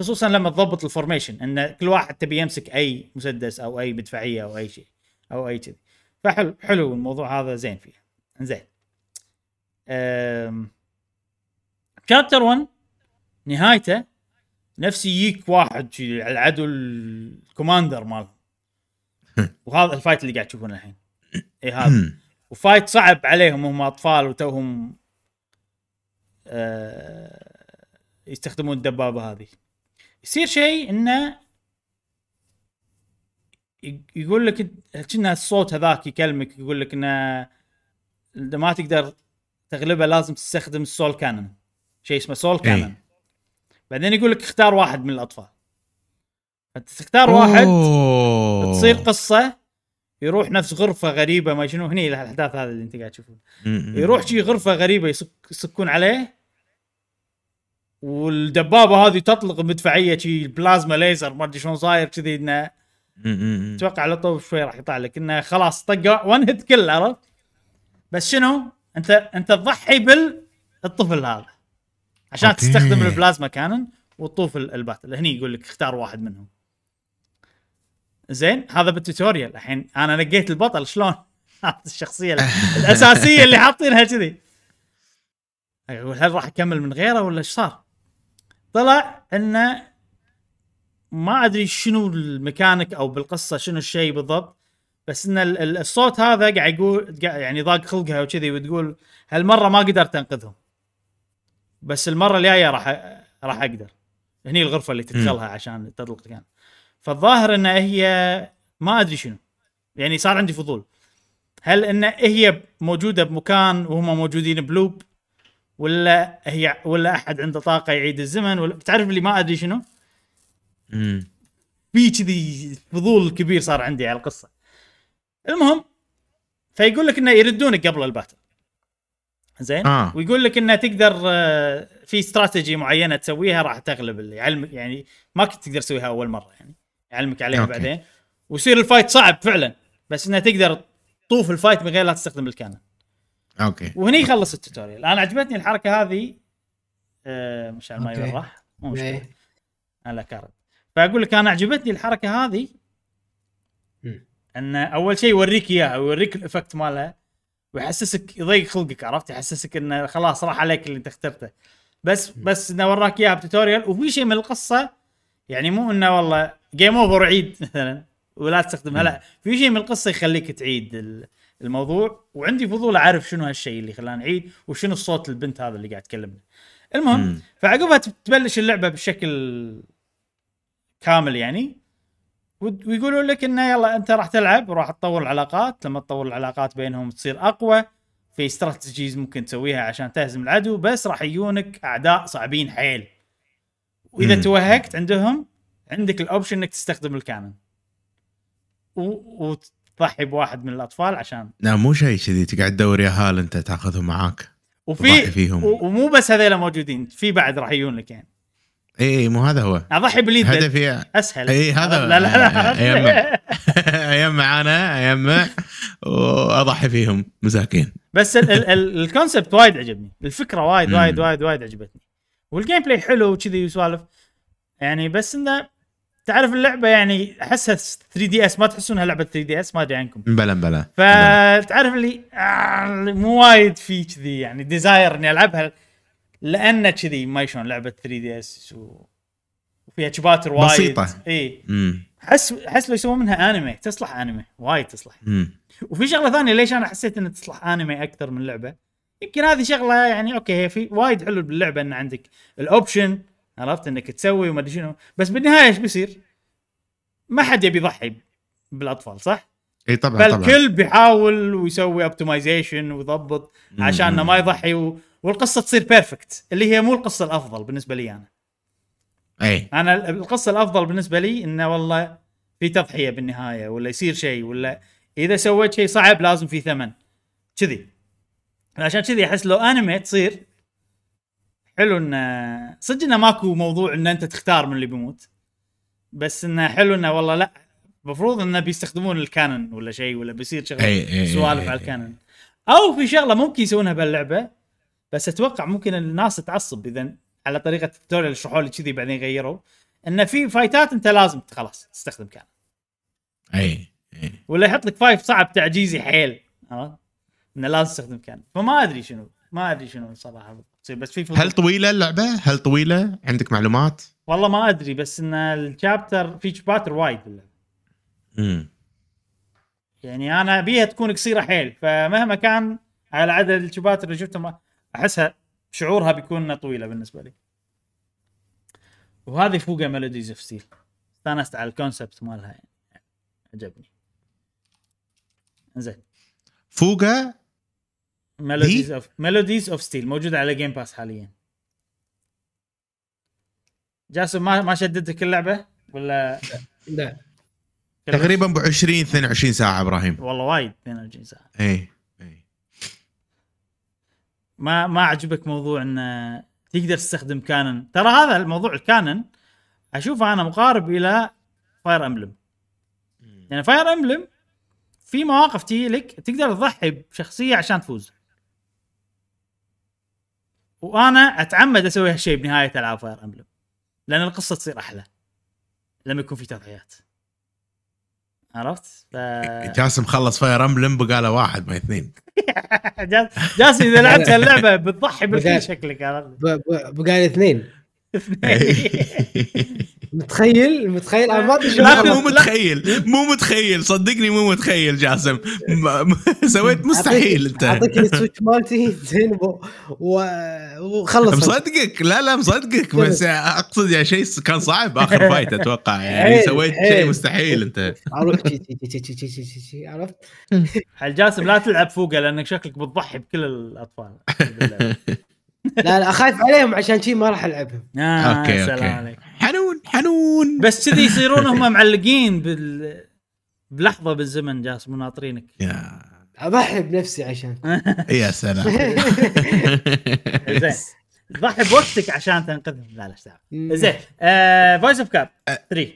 خصوصا لما تضبط ال formation إن كل واحد تبي يمسك أي مسدس أو أي مدفعية أو أي شيء أو أي كذي. فحلو حلو الموضوع هذا زين فيه زين chapter 1 نهايته نفس يجيك واحد العدو ال commander مالهم وهذا ال fight اللي قاعد تشوفونه الحين. اي هذا.
و
fight صعب عليهم هم أطفال وتوهم آه يستخدمون الدبابة هذه. يصير شيء إنه يقول لك كنا الصوت هذاك يكلمك يقول لك إنه ما تقدر تغلبه لازم تستخدم السول كانون شيء اسمه سول كانون بعدين يقول لك اختار واحد من الأطفال. فانت تختار واحد
أوه.
تصير قصة يروح نفس غرفة غريبة ما شنو هني الأحداث هذه اللي أنت قاعد تشوفها
مم.
يروح شي غرفة غريبة يسك يسكون عليه والدبابة هذه تطلق مدفعيه شي بلازما ليزر ما أدري شلون صاير كذي
إنه.
أتوقع على طول شوي راح يطلع لك إنه خلاص طقه one hit kill عرفت؟ بس شنو؟ أنت أنت تضحي بالطفل هذا. عشان
أوكي.
تستخدم ال plasma cannon وتطوف ال- ال battle. هني يقول لك اختار واحد منهم. زين هذا بال tutorial. الحين أنا نقيت البطل شلون؟ الشخصية الأساسية اللي حاطينها كذي. أقول هل راح أكمل من غيره ولا إيش صار؟ طلع إنه ما أدري شنو الميكانيك أو بالقصة شنو الشيء بالضبط بس إن ال- ال- الصوت هذا قاعد يقول يعني ضاق خلقها وكذي وتقول هالمرة ما قدرت أنقذهم. بس المرة الجاية راح راح أقدر. هني الغرفة اللي تدخلها عشان تطلق كان فالظاهر إن هي ما أدري شنو. يعني صار عندي فضول. هل إن هي موجودة بمكان وهم موجودين بلوب؟ ولا هي ولا أحد عنده طاقة يعيد الزمن ولا تعرف اللي ما أدري شنو
مم.
في كذي فضول كبير صار عندي على القصة المهم فيقول لك إنه يردونك قبل ال battle زين
آه.
ويقول لك إنه تقدر آه، في استراتيجي معينة تسويها راح تغلب اللي يعلمك يعني ما كنت تقدر تسويها أول مرة يعني يعلمك عليها
أوكي.
بعدين ويصير ال fight صعب فعلا بس انها تقدر تطوف ال fight من غير لا تستخدم ال
cannon أوكي.
وهني يخلص ال tutorial. أنا عجبتني الحركة هذه. آه مشان ما. يبرح مو مشكلة.
إيه.
على guard فأقول لك أنا عجبتني الحركة هذه. إن أول شيء يوريك اياها ويوريك ال effect مالها ويحسسك يضيق خلقك عرفت؟ يحسسك إنه خلاص راح عليك اللي أنت اخترته. بس بس إنه وراك إياها ب tutorial. وفي شيء من القصة يعني مو إنه والله game over عيد مثلا ولا تستخدمها. لا في شيء من القصة يخليك تعيد الموضوع وعندي فضول أعرف شنو هالشيء اللي خلاني أعيد وشنو الصوت البنت هذا اللي قاعد تكلمني المهم. فعقبها تبلش اللعبة بشكل كامل يعني ويقولوا لك إنه يلا أنت راح تلعب وراح تطور العلاقات لما تطور العلاقات بينهم تصير أقوى في strategies ممكن تسويها عشان تهزم العدو بس راح يجونك أعداء صعبين حيل وإذا
مم.
توهقت عندهم عندك ال option إنك تستخدم ال cannon و... وتضحي بواحد من الاطفال عشان
لا مو شيء كذي تقعد تدور ياهال انت تاخذهم معاك تضحي
وفي
فيهم.
ومو بس هذول موجودين في بعد راح يجون لك يعني
اي مو هذا هو
اضحي باليد بس
هدفي
اسهل
اي هذا
لا لا لا
أيام أيام معانا أيام واضحي فيهم مساكين
بس ال- ال- ال- الكونسبت وايد عجبني الفكرة وايد. وايد وايد وايد عجبتني والجيم بلاي حلو وكذي وسوالف يعني بس انه تعرف اللعبة يعني أحسها 3 دي إس ما تحسونها لعبة 3 دي إس؟ ما أدري عنكم.
بلا بلا
فتعرف اللي آه مو وايد في كذي يعني desire إني ألعبها لأن كذي ما شلون لعبة 3DS وفيها chapters وايد.
بسيطة.
إي.
امم
حس حس لو يسوون منها انمي تصلح انمي وايد تصلح.
امم
وفي شغلة ثانية ليش أنا حسيت انها تصلح انمي أكثر من لعبة؟ يمكن هذه شغلة يعني أوكي هي في وايد حلو باللعبة إن عندك ال option عرفت؟ إنك تسوي وما أدري شنو. بس بالنهاية إيش بيصير؟ ما حد يبي يضحي بالأطفال صح؟
إي طبعا طبعا.
فالكل بيحاول ويسوي optimization ويضبط. عشان ما يضحي و... والقصة تصير perfect اللي هي مو القصة الأفضل بالنسبة لي أنا.
إي.
أنا ال- القصة الأفضل بالنسبة لي إنه والله في تضحية بالنهاية ولا يصير شيء ولا إذا سويت شيء صعب لازم في ثمن. كذي. عشان كذي أحس لو انمي تصير حلو انه صدق إنه ماكو موضوع إن أنت تختار من اللي بيموت بس إنه حلو إنه والله لا المفروض إنه بيستخدمون ال cannon ولا شيء ولا بيصير
إي
سوالف. على ال cannon. أو في شغلة ممكن يسوونها باللعبه بس أتوقع ممكن الناس تعصب اذا على طريقة ال tutorial شرحوا لي كذي بعدين غيروا إن في fightات أنت لازم خلاص تستخدم cannon.
إي إي.
ولا يحط لك fight صعب تعجيزي حيل عرفت؟ إنه لازم تستخدم cannon. فما أدري شنو ما أدري شنو صراحة. تصير بس في.
هل طويلة اللعبة؟ هل طويلة؟ عندك معلومات؟
والله ما أدري بس إن ال chapter في chapter وايد باللعبه
امم
يعني أنا أبيها تكون قصيرة حيل فمهما كان على عدد الشباتر اللي شفتهم أحسها شعورها بيكون طويلة بالنسبة لي وهذه Fuga Melodies of Steel استأنست على ال concept مالها يعني عجبني زين
Fuga
Melodies of Melodies of Steel موجودة على Game Pass حاليا. جاسم ما ما شدتك اللعبة؟ ولا
لا.
تقريبا ب 20 22 ساعة إبراهيم.
والله وايد 22 ساعة.
اي اي
ما ما عجبك موضوع إن تقدر تستخدم cannon ترى هذا الموضوع ال cannon اشوفه أنا مقارب إلى Fire Emblem يعني Fire Emblem في مواقف تجي لك تقدر تضحي بشخصية عشان تفوز. وأنا اتعمد أسوي هالشيء بنهاية العاب Fire Emblem لأن القصة تصير أحلى. لما يكون في تضحيات. عرفت؟ ف...
جاسم خلص Fire Emblem بقى له واحد ما اثنين.
جاس- جاسم إذا لعبت هاللعبة بتضحي بالكل
بقى-
شكلك عرفت؟
بقى اثنين. متخيل؟ متخيل؟ أنا ما أدري
لا مو متخيل. مو متخيل. صدقني مو متخيل جاسم. سويت مستحيل أنت.
أعطيك ال Switch مالتي. زين وخلص.
مصدقك. لا لا مصدقك. بس أقصد يعني شيء كان صعب آخر fight أتوقع. يعني
إيه،
سويت
إيه.
شيء مستحيل
أنت. عرفت.
جاسم لا تلعب Fuga لأنك شكلك بتضحي بكل الأطفال.
لا لا أخاف عليهم عشان شي ما راح ألعبهم.
آه
okay
سلام
okay
عليك
حنون حنون.
بس كذي يصيرون هم معلقين بال بلحظة بالزمن جاسم ناطرينك.
يا.
أضحي بنفسي عشان.
يا سلام.
زين. تضحي بوقتك عشان تنقذهم لا لا. زين. Voice of Cards 3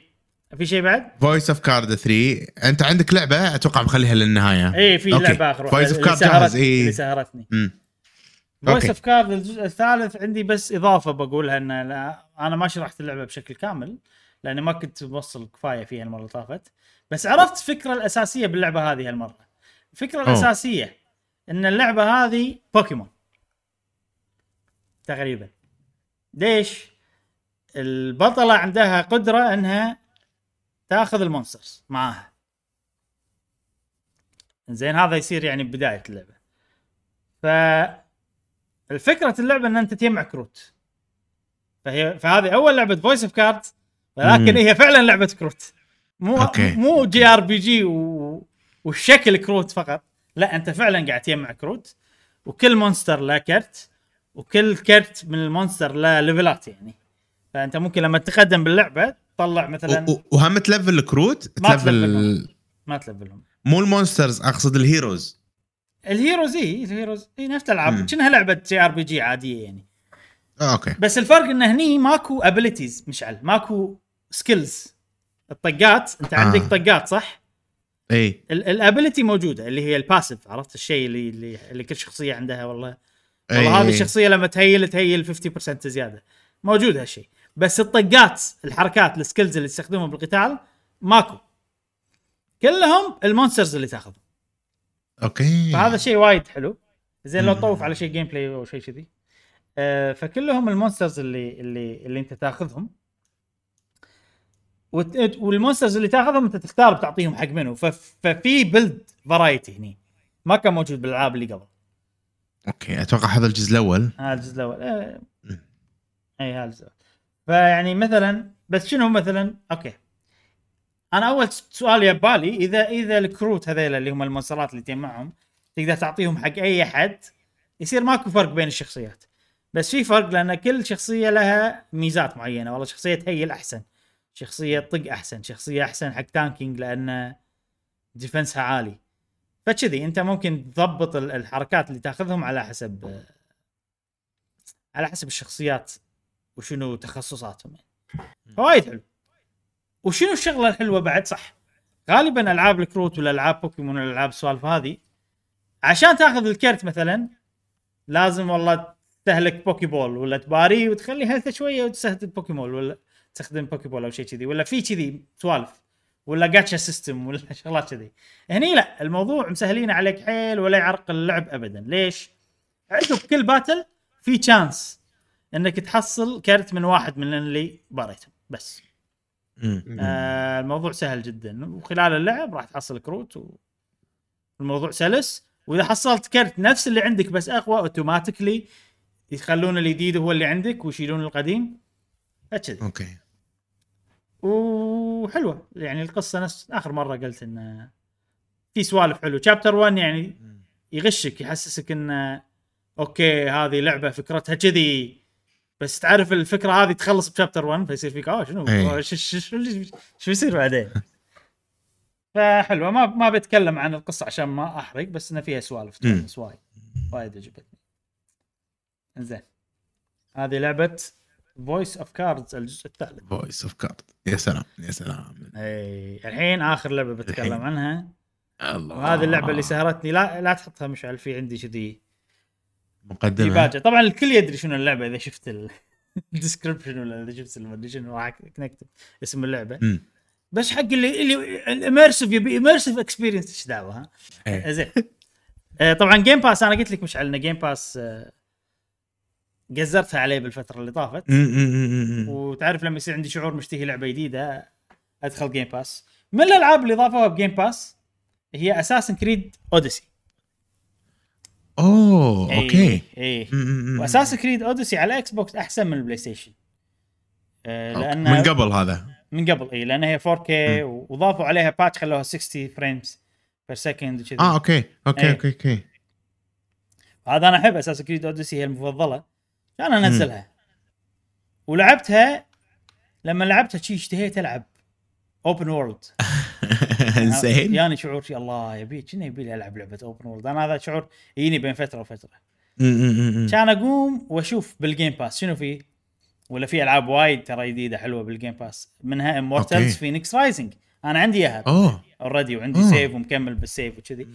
في شيء بعد؟
Voice of Cards 3 أنت عندك لعبة؟ أتوقع مخليها للنهاية.
اي إيه، في.
لعبة of
اللي
Card
سهرت-
جاهز،.
اللي سهرتني.
Voice.
of Cards الجزء الثالث عندي بس إضافة بقولها إن أنا ما شرحت اللعبة بشكل كامل لأني ما كنت موصل كفاية فيها المرة اللي طافت. بس عرفت الفكرة الأساسية باللعبة هذه هالمرة. الفكرة
أوه.
الأساسية إن اللعبة هذه بوكيمون تقريبا. ليش؟ البطلة عندها قدرة إنها تأخذ ال monsters معاها. زين هذا يصير يعني بداية اللعبة. ف الفكرة اللعبة إن أنت تجمع كروت. فهي فهذه أول لعبة Voice of Cards ولكن
مم.
هي فعلا لعبة كروت. مو
okay.
مو JRPG و... والشكل كروت فقط. لا أنت فعلا قاعد تجمع كروت وكل monster له كرت وكل كرت من ال monster له ليفلات يعني. فأنت ممكن لما تتقدم باللعبة تطلع مثلا
و- وهم تلفل الكروت؟
ما
تلفل
تلفلهم. ما تلفلهم.
مو ال monsters أقصد
ال heroes. ال heroes اي ال heroes. اي نفس
الألعاب.
كأنها لعبه JRPG عادية يعني؟
آه okay.
بس الفرق انه هني ماكو abilities مشعل. ماكو skills الطقات أنت
آه.
عندك طقات صح؟
إي.
ال ability موجودة اللي هي ال passive عرفت الشيء اللي اللي, اللي كل شخصية عندها والله. والله هذه. الشخصية لما تهيل تهيل 50% زيادة. موجود هالشيء. بس الطقات الحركات ال skills اللي تستخدمهم بالقتال ماكو. كلهم ال monsters اللي تاخذهم.
okay.
فهذا شيء وايد حلو. زين لو
مم.
تطوف على شيء gameplay أو شيء كذي. آه فكلهم ال monsters اللي اللي اللي أنت تاخذهم. وت- وال monsters اللي تاخذهم أنت تختار بتعطيهم حق منو. فف- ففي build variety هني. ما كان موجود بالألعاب اللي قبل.
okay أتوقع هذا الجزء الأول.
هذا الجزء الأول. آه. اي هذا الجزء. فيعني مثلا بس شنو مثلا؟ okay. أنا أول سؤال يبالي إذا إذا الكروت هذيل اللي هم المونسترات اللي تجمعهم تقدر تعطيهم حق أي أحد يصير ماكو فرق بين الشخصيات. بس في فرق لأن كل شخصية لها ميزات معينة. والله شخصية تهيل احسن شخصية طق أحسن شخصية أحسن حق tanking لأن defense ها عالي. فكذي أنت ممكن تضبط ال- الحركات اللي تأخذهم على حسب على حسب الشخصيات وشنو تخصصاتهم. يعني. فوايد حلو. وشنو الشغلة الحلوة بعد؟ صح. غالبا ألعاب الكروت ولا ألعاب بوكيمون ولا ألعاب السوالف هذه عشان تاخذ الكرت مثلا لازم والله تهلك Poké Ball ولا تباري وتخلي health شوية وتستخدم بوكيمون ولا تستخدم Poké Ball أو شيء كذي ولا في كذي سوالف ولا gacha system ولا شغلات كذي. هني لا الموضوع مسهلين عليك حيل ولا يعرقل اللعب ابدا. ليش؟ عندك كل battle في chance إنك تحصل كرت من واحد من اللي باريتهم بس. آه الموضوع سهل جدا. وخلال اللعب راح تحصل كروت والموضوع سلس. وإذا حصلت كرت نفس اللي عندك بس أقوى automatically يخلون الجديد هو اللي عندك ويشيلون القديم. هكذي
okay.
وحلوة. يعني القصة نفس آخر مرة قلت انه في سوالف حلو chapter 1 يعني يغشك يحسسك انه okay هذه لعبة فكرتها كذي. بس تعرف الفكرة هذه تخلص ب chapter 1 فيصير فيك آه شنو؟
أي.
أوه، شو يصير بعدين؟ فحلوة ما ما بتكلم عن القصة عشان ما أحرق بس إنه فيها سوالف. تونس وايد. وايد عجبتني. زين هذه لعبة Voice of Cards الجزء الثالث.
Voice of Cards يا سلام يا سلام.
اي الحين آخر لعبة بتكلم
الحين.
عنها.
الله.
وهذه اللعبة اللي سهرتني لا لا تحطها مشعل في عندي كذي مقدمة. طبعا الكل يدري شنو اللعبة إذا شفت ال description ولا إذا شفت المدري شنو نكتب اسم اللعبة.
مم.
بس حق اللي اللي ال immersive يبي immersive experience إيش دعوة ها؟
إيه.
زين. آه، طبعا Game Pass أنا قلت لك مش على Game Pass آه، قزرتها عليه بالفترة اللي طافت. وتعرف لما يصير عندي شعور مشتهي لعبة جديدة أدخل Game Pass من الألعاب اللي ضافوها ب Game Pass هي Assassin's Creed Odyssey
أوه
إيه،
okay.
اي.
و
Assassin's Creed Odyssey على Xbox أحسن من ال PlayStation آه،. لأن
من قبل هذا.
من قبل اي لأن هي 4K وضافوا عليها patch خلوها 60 frames per second
آه أوكي okay
إيه.
okay okay.
هذا أنا أحب Assassin's Creed Odyssey هي المفضلة. كان أنزلها. ولعبتها لما لعبتها شي اشتهيت ألعب open world
زين
يعني شعور شي الله يبي كنا يبي لي ألعب لعبة open world أنا هذا شعور يجيني بين
فترة وفترة.
كان أقوم وأشوف بال Game Pass شنو فيه ولا في ألعاب وايد ترى جديدة حلوة بال Game Pass منها
okay.
Immortals Fenyx Rising أنا عندي
إياها
already وعندي
أوه.
save ومكمل بال save وكذي.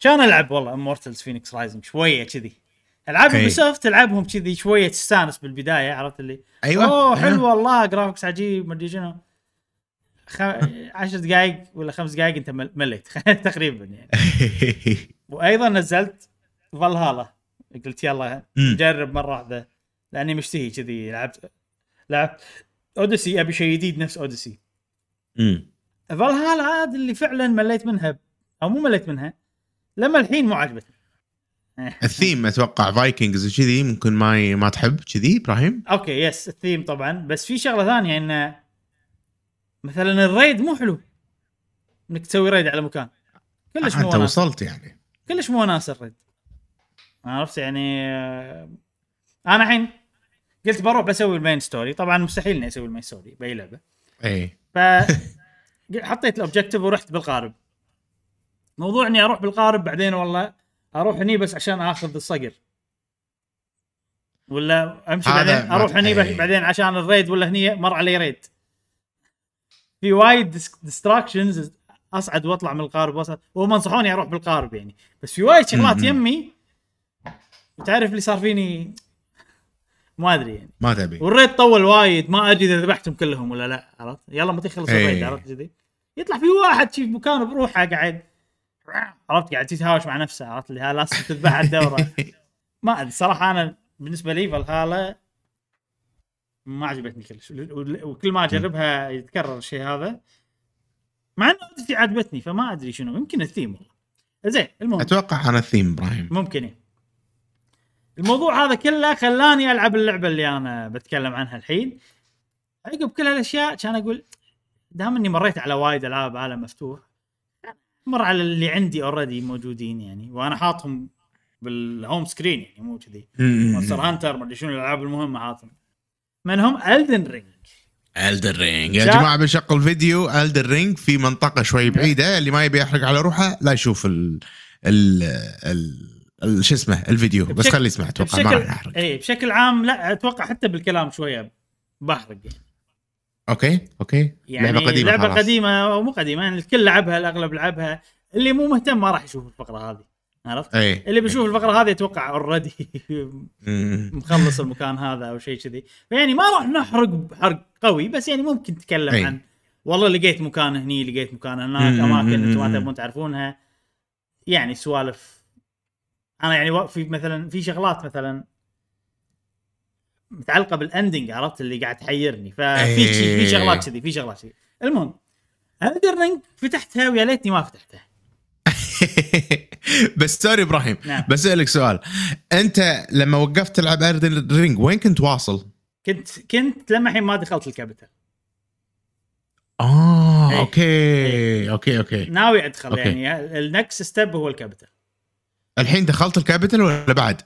كان ألعب والله Immortals Fenyx Rising شوية كذي. ألعاب. Ubisoft تلعبهم كذي شوية تستانس بالبداية عرفت اللي؟
أيوه.
أوه حلو والله graphics عجيب مدري شنو. خ... عشر دقائق ولا خمس دقائق انت مل- مليت. تقريبا يعني. وأيضا نزلت فالهالا قلت يلا
مم.
نجرب مرة واحدة. لأني مشتهي كذي. لعبت لعبت Odyssey أبي شيء جديد نفس
Odyssey.
Valhalla عاد اللي فعلا مليت منها. أو مو مليت منها. لما الحين مو عجبتني
الثيم أتوقع Vikings وكذي ممكن ما. ما تحب. كذي إبراهيم؟
okay yes ال theme طبعا. بس في شغلة ثانية ان مثلا ال raid مو حلو. إنك تسوي raid على مكان. كلش مو أنت
وصلت يعني.
كلش مو وناس ال raid. عرفت يعني؟ أنا الحين قلت بروح بسوي ال main story. طبعا مستحيل إني أسوي ال main story بأي
لعبة. إي.
ف حطيت ال objective ورحت بالقارب. موضوع إني أروح بالقارب بعدين والله أروح هني بس عشان آخذ الصقر. ولا
أمشي
بعدين؟ أروح هني. بعدين عشان ال raid ولا هني مر علي raid. في وايد ديستراكشنز اصعد وأطلع من القارب واصعد وهم نصحوني أروح بالقارب يعني. بس في وايد شغلات. يمي وتعرف اللي صار فيني؟ ما أدري يعني.
ما تبي.
والريد طول وايد ما أدري إذا ذبحتهم كلهم ولا لا عرفت؟ يلا متى يخلص
إيه.
الريد عرفت كذي؟ يطلع في واحد شي مكانه بروحه قاعد عرفت؟ قاعد يتهاوش مع نفسه عرفت؟ اللي ها لازم تذبح الدورة. ما أدري صراحة أنا بالنسبة لي فالهالا ما عجبتني كلش. وكل ما أجربها يتكرر الشيء هذا. مع إنه عجبتني فما أدري شنو. يمكن الثيم والله. زين المهم.
أتوقع أنا الثيم إبراهيم.
ممكن. الموضوع هذا كله خلاني ألعب اللعبة اللي أنا بتكلم عنها الحين. عقب كل هالأشياء كان أقول دام إني مريت على وايد ألعاب عالم مفتوح مر على اللي عندي already موجودين يعني وأنا حاطهم بال home screen يعني مو كذي. Monster Hunter ما أدري شنو الألعاب المهمة حاطهم. منهم Elden Ring
Elden Ring يا جماعة بنشغل فيديو Elden Ring في منطقة شوي بعيدة. اللي ما يبي يحرق على روحه لا يشوف ال ال ال, شو اسمه الفيديو. بس خليه يسمع أتوقع ما راح نحرق
اي بشكل عام لا أتوقع حتى بالكلام شوية بحرق يعني.
okay okay.
يعني
لعبة قديمة
لعبة
خلاص.
قديمة أو مو قديمة يعني الكل لعبها الأغلب لعبها. اللي مو مهتم ما راح يشوف الفقرة هذه. عرفت؟
إي
اللي بيشوف الفقرة هذه أتوقع
already.
مخلص المكان هذا أو شيء كذي فيعني ما راح نحرق حرق قوي بس يعني ممكن نتكلم
أي.
عن والله لقيت مكان هني لقيت مكان هناك
أماكن
أنتم ما. تبون تعرفونها يعني سوالف أنا يعني في مثلا في شغلات مثلا متعلقة بال ending عرفت اللي قاعد تحيرني ففي في. شغلات كذي في شغلات كذي المهم Elden Ring فتحتها ويا ليتني ما فتحتها
بس sorry إبراهيم
نعم.
بسالك سؤال أنت لما وقفت تلعب Elden Ring وين كنت واصل؟
كنت كنت لما الحين ما دخلت الكابيتال
آه
إيه.
okay okay okay
ناوي أدخل
okay.
يعني ال next step هو ال capital
الحين دخلت ال capital ولا بعد؟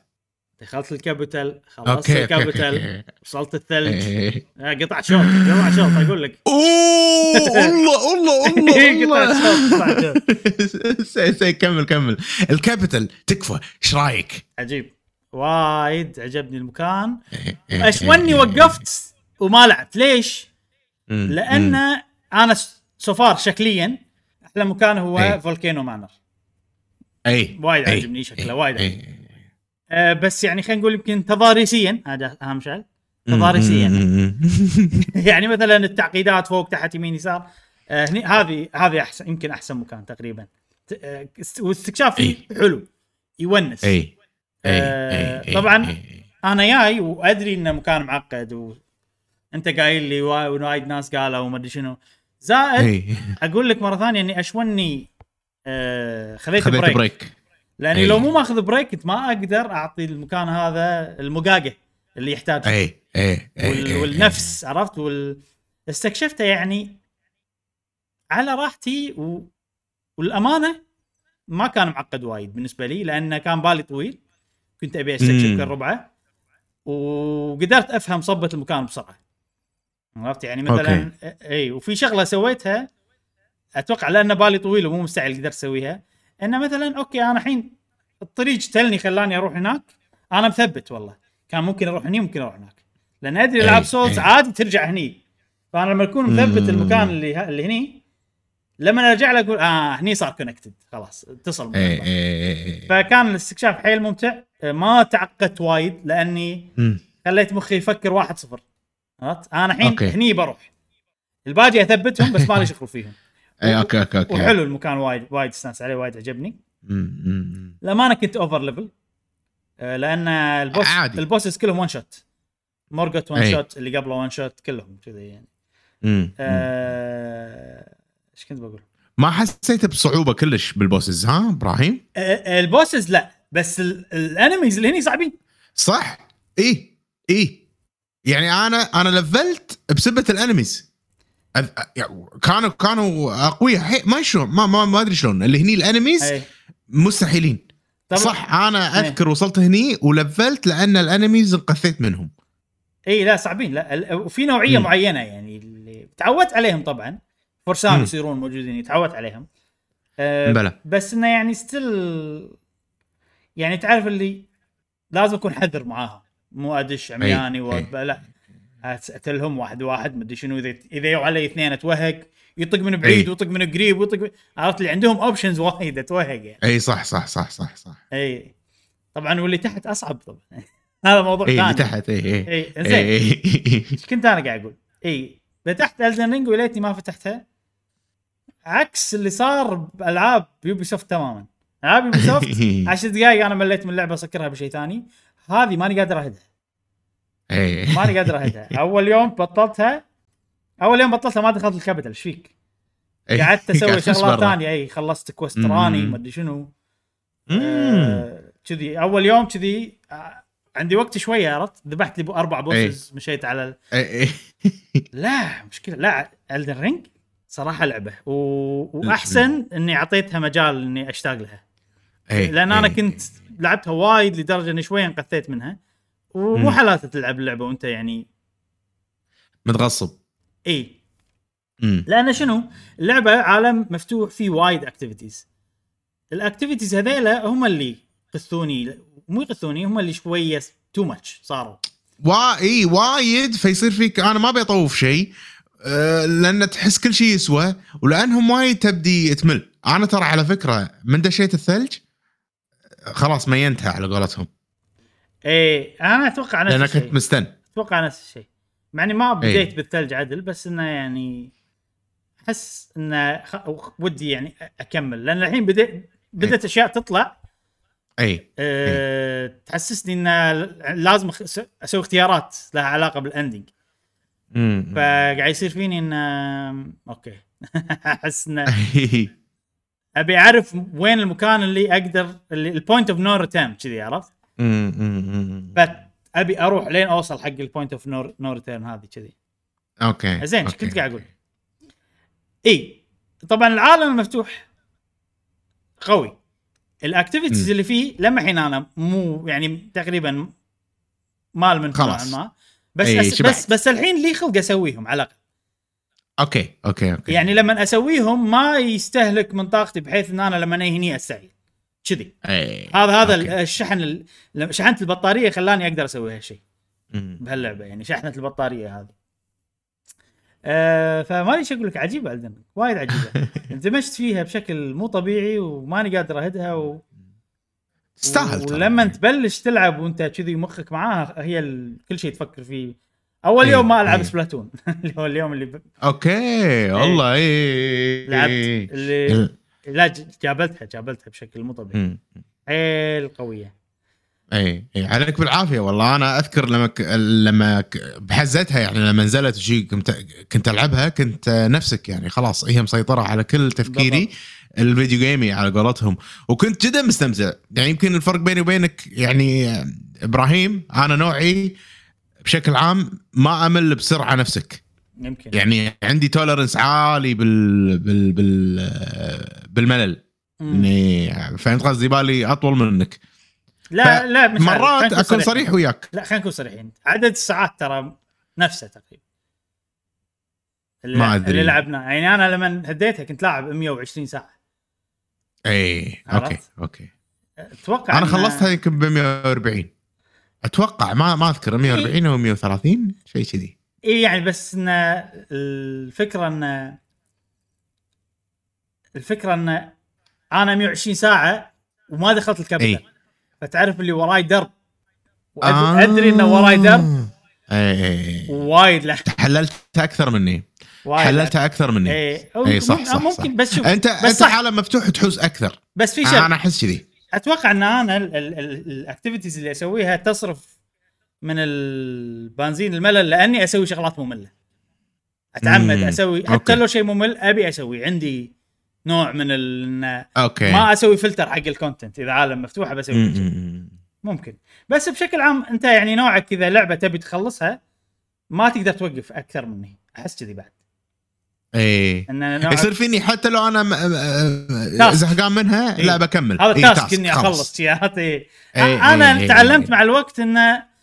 دخلت ال
capital خلصت
ال
capital
وصلت الثلج.
إيه.
آه، قطع شوط قطع شوط أقول لك.
أوه الله الله الله
قطع شوط
كمل كمل. ال capital تكفى. إيش رأيك؟
عجيب. وايد عجبني المكان.
إيه،
اشوني وقفت وما لعبت. ليش؟ لأن أنا so far شكليا أحلى مكان هو
إيه.
Volcano Manor
اي
وايد
إيه.
عجبني شكله وايد عجبني.
إيه.
آه بس يعني خلينا نقول يمكن تضاريسيا هذا أهم شيء. تضاريسيا. يعني مثلا التعقيدات فوق تحت يمين يسار. آه هني هذه هذه أحسن يمكن أحسن مكان تقريبا. آه، است- واستكشاف فيه حلو يونس.
اي
آه،
إي،
طبعاً
إي.
أنا جاي وأدري إنه مكان معقد وانت قايل لي وا- وايد ناس قالوا وما أدري شنو. زائد أقول لك مرة ثانية إني أشوني آه خذيت
خذيت
break, break.
break.
لاني
إي.
لو مو ماخذ بريك كنت ما أقدر اعطي المكان هذا المقاقه اللي يحتاجه.
اي اي
وال... والنفس عرفت؟ وال... استكشفته يعني على راحتي و... والأمانة ما كان معقد وايد بالنسبة لي لأنه كان بالي طويل. كنت أبي
أستكشف.
كل ربعه وقدرت أفهم صبة المكان بسرعة. عرفت؟ يعني مثلا اي وفي شغلة سويتها أتوقع لأن بالي طويل ومو مستعجل قدرت اسويها انه مثلا okay أنا الحين الطريق تلني خلاني أروح هناك أنا مثبت والله. كان ممكن أروح هني ممكن أروح هناك. لأن أدري العاب
أي،
Souls
أي.
عادي ترجع هني. فأنا لما أكون مثبت. المكان اللي اللي هني لما أرجع له أقول آه هني صار connected خلاص اتصل
اي. اي
فكان الاستكشاف حيل ممتع. ما تعقدت وايد لأني خليت مخي يفكر واحد صفر. عرفت؟ أنا الحين. هني بروح. الباقي أثبتهم بس ما لي شغل فيهم.
اي okay okay okay
وحلو المكان وايد وايد استانس عليه وايد عجبني. الامانه كنت over level آه، لأن ال boss
عادي.
ال bosses كلهم one shot Morgott
one.
shot اللي قبله one shot كلهم كذي يعني. آه، إيش كنت بقول؟
ما حسيت بصعوبة كلش بال bosses ها إبراهيم
آه، ال bosses لا بس ال- ال enemies اللي هني صعبين
صح اي اي يعني أنا أنا لفلت بسبه ال enemies يعني كانوا كانوا أقوياء ما شلون ما ما, ما أدري شلون اللي هني الأنميز
أي.
مستحيلين صح أنا
إيه.
أذكر وصلت هني ولفلت لأن الأنميز انقثيت منهم
اي لا صعبين لا وفي نوعية
مم.
معينة يعني اللي تعودت عليهم طبعا فرسان. يصيرون موجودين تعودت عليهم أه بس إنه يعني ستيل يعني تعرف اللي لازم أكون حذر معاها مو أدش عمياني. و... لا اتلهم واحد واحد مدري شنو إذا إذا يو علي اثنين أتوهق يطق من بعيد. ويطق من قريب ويطق من... عرفت اللي عندهم options وايد أتوهق يعني.
إي صح صح صح صح صح.
إي. طبعا واللي تحت أصعب طبعا. هذا موضوع
إي
ثاني.
اللي تحت إي إي.
إي
إي
زين
إي.
إيش كنت أنا قاعد أقول؟ إي. فتحت Elden Ring وليتني ما فتحتها عكس اللي صار بألعاب Ubisoft تماما. ألعاب Ubisoft 10 دقائق أنا مليت من اللعبة أسكرها بشيء ثاني. هذه ماني قادر أهدها.
اي
ماني قادر اهدها أول يوم بطلتها أول يوم بطلتها ما دخلت ال capital إيش فيك؟
إي.
قعدت
أسوي
شغلات. ثانية اي خلصت quest
Ranni.
ما أدري شنو. آه، كذي أول يوم كذي آه، عندي وقت شوية عرفت ذبحت لي أربع bosses مشيت على ال... لا مشكلة لا Elden Ring صراحة لعبة و... وأحسن إني أعطيتها مجال إني أشتاق لها
إي.
لأن أنا
إي.
كنت لعبتها وايد لدرجة إني شوية انقثيت منها ومو
مم.
حالاتها تلعب اللعبة وانت يعني
متغصب. إي.
لأن شنو؟ اللعبة عالم مفتوح فيه وايد activities ال activities هذيلا هم اللي يقثوني مو يقثوني هم اللي شوية too much صاروا.
وا إي وايد فيصير فيك أنا ما بيطوف شيء أه لأن تحس كل شيء يسوى ولأنهم وايد تبدي تمل. أنا ترى على فكرة من دشيت الثلج خلاص مينتها على قولتهم.
إيه أنا أتوقع نفس الشيء.
كنت مستن.
أتوقع نفس الشيء. مع إني ما بديت بالثلج عدل بس إنه يعني أحس إنه خ... ودي يعني أكمل. لأن الحين بديت بدأت أشياء تطلع.
اي
أه... تحسسني إنه لازم أسوي اختيارات لها علاقة بال
ending.
فقاعد يصير فيني إنه okay. أحس
إنه.
أبي أعرف وين المكان اللي أقدر اللي ال point of no return كذي عرفت؟
مم. مم. مم.
فابي أروح لين أوصل حق ال point of no return هذه كذي
okay
زين
إيش.
كنت قاعد أقول؟ إي طبعا العالم المفتوح قوي ال
activities.
اللي فيه لما الحين أنا مو يعني تقريبا مال من
خلاص.
ما بس أس. بس بس الحين لي خلق أسويهم على الأقل
okay okay okay
يعني لما أسويهم ما يستهلك من طاقتي بحيث إن أنا لما هني استعجل كذي
إي.
هذا هذا
okay.
الشحن ال- شحنت البطارية خلاني أقدر أسوي هالشيء. بهاللعبة يعني شحنة البطارية هذه آه فما أدري إيش أقول لك عجيبة Elden وايد عجيبة اندمجت فيها بشكل مو طبيعي وماني قادر أهدها و...
تستاهل.
ولما تبلش تلعب وأنت كذي مخك معاها هي ال... كل شيء تفكر فيه أول
إيه،
يوم ما ألعب
إيه.
Splatoon اللي هو اليوم اللي ب...
okay والله اي
لعبت. اللي لا جابلتها جابلتها بشكل مو طبيعي. حيل قوية.
اي اي. عليك بالعافية والله. أنا أذكر لما ك... لما ك... بحزتها يعني لما نزلت وشي كنت كنت ألعبها كنت نفسك يعني خلاص هي مسيطرة على كل تفكيري
بالضبط.
الفيديو جيمي على قولتهم. وكنت جدا مستمتع. يعني يمكن الفرق بيني وبينك يعني إبراهيم أنا نوعي بشكل عام ما أمل بسرعة نفسك.
يمكن.
يعني عندي تولرنس عالي بال بال بال بالملل. إني فهمت قصدي؟ بالي أطول منك.
لا لا مش.
مرات
أكون.
صريح وياك.
لا خلينا نكون صريحين. عدد الساعات ترى نفسه تقريبا.
ما أدري.
اللي لعبناه يعني أنا لما هديتها كنت لاعب 120 ساعة.
اي؟ okay
okay.
أتوقع
أنا
خلصتها يمكن ب 140 أتوقع ما ما أذكر 140 أو 130 شيء كذي.
اي يعني بس إن الفكرة إن الفكرة إن أنا 120 ساعة وما دخلت ال capital
اي
فتعرف اللي وراي درب.
آه.
أدري إنه وراي درب.
اي اي
وايد لا.
حللتها أكثر مني. حللتها أكثر مني.
اي
اي صح صح,
ممكن
صح.
بس شوف
انت
بس أنت.
عالم مفتوح تحوس أكثر.
بس في شيء.
أنا أحس كذي.
أتوقع إن أنا ال activities اللي أسويها تصرف من البنزين الملل لأني أسوي شغلات مملة
أتعمد.
أسوي حتى
okay.
لو شيء ممل أبي أسوي عندي نوع من ال... إن
okay
ما أسوي فلتر حق ال content إذا عالم مفتوحه بسوي
م-
كل شيء.
م- م.
ممكن بس بشكل عام أنت يعني نوعك إذا لعبة تبي تخلصها ما تقدر توقف أكثر مني أحس كذي بعد
اي
إن نوعك
يصير فيني حتى لو أنا م-. زهقان منها
إي.
لا بكمل
هذا
إي،
task إني. أخلص؟ إيه.
إي،
أنا
إي، إي،
تعلمت
إي.
مع الوقت انه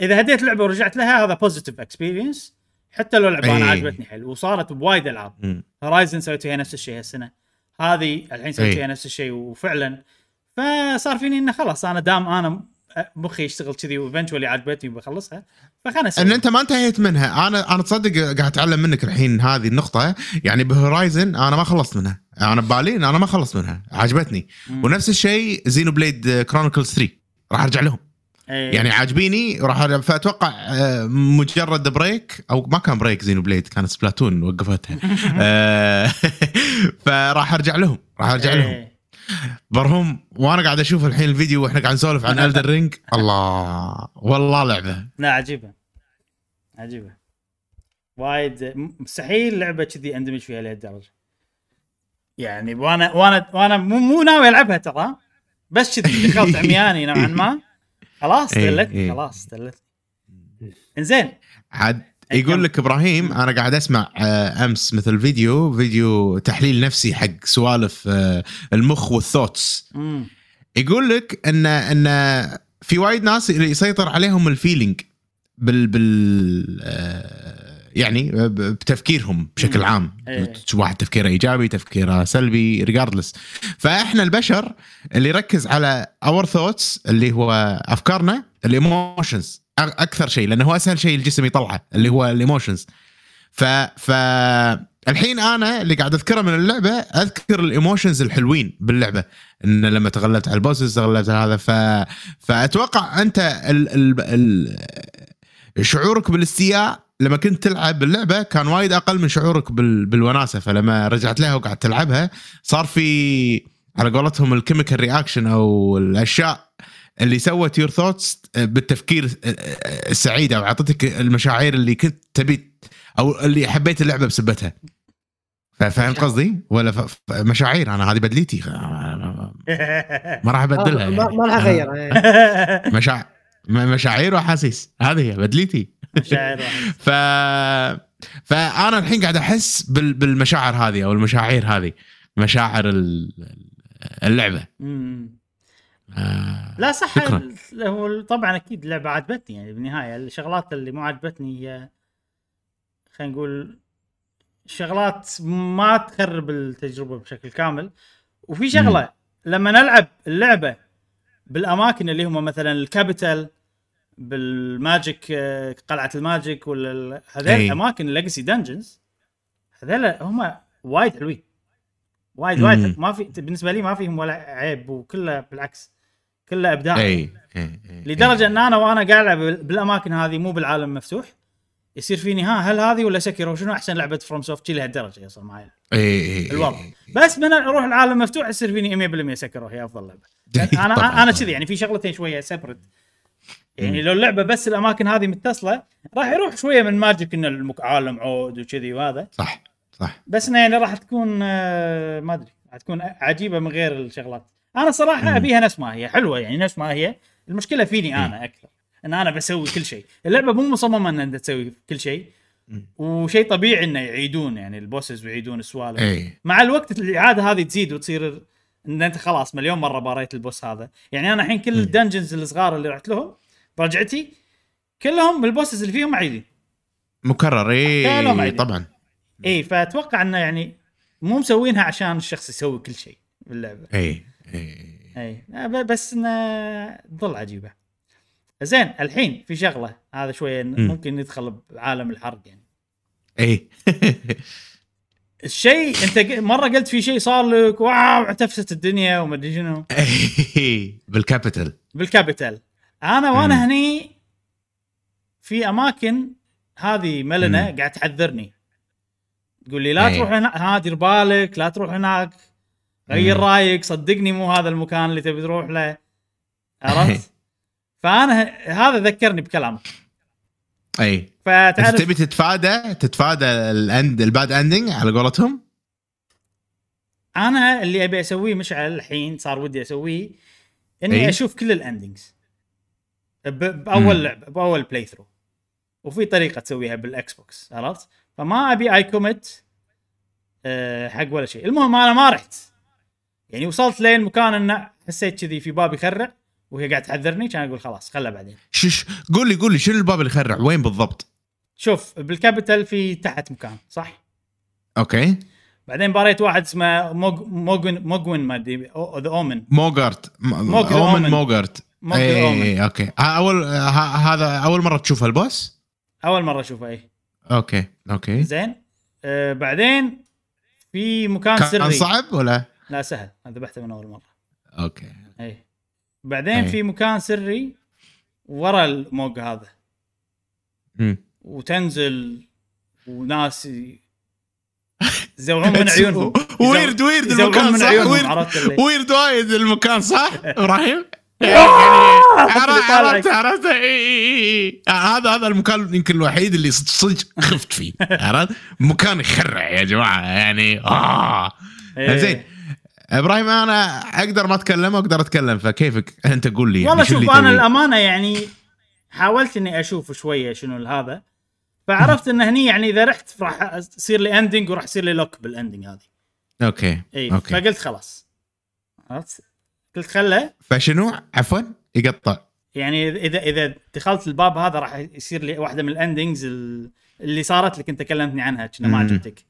إذا هديت لعبة ورجعت لها هذا positive experience حتى لو لعبة أنا
إيه.
عجبتني حيل وصارت بوايد
ألعاب.
هورايزن سويت فيها نفس الشيء هالسنة. هذه الحين سويت
إيه.
فيها نفس الشيء وفعلا فصار فيني إنه خلاص أنا دام أنا مخي يشتغل كذي و eventually عجبتني وبخلصها فخلنا أسوي
إن أنت ما انتهيت منها. أنا أنا تصدق قاعد أتعلم منك الحين هذه النقطة. يعني بهورايزن أنا ما خلصت منها. أنا ببالي أنا ما خلصت منها. عجبتني.
مم.
ونفس الشيء Xenoblade Chronicles 3 راح أرجع لهم.
إيه.
يعني عاجبيني راح فاتوقع آه، مجرد break أو ما كان break Xenoblade كانت Splatoon وقفتها. آه، فراح أرجع لهم راح أرجع لهم.
إيه.
برهم وأنا قاعد أشوف الحين الفيديو وإحنا قاعد نسولف عن الدر رينج الله والله لعبة.
لا عجيبة. عجيبة. وايد مستحيل لعبة كذي أندمج فيها لهالدرجة. يعني وأنا وأنا وأنا مو, مو ناوي ألعبها ترى بس كذي دخلت عمياني نوعا ما. خلاص
إيه، إيه.
خلاص استلتني إنزين.
عاد يقول لك إبراهيم أنا قاعد أسمع آه، أمس مثل فيديو فيديو تحليل نفسي حق سوالف آه، المخ وال
thoughts.
يقول لك ان إن في وايد ناس يسيطر عليهم ال feeling بال بال آه، يعني بتفكيرهم بشكل. عام.
إيه.
واحد تفكيره إيجابي تفكيره سلبي regardless فإحنا البشر اللي يركز على our thoughts اللي هو أفكارنا ال emotions أكثر شيء لأنه هو أسهل شيء الجسم يطلعه اللي هو ال emotions ف ف الحين أنا اللي قاعد أذكره من اللعبة أذكر ال emotions الحلوين باللعبة. إن لما تغلبت على ال bosses تغلبت على هذا ف... فأتوقع أنت ال... ال... ال... شعورك بالاستياء لما كنت تلعب اللعبه كان وايد أقل من شعورك بال... بالوناسة فلما رجعت لها وقعدت تلعبها صار في على قولتهم ال chemical reaction أو الأشياء اللي suit your thoughts بالتفكير السعيد أو أعطتك المشاعر اللي كنت تبي أو اللي حبيت اللعبة بسبتها فهمت قصدي؟ ولا ف... ف- مشاعر أنا هذه بدليتي ما راح أبدلها
آه،
يعني.
ما راح أغير إيه.
مشاعر مشاعر وأحاسيس هذه هي بدليتي ف فانا الحين قاعد احس بال... بالمشاعر هذه أو المشاعر هذه. مشاعر ال- اللعبة.
مم.
آه،
لا صح
شكراً.
هو طبعا أكيد اللعبه عجبتني يعني بالنهاية. الشغلات اللي مو عجبتني هي خلينا نقول شغلات ما تخرب التجربة بشكل كامل. وفي شغلة لما نلعب اللعبة بالأماكن اللي هم مثلا ال capital بال magic آه، قلعة ال magic ولا هذول
أي.
الاماكن ال legacy dungeons هذول هم وايد حلوين. وايد وايد. ما في بالنسبة لي ما فيهم ولا عيب وكله بالعكس كله إبداع.
اي اي اي
لدرجة إن أنا وأنا قاعد العب بالأماكن هذه مو بالعالم المفتوح يصير فيني ها هل هذه ولا Sekiro شنو أحسن لعبة FromSoft شي لهالدرجة يصل معي
اي اي
الوضع. بس من أروح العالم المفتوح يصير فيني 100% Sekiro هي أفضل
لعبة.
أنا
أنا.
كذي يعني في شغلتين شوية separate يعني لو اللعبة بس الأماكن هذه متصلة راح يروح شوية من magic إن المك- عالم عود وكذي وهذا.
صح صح.
بس إنه يعني راح تكون آه، ما أدري راح تكون عجيبة من غير الشغلات. أنا صراحة
مم.
أبيها نفس ما هي حلوة يعني نفس ما هي. المشكلة فيني أنا أكثر إن أنا بسوي كل شيء. اللعبة مو مصممة إن أنت تسوي كل شيء. وشيء طبيعي إنه يعيدون يعني ال bosses ويعيدون السوالف. مع الوقت الإعادة هذه تزيد وتصير إن أنت خلاص مليون مرة باريت ال boss هذا. يعني أنا الحين كل.
ال
dungeons الصغار اللي رحت لهم برجعتي كلهم ال bosses اللي فيهم عيدين
مكرر. اي. طبعا.
اي فأتوقع إنه يعني مو مسوينها عشان الشخص يسوي كل شيء باللعبه
اي اي
اي بس إنه تظل عجيبة. زين الحين في شغلة. هذا شوية ممكن ندخل بعالم الحرق يعني.
اي
الشيء أنت مرة قلت في شيء صار لك wow اعتفست الدنيا وما أدري شنو.
إي. بالكابيتال.
بالكابيتال. أنا وأنا
مم.
هني في أماكن هذه ملنا. قاعد تحذرني تقول لي لا
أي.
تروح هنا ها دير بالك لا تروح هناك غير
مم.
رأيك صدقني مو هذا المكان اللي تبي تروح له عرفت؟ فأنا هذا ذكرني بكلامك
اي
فتعرف
تبي تتفادى تتفادى ال end ال bad ending على قولتهم
أنا اللي أبي أسويه مشعل الحين صار ودي أسويه إني
أي.
أشوف كل ال endings بأول
مم.
لعبة بأول playthrough وفي طريقة تسويها بال Xbox عرفت؟ فما أبي اي commit أه حق ولا شيء. المهم أنا ما رحت. يعني وصلت لين مكان إنه حسيت كذي في باب يخرع وهي قاعد تحذرني كان أقول خلاص خلها بعدين.
شش قول لي قول لي شنو الباب اللي يخرع؟ وين بالضبط؟
شوف بال capital في تحت مكان صح؟
okay.
بعدين حاربت واحد اسمه Mohg Mohgwyn Mohgwyn ما أدري the Omen.
Morgott م- Mohg
Omen.
Morgott.
Mohg
اي
Omen.
اي okay أول هذا أول مرة تشوف ال
boss؟ أول مرة أشوفه اي
okay okay.
زين. آه بعدين في مكان
كان
سري.
صعب ولا؟
لا سهل. أنا ذبحته من أول مرة.
okay.
اي بعدين
أي.
في مكان سري ورا الموج هذا.
مم.
وتنزل وناس يزوعون من عيونهم.
ويرد ويرد المكان صح؟ ويرد وايد المكان صح؟
إبراهيم؟
عرفت
طالعك.
عرفت عرفت. إي- إي- إي. هذا هذا المكان يمكن الوحيد اللي صدق خفت فيه عرفت؟ مكان يخرع يا جماعة يعني آه.
إيه.
زين. إبراهيم أنا أقدر ما أتكلم واقدر أتكلم فكيفك؟ أنت قول لي
والله
شو
شوف
أنا؟
الأمانة يعني حاولت إني أشوف شوية شنو هذا فعرفت إن هني يعني إذا رحت راح يصير لي ending وراح يصير لي lock بال ending هذه
okay
اي
okay.
فقلت خلاص. عرفت؟ قلت خله.
فشنو؟ عفوا يقطع.
يعني اذا اذا دخلت الباب هذا راح يصير لي واحدة من ال endings ال- اللي صارت لك أنت كلمتني عنها كنا ما. عجبتك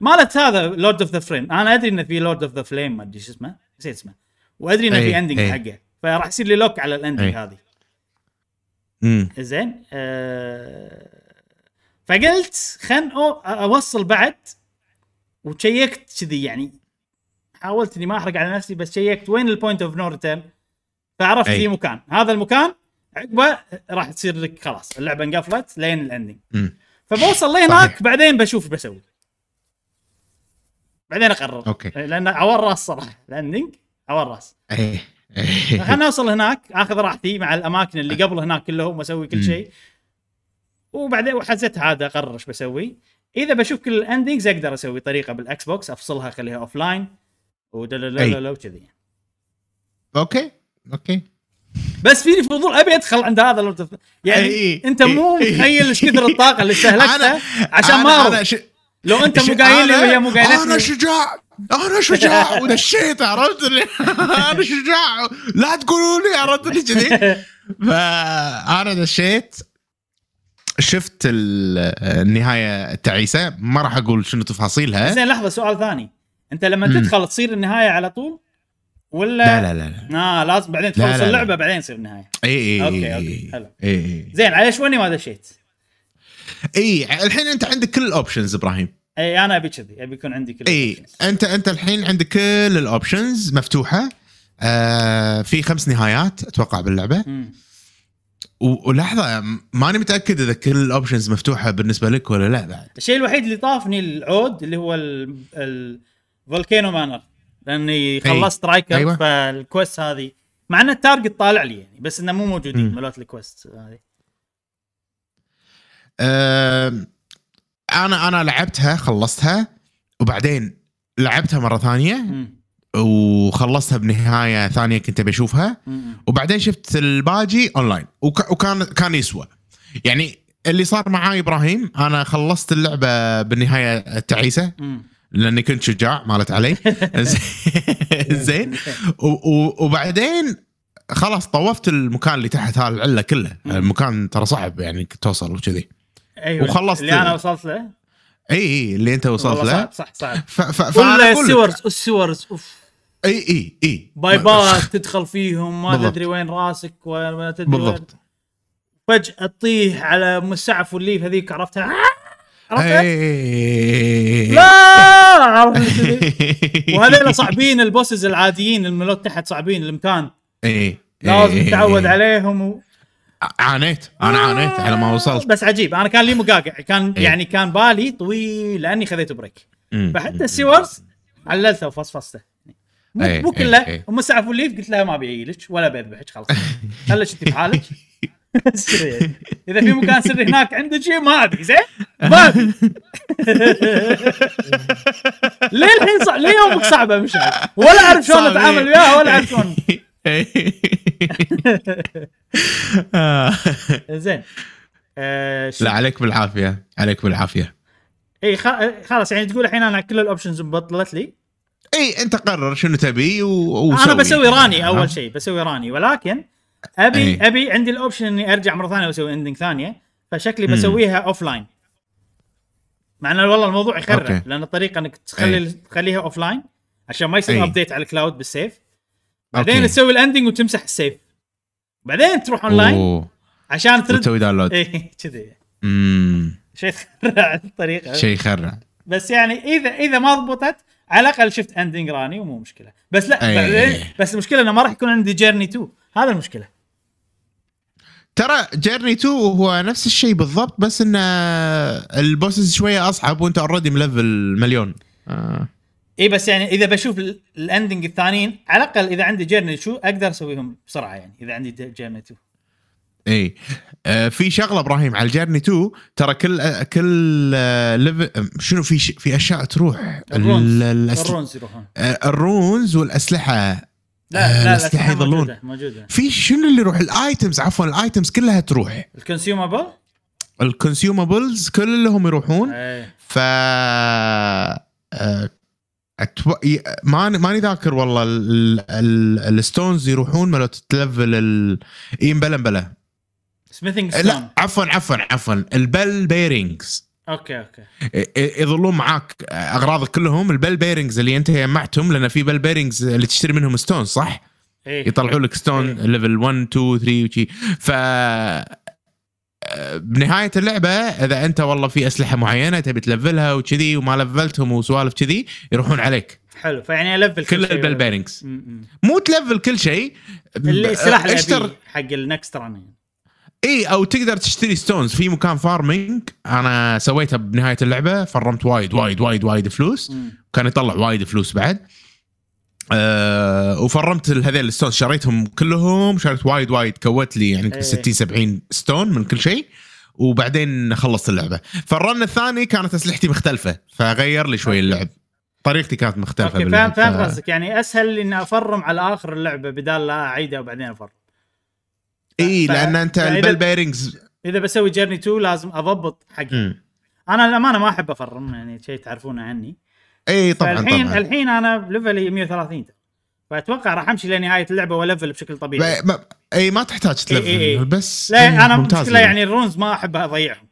مالت هذا Lord of the Flame أنا أدري انه في Lord of the Flame ما أدري شو اسمه. نسيت اسمه. وأدري انه في ending
أي.
حقه. فراح يصير لي lock على ال ending
أي.
هذه. زين. أه فقلت خل أوصل بعد و check ت كذي يعني. حاولت إني ما أحرق على نفسي بس check ت وين ال point of no return
فعرفت.
في مكان. هذا المكان عقبه راح تصير لك خلاص اللعبة انقفلت لين ال
ending.
فبوصل لهناك. بعدين بشوف بسوي. بعدين أقرر.
okay.
لأن عور راس صراحة ال ending عور راس.
إيه
خلنا اوصل هناك آخذ راحتي مع الأماكن اللي قبل هناك كلهم وأسوي كل. شيء. وبعدين وحسيت هذا أقرر إيش بسوي. إذا بشوف كل ال endings أقدر أسوي طريقة بال Xbox أفصلها أخليها offline ودلولولو وكذي.
okay. okay.
بس فيني فضول أبي أدخل عند هذا لو تف... يعني
أي.
أنت مو. متخيل إيش كثر الطاقة اللي استهلكتها عشان ما
ش...
لو
أنت
مو قايل لي وهي مو قايلت
أنا
لي.
شجاع. أنا شجاع. ودشيت عرفت أنا شجاع. لا تقولوا لي عرفت اللي كذي. فانا دشيت شفت ال- النهاية التعيسه ما راح أقول شنو تفاصيلها.
زين لحظة سؤال ثاني. انت لما
مم.
تدخل تصير النهاية على طول ولا
لا لا لا لا
آه لازم بعدين
لا،
تخلص
لا، لا.
اللعبة بعدين تصير النهاية
إي إي
okay،
إي
okay، حلو.
إي إي
زين على شوني ما دشيت
إي الحين أنت عندك كل ال options
إبراهيم إي أنا أبي كذي أبي يكون عندي كل إي.
أنت أنت الحين عندك كل ال options مفتوحة آه في خمس نهايات أتوقع باللعبة
مم.
ولحظة ماني متأكد إذا كل ال options مفتوحة بالنسبة لك ولا لا بعد
الشيء الوحيد اللي طافني العود اللي هو ال Volcano Manor لأني خلصت Rykard
أيوة.
فال quest هذه مع إن ال target طالع لي يعني بس إنه مو موجودين. ملوت ال quest
هذه أنا أنا لعبتها خلصتها وبعدين لعبتها مرة ثانية
مم.
وخلصتها بنهاية ثانية كنت بشوفها. وبعدين شفت الباجي اونلاين وك وكان كان يسوى يعني اللي صار معاي إبراهيم أنا خلصت اللعبة بالنهايه التعيسة
مم.
لأني كنت شجاع مالت علي. زين. وبعدين خلاص طوفت المكان اللي تحت هذا العلة كله. المكان ترى صعب يعني توصل وكذي.
أيوه.
وخلصت-
اللي أنا وصلت له؟
إي إي اللي أنت وصلت له.
صح
ف- فأنا
ولا السورز السورز أوف.
إي إي إي.
بايبات تدخل فيهم ما
بالضبط.
تدري وين راسك وما تدري وين.
بالضبط.
فجأة تطيح على مسعف والليف هذيك عرفتها؟ عرفتها؟ لا! كذي؟ وهذول صعبين البوسز العاديين الملوت تحت صعبين المكان
اي
لازم تتعود عليهم و...
عانيت أنا عانيت على ما وصلت
بس عجيب أنا كان لي مقاقع كان
إيه.
يعني كان بالي طويل لأني خذيت بريك. فحتى السيورز عللته وفصفصته مو
إيه،
مو
إيه،
كله
إيه.
ومسعف والليف قلت لها ما بيعيلك ولا بذبحك خلاص خليك أنت في حالك بس كذا يعني. اذا في مكان سري هناك عندك شيء ما أدري زين ما أدري ليه الحين صع... ليه يومك صعبه مش عارف ولا أعرف شلون
صعب،
اتعامل. وياها ولا أعرف شلون
آه.
زين آه.
لا عليك بالعافية عليك بالعافية
إي خ... خلاص يعني تقول الحين أنا كل الأوبشنز مبطلت لي
إي أنت قرر شنو تبي و...
أنا
وسوي.
بسوي راني
آه.
اول شيء بسوي Ranni ولكن ابي
إيه.
أبي عندي ال option إني أرجع مرة ثانية وأسوي ending ثانية
فشكلي.
بسويها offline مع إنه والله الموضوع يخرب
okay.
لأن الطريقة إنك تخلي
إيه.
تخليها offline عشان ما يصير. update على ال cloud بال save بعدين
okay.
تسوي ال ending وتمسح ال save بعدين تروح اون لاين. عشان ترد
وتسوي download
إيه كذي شيء تخرع الطريقة
شيء يخرع
بس يعني اذا إذا ما ضبطت على الأقل شفت ending Ranni ومو مشكلة بس لا
أي.
بس المشكلة إنه ما راح يكون عندي journey 2 هذا المشكلة
ترى journey 2 هو نفس الشيء بالضبط بس انه ال bosses شوية أصعب وأنت already ملفل مليون. آه.
اي بس يعني إذا بشوف ال- ال ending الثانيين على الأقل إذا عندي journey two أقدر أسويهم بسرعة يعني إذا عندي جيرني 2
اي آه في شغلة إبراهيم على ال journey 2 ترى كل آه كل آه level شنو في ش... في أشياء تروح. ال runes.
ال runes يروحون.
آه، ال runes والأسلحة.
لا
آه،
لا لا
الأسلحة يظلون.
موجودة موجودة.
في شنو اللي يروح؟ ال items عفوا ال items كلها تروح.
ال
consumable ال consumables كلهم يروحون.
إيه.
ف آه، أتو... ماني ماني ذاكر والله ال- ال- ال stones يروحون ملوت تلفل ال... اي مبلا مبلا
smithing
لا عفوا عفوا عفوا. ال bell
bearings okay okay
يظلون معاك اغراضك كلهم ال bell bearings اللي انت جمعتهم لأن في bell bearings اللي تشتري منهم stone صح؟
إيه
يطلعوا لك stone
إيه.
level 1 2 3 وشي ف بنهاية اللعبة إذا أنت والله في أسلحة معينة تبي تلفلها وكذي وما لفلتهم وسوالف كذي يروحون عليك
حلو فيعني ألفل
كل
شيء.
ال
bell bearings.
مو تلفل كل شيء
السلاح
اشتر
حق ال next
run إي أو تقدر تشتري stones في مكان farming أنا سويتها بنهاية اللعبة. فرمت وايد وايد وايد وايد فلوس. كان يطلع وايد فلوس بعد. أه وفرمت هذيل ال stones شريتهم كلهم. شريت وايد وايد. كوت لي يعني
إيه.
60 70 stone من كل شيء. وبعدين خلصت اللعبة. فال run الثاني كانت أسلحتي مختلفة فغير لي شوي اللعب. طريقتي كانت مختلفة
okay فاهم. فاهم
ف-
قصدك يعني أسهل إني أفرم على آخر اللعبة بدال لا أعيدها وبعدين أفرم.
اي
ف-
لأن أنت
فإذا-
ال bell
bearings إذا بسوي journey 2 لازم أضبط حقي. أنا للأمانة ما أحب أفرم يعني شيء تعرفونه عني.
اي طبعا
فالحين
طبعا.
الحين أنا level ي 130 فأتوقع راح أمشي لنهاية اللعبة وألفل بشكل طبيعي.
ما- اي ما تحتاج
إي إي إي.
تلفل بس
لا
إي،
أنا
ممتاز
مشكله يعني ال runes ما أحب أضيعهم.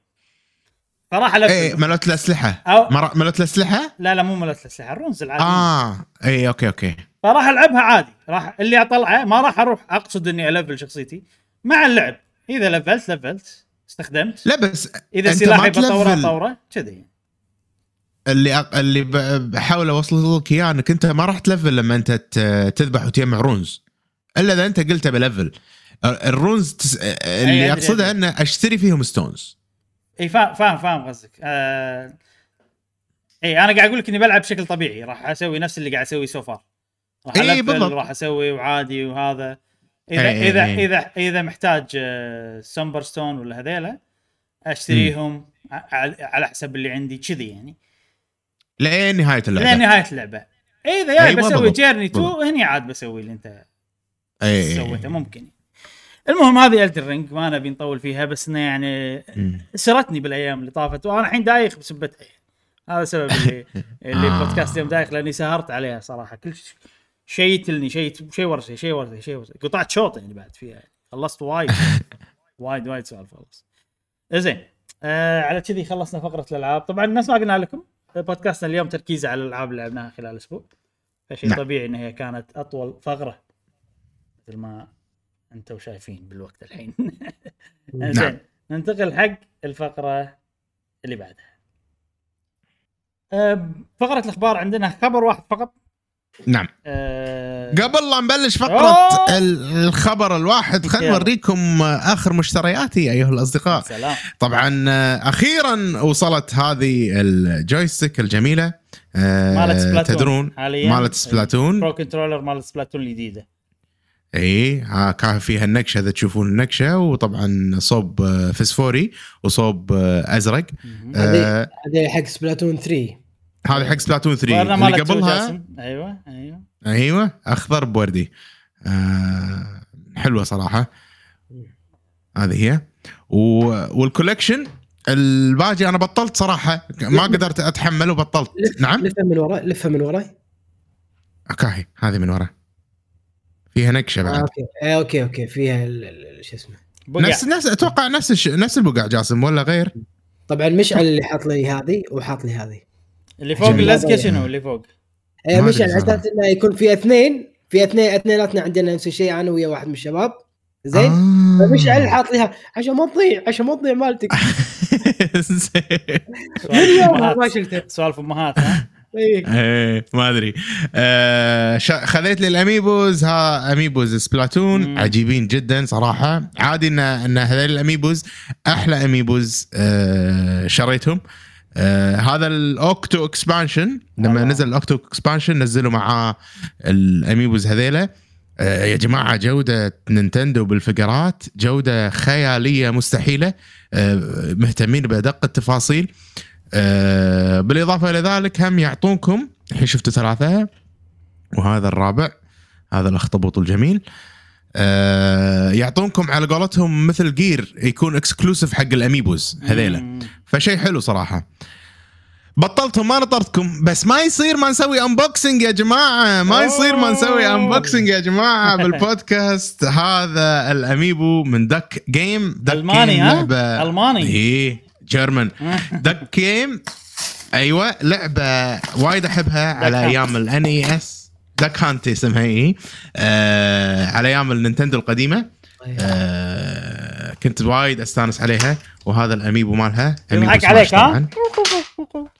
فراح ألفل.
اي ملوت الأسلحة.
أو-
مر- ملوت الأسلحة؟
لا لا مو ملت الأسلحة ال runes العادي
آه اي okay okay.
فراح ألعبها عادي. راح اللي أطلعه ما راح أروح أقصد إني ألفل شخصيتي. مع اللعب. إذا لفلت لفلت. استخدمت.
لا بس إذا
سلاحي بطوره
تلفل.
طوره كذي.
اللي أق... اللي بحاول أوصل لك إياه إنك أنت ما راح تلفل لما أنت تذبح وتجمع runes. إلا إذا أنت قلت بلفل ال runes تس... اللي
أقصده.
إنه أشتري فيهم stones.
إي فاهم فاهم فاهم قصدك. آه... إي أنا قاعد أقول لك إني بلعب بشكل طبيعي. راح أسوي نفس اللي قاعد اسويه so far راح
إي،
ألفل
بالضبط.
راح أسوي وعادي وهذا. اذا
إي، إي،
اذا
إي.
اذا إذا محتاج آه، somber stone ولا هذيلا أشتريهم على حسب اللي عندي كذي يعني
لين نهاية اللعبة
لين نهاية اللعبة إذا جاي
أيوة،
بسوي. journey 2
بالضبط.
هني عاد بسوي اللي انت
إي.
سويته ممكن المهم هذه Elden Ring ما نبي نطول فيها بس إنه يعني. سرتني بالأيام اللي طافت وأنا الحين دايخ بسبتها هذا السبب اللي اللي
آه.
البودكاست اليوم دايخ لأني سهرت عليها صراحة كل ش- شيء يتلني شيء شيء ورا شيء شيء ورا شيء ورا. قطعت شوط يعني بعد فيها يعني. خلصت وايد وايد وايد سوالف خلص زين آه على كذي خلصنا فقرة الألعاب طبعا الناس ما قلنا لكم بودكاستنا اليوم تركيزه على الألعاب اللي لعبناها خلال الأسبوع فشيء
نعم.
طبيعي إن هي كانت أطول فقرة مثل ما أنتم شايفين بالوقت الحين
نعم.
زين ننتقل حق الفقرة اللي بعدها أه، فقرة الأخبار عندنا خبر واحد فقط
نعم.
أه،
قبل لا نبلش فقرة
أوه.
ال- الخبر الواحد خلينا. نوريكم آخر مشترياتي أيها الأصدقاء.
سلام.
طبعا آه، أخيرا وصلت هذه الجويستيك الجميلة. آه،
مالت Splatoon
تدرون؟
حاليا.
مالت Splatoon؟
Pro Controller مالت Splatoon الجديدة.
إي ها كان فيها النكشة إذا تشوفون النكشة وطبعا صوب آه، فسفوري وصوب آه، أزرق. آه،
هذه حق Splatoon 3
هذه حق Splatoon 3
ورنا
اللي قبلها.
أيوه أيوه.
أيوه أخضر بوردي. آه حلوة صراحة. هذه هي. و... وال collection الباقي أنا بطلت صراحة. ما قدرت أتحمل وبطلت.
لف
نعم؟
لفها من وراي لفها من وراي؟
اكاهي هذه من ورا فيها نكشه
آه
بعد.
okay. آه okay okay. فيها ال- ال- شو اسمه؟
بقع.
نفس نفس أتوقع نفس الش... نفس البقع جاسم ولا غير؟
طبعا مشعل اللي حاط لي هذه وحاط لي هذه.
اللي فوق. اللزقه شنو اللي فوق؟
آه
أدري
على
صراحة.
أساس إنه يكون في اثنين في اثنين اثنيناتنا عندنا نفس الشيء أنا ويا واحد من الشباب زين
آه.
فمشعل حاط لي ها- عشان ما تضيع عشان ما تضيع مالتك
سوالف
ما شلته
سوالف امهات ها؟
إيه.
إيه ما أدري آه خذيت لي ال amiibos ها amiibos Splatoon
مم.
عجيبين جدا صراحة عادي ان إن هذول ال amiibos أحلى amiibos آه شريتهم آه هذا ال Octo Expansion لما
الله.
نزل ال Octo Expansion نزلوا معاه ال amiibos هذيلا. آه يا جماعة جودة نينتندو بالفقرات جودة خيالية مستحيلة. آه مهتمين بأدق التفاصيل. آه بالإضافة إلى ذلك هم يعطونكم الحين شفتوا ثلاثة وهذا الرابع هذا الأخطبوط الجميل. آه يعطونكم على قولتهم مثل gear يكون exclusive حق ال amiibos
هذيلا.
فشيء حلو صراحة بطلتهم ما نطرتكم بس ما يصير ما نسوي unboxing يا جماعة ما يصير ما نسوي. unboxing يا جماعة بالبودكاست هذا ال amiibo من duck game duck
ألماني،
game
ها؟
لعبه
ألماني.
إيه German duck game أيوه لعبة وايد أحبها على. أيام ال NES Duck Hunt اسمها اي آه على أيام النينتندو القديمة آه كنت وايد أستانس عليها وهذا ال Amiibo
مالها
Smash
عليك، ها؟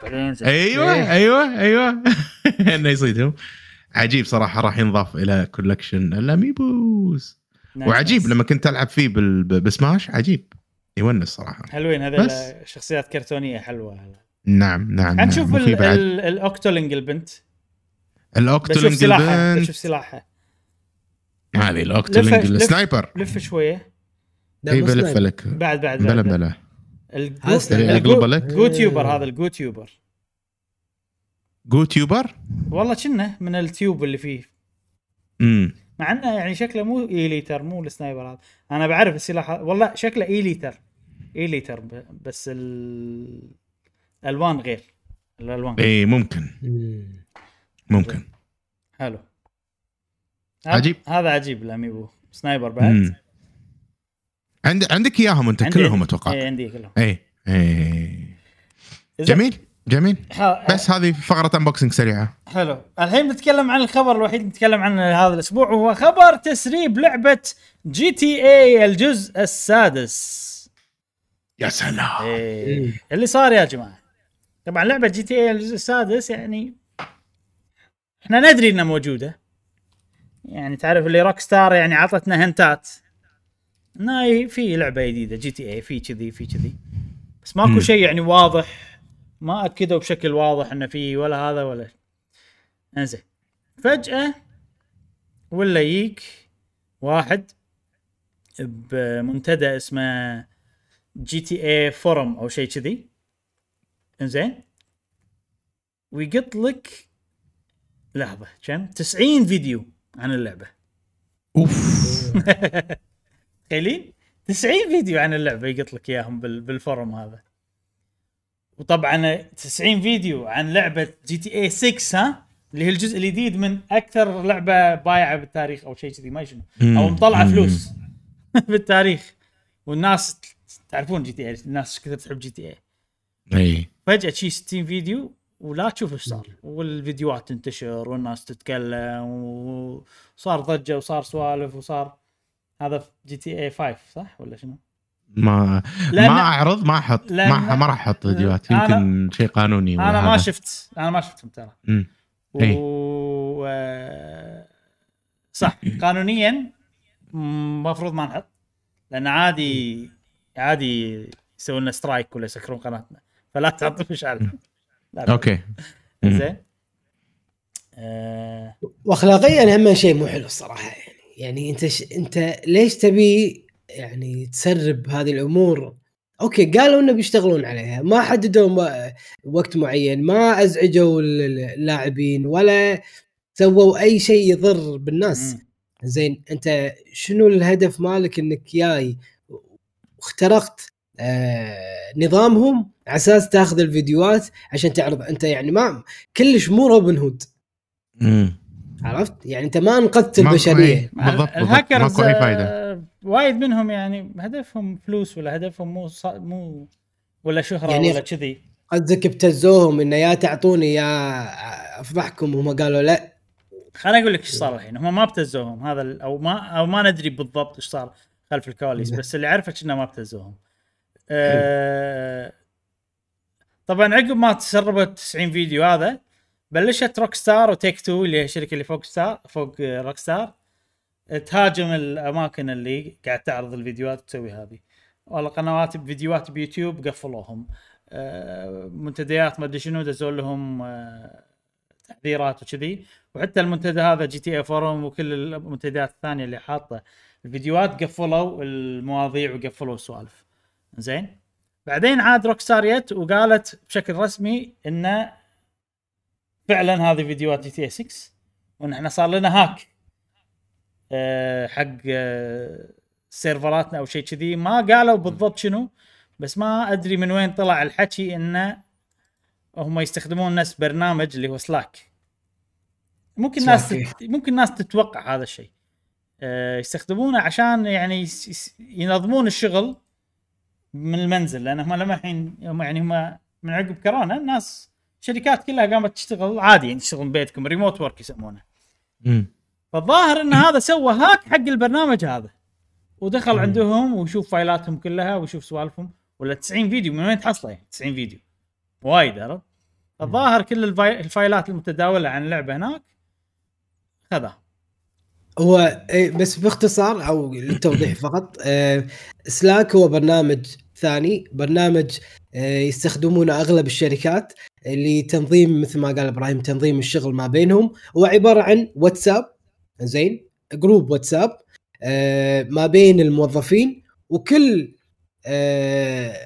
بعدين زين.
أيوه
إيه.
أيوه أيوه إنه يصيدهم عجيب صراحة راح ينضاف إلى collection ال
Amiibos
وعجيب. لما كنت ألعب فيه بسماش عجيب يونس صراحة
حلوين هذول
بس.
شخصيات كرتونية حلوة
نعم نعم
هنشوف
نعم.
ال Octoling البنت
ال
Octoling
البنت
بشوف سلاحها
هذه ال
Octoling ال
sniper
لف
شوية.
اي بلف
سنايبر.
لك
بعد بعد
بلا
بعد
بلا.
الجو-
هذا سنايبر.
الجو-
اقلب لك
جو تيوبر هذا الجو تيوبر
جو تيوبر
والله كنه من التيوب اللي فيه.
امم
مع إنه يعني شكله مو اي ليتر مو السنايبر هذا. أنا بعرف السلاح هذا. والله شكله اي ليتر اي ليتر ب- بس ال- الالوان غير. الألوان غير.
اي ممكن.
مم.
ممكن.
حلو.
عجيب.
هذا عجيب ال Amiibo. sniper
بعد. عند عندك إياهم
أنت
كلهم أتوقع.
اي عندي كلهم.
اي اي جميل جميل. بس هذه فقرة unboxing سريعة.
حلو. الحين بنتكلم عن الخبر الوحيد اللي نتكلم عنه هذا الأسبوع وهو خبر تسريب لعبة GTA الجزء السادس.
يا سلام.
إيه. اللي صار يا جماعة. طبعا لعبة GTA الجزء السادس يعني إحنا ندري إنها موجودة. يعني تعرف اللي Rockstar يعني عطتنا hint ات. إنه في لعبة جديدة GTA في كذي في كذي. بس ماكو. شيء يعني واضح. ما أكدوا بشكل واضح إنه في ولا هذا ولا. إنزين. فجأة ولا يجيك واحد بمنتدى اسمه GTA Forum أو شيء كذي. إنزين. ويقط لك لحظة كم؟ 90 فيديو عن اللعبة.
أوف.
تخيلين؟ 90 فيديو عن اللعبة يقط لك إياهم بال- بال forum هذا. وطبعا 90 فيديو عن لعبة GTA 6 ها؟ اللي هي الجزء الجديد من أكثر لعبة بايعة بالتاريخ أو شيء كذي ما شنو. أو.
مطلعة.
فلوس بالتاريخ. والناس تعرفون GTA الناس كثر تحب GTA
إي.
فجأة شي 60 فيديو ولا تشوف إيش صار والفيديوهات تنتشر والناس تتكلم وصار ضجة وصار سوالف وصار هذا في GTA 5 صح ولا شنو؟
ما
لأن-
ما أعرض ما أحط
لأن-
ما ما راح أحط فيديوهات
أنا-
يمكن شيء قانوني أنا
ما
هذا.
شفت أنا ما شفتهم ترى
مم. إي.
و صح قانونيا المفروض ما نحط لأن عادي عادي يسوون لنا strike ولا يسكرون قناتنا فلا تحط مش عارف لا.
أوكي.
زين. آه
واخلاقيا هم شيء مو حلو الصراحة يعني. يعني أنت ش... أنت ليش تبي يعني تسرب هذه الأمور؟ أوكي قالوا إنه بيشتغلون عليها. ما حددوا ما... وقت معين. ما أزعجوا ال- اللاعبين ولا سووا أي شيء يضر بالناس. زين أنت شنو الهدف مالك إنك جاي واخترقت نظامهم على أساس تاخذ الفيديوهات عشان تعرض. أنت يعني ما كلش مو روبن هود. عرفت؟ يعني أنت ما
أنقذت
البشرية.
إيه، بالضبط
الهاكرز
ماكو أي فايدة.
آه، وايد منهم يعني هدفهم فلوس ولا هدفهم مو ص... مو ولا شهرة
يعني-
ولا كذي.
قصدك ابتزوهم إنه يا تعطوني يا أفضحكم. وهم قالوا لا.
خليني أقول لك إيش صار الحين. هم ما ابتزوهم. هذا ال- أو ما أو ما ندري بالضبط إيش صار خلف الكواليس. بس اللي اعرفه إنه ما ابتزوهم. أه طبعا عقب ما تسربت 90 فيديو هذا بلشت Rockstar و Take-Two اللي هي الشركة اللي فوق star فوق آه، Rockstar تهاجم الأماكن اللي قاعد تعرض الفيديوهات وتسوي هذه. والله قنوات بفيديوهات بيوتيوب قفلوهم. أه منتديات ما أدري شنو دزوا لهم أه تحذيرات وكذي وحتى المنتدى هذا GTA Forum وكل المنتديات الثانية اللي حاطة الفيديوهات قفلوا المواضيع وقفلوا السوالف زين. بعدين عاد Rockstar جت وقالت بشكل رسمي انه فعلا هذه فيديوهات GTA 6 وان إحنا صار لنا hack أه حق أه سيرفراتنا أو شيء كذي. ما قالوا بالضبط شنو بس ما أدري من وين طلع الحكي انه هم يستخدمون نفس برنامج اللي هو سلاك ممكن تت... ممكن الناس تتوقع هذا الشيء. أه يستخدمونه عشان يعني. ينظمون الشغل من المنزل لأن هم لما الحين هم يعني هم من عقب كورونا الناس شركات كلها قامت تشتغل عادي يعني تشتغل من بيتكم ريموت ورك يسمونه.
مم.
فالظاهر إن هذا سوى hack حق البرنامج هذا. ودخل عندهم ويشوف file اتهم كلها ويشوف سوالفهم ولا 90 فيديو من وين تحصله؟ يعني 90 فيديو. وايد عرفت؟ الظاهر كل ال fi- ال file ات المتداولة عن اللعبه هناك خذها.
هو إيه، بس باختصار أو للتوضيح فقط آه، Slack هو برنامج ثاني برنامج آه، يستخدمونه أغلب الشركات لتنظيم مثل ما قال إبراهيم تنظيم الشغل ما بينهم هو عبارة عن واتساب زين؟ group واتساب آه، ما بين الموظفين وكل آه،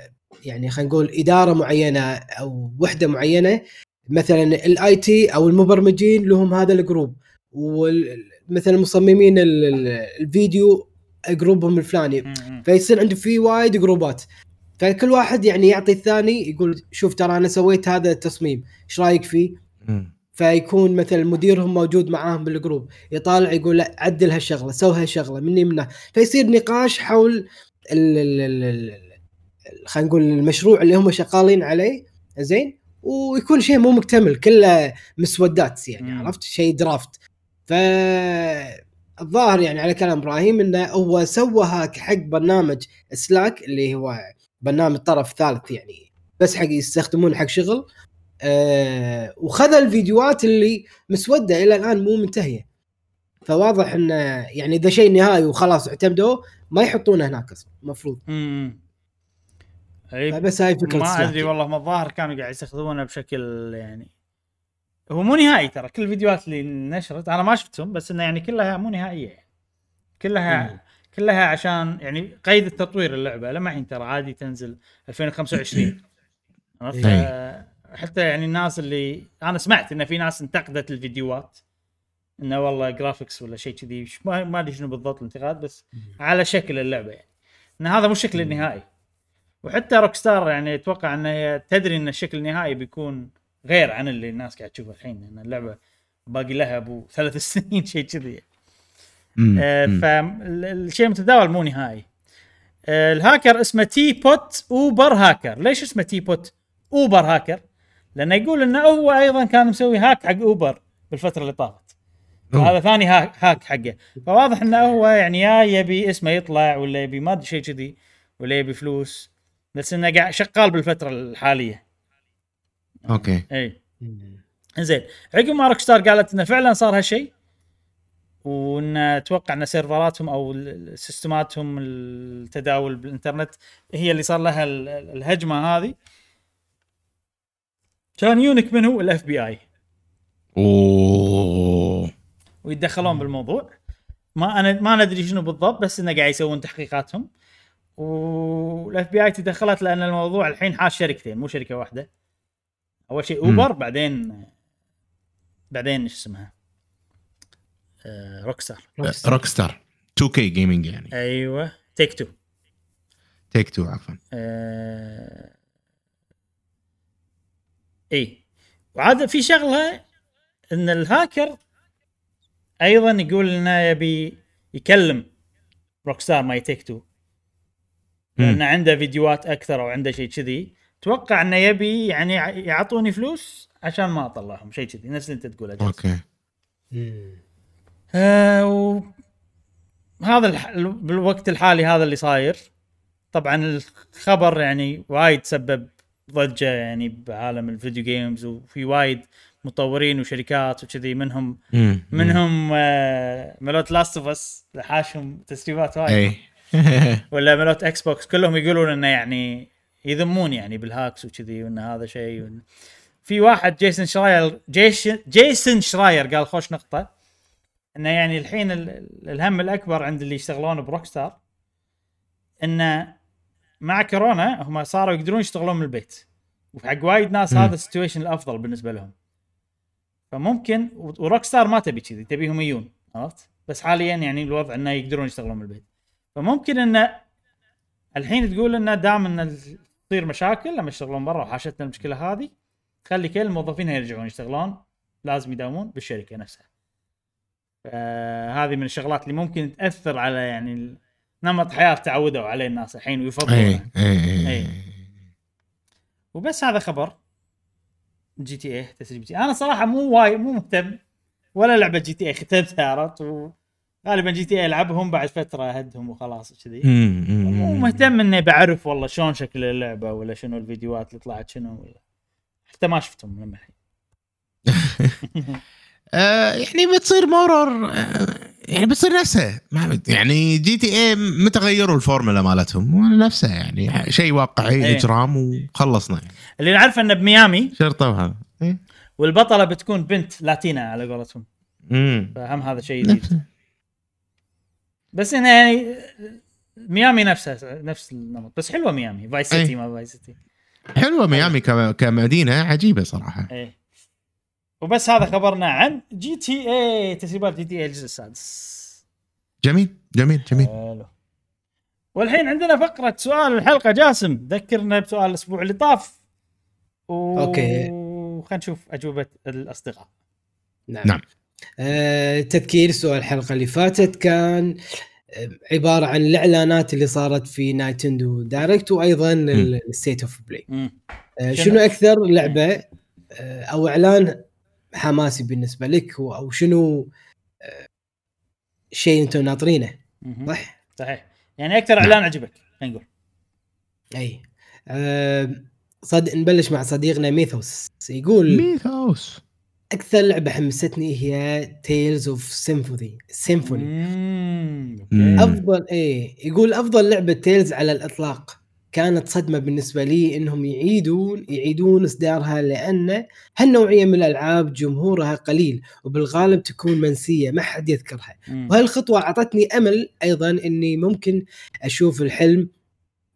يعني خلينا نقول إدارة معينة أو وحدة معينة مثلا ال IT أو المبرمجين لهم هذا ال group ومثلا مصممين ال- ال- الفيديو group
هم الفلاني.
فيصير عنده في وايد group ات. فكل واحد يعني يعطي الثاني يقول شوف ترى أنا سويت هذا التصميم إيش رأيك فيه؟
مم.
فيكون مثلا مديرهم موجود معاهم بال group يطالع يقول لا عدل هالشغلة سوي هالشغلة مني منه فيصير نقاش حول ال ال ال ال ال- خلينا نقول المشروع اللي هم شغالين عليه زين؟ ويكون شيء مو مكتمل كله مسودات يعني
مم.
عرفت؟ شيء draft. ف الظاهر يعني على كلام إبراهيم إنه هو سوى hack حق برنامج سلاك اللي هو برنامج طرف ثالث يعني. بس حق يستخدمونه حق شغل. آه وخذ الفيديوهات اللي مسودة إلى الآن مو منتهية. فواضح إنه يعني إذا شيء نهائي وخلاص اعتمدوه ما يحطونه هناك أصلا المفروض بس هاي فكرة
ما أدري والله ما الظاهر كانوا قاعد يستخدمونه بشكل يعني هو مو نهائي ترى كل الفيديوهات اللي نشرت أنا ما شفتهم بس إنه يعني كلها مو نهائية يعني. كلها
مم.
كلها عشان يعني قيد التطوير اللعبة لما الحين ترى عادي تنزل 2025 عرفت؟ حتى يعني الناس اللي أنا سمعت إن في ناس انتقدت الفيديوهات إنه والله graphics ولا شيء كذي ما ما أدري شنو بالضبط الانتقاد بس على شكل اللعبة يعني. إن هذا مو الشكل النهائي وحتى Rockstar يعني أتوقع ان هي تدري إن الشكل النهائي بيكون غير عن اللي الناس قاعد تشوفه الحين إن اللعبة باقي لها أبو ثلاث سنين شيء كذي. آه،. فالشيء المتداول مو نهائي آه، الهاكر اسمه Tea Pot Uber Hacker ليش اسمه Tea Pot Uber Hacker لأنه يقول إنه هو أيضا كان مسوي hack حق Uber بالفترة اللي طافت. هذا ثاني hack, hack حقه فواضح إنه هو يعني يا يبي اسمه يطلع ولا يبي ما أدري شيء كذي ولا يبي فلوس بس إنه قاعد شغال بالفترة
الحالية
Okay.
إي.
زين عقب ما Rockstar قالت إنه فعلا صار هالشيء وإن أتوقع إن سيرفراتهم أو سيستماتهم التداول بالإنترنت هي اللي صار لها ال- ال- الهجمة هذه. كان يونك منه الاف بي اي
أوه.
ويتدخلون بالموضوع. ما أنا ما ندري شنو بالضبط بس إنه قاعد يسوون تحقيقاتهم. وال FBI تدخلت لأن الموضوع الحين حاش شركتين مو شركة واحدة. أول شيء
مم.
Uber بعدين بعدين إيش اسمها؟ آه روك ستار
روك ستار 2 كي جيمنج يعني.
أيوه. تيك تو
تيك تو عفوا.
آه... اي وعاد في شغلة إن الهاكر أيضا يقول إنه يبي يكلم Rockstar ما Take-Two لأن عنده فيديوهات أكثر أو عنده شيء كذي. أتوقع أنه يبي يعني يع- يعطوني فلوس عشان ما أطلعهم شيء كذي نفس اللي أنت تقوله.
Okay.
آه و... هذا الح... بالوقت الحالي هذا اللي صاير طبعا الخبر يعني وايد سبب ضجة يعني بعالم ال video games وفي وايد مطورين وشركات وكذي منهم
مم.
منهم آه ملوت Last of Us حاشهم تسريبات وايد
اي
ولا ملوت Xbox كلهم يقولون إنه يعني يذمون يعني بال hacks وكذي وإن هذا شيء وإن... في واحد Jason Schreier Jason Jason Schreier قال خوش نقطة إنه يعني الحين ال- ال- الهم الأكبر عند اللي يشتغلون ب Rockstar إنه مع كورونا هم صاروا يقدرون يشتغلون من البيت. وحق وايد ناس. هذا ال situation الأفضل بالنسبة لهم. فممكن و Rockstar ما تبي كذي تبيهم يجون عرفت؟ بس حاليا يعني الوضع إنه يقدرون يشتغلون من البيت. فممكن إنه الحين تقول إنه دام إن تصير مشاكل لما يشتغلون برا وحاشتنا المشكلة هذه خلي كل الموظفين يرجعون يشتغلون لازم يداومون بالشركة نفسها. فهذه من الشغلات اللي ممكن تأثر على يعني نمط حياة تعودوا عليه الناس الحين
اي
ويفضلونه.
اي
إي. وبس هذا خبر GTA تسريب GTA أنا صراحة مو وايد مو مهتم ولا لعبة GTA ختمتها عرفت وغالبا GTA العبهم بعد فترة أهدهم وخلاص كذي مو مهتم إني بعرف والله شلون شكل اللعبة ولا شنو الفيديوهات اللي طلعت شنو ولا. حتى ما شفتهم لما الحين.
آه يعني بتصير more آه يعني بتصير نفسها ما يعني GTA متى غيروا الفورمولا مالتهم؟ نفسها يعني شيء واقعي
إيه.
إجرام وخلصنا. يعني
اللي نعرفه إنه بميامي.
شرطة وهذا. إيه.
والبطلة بتكون بنت Latina على قولتهم.
امم
فهم هذا شيء جديد. بس إنه يعني ميامي نفسها نفس النمط بس حلوة ميامي Vice
City.
ما Vice City
حلوة ميامي كمدينة عجيبة صراحة.
إيه. وبس هذا خبرنا عن جي تي اي تسريبات جي تي اي الجزء السادس.
جميل جميل جميل.
حلو. والحين عندنا فقرة سؤال الحلقة جاسم ذكرنا بسؤال الأسبوع اللي طاف. و...
Okay.
خلينا نشوف أجوبة الأصدقاء.
نعم,
نعم.
آه تذكير سؤال الحلقة اللي فاتت كان آه، عبارة عن الإعلانات اللي صارت في Nintendo Direct وأيضا ال State
of
Play
شنو-
أكثر لعبة آه، أو إعلان حماسي بالنسبة لك؟ و- أو شنو شيء أنتم ناطرينه. صح؟
صحيح. يعني أكثر إعلان عجبك خلينا نقول.
أي. آه، صد نبلش مع صديقنا ميثوس يقول
ميثوس.
أكثر لعبة حمستني هي Tales
of
Symphonia
Symphonia.
أفضل إيه يقول أفضل لعبة Tales على الإطلاق. كانت صدمة بالنسبة لي إنهم يعيدون يعيدون إصدارها لأن هالنوعية من الألعاب جمهورها قليل وبالغالب تكون منسية ما حد يذكرها. وهالخطوة أعطتني أمل أيضا إني ممكن أشوف الحلم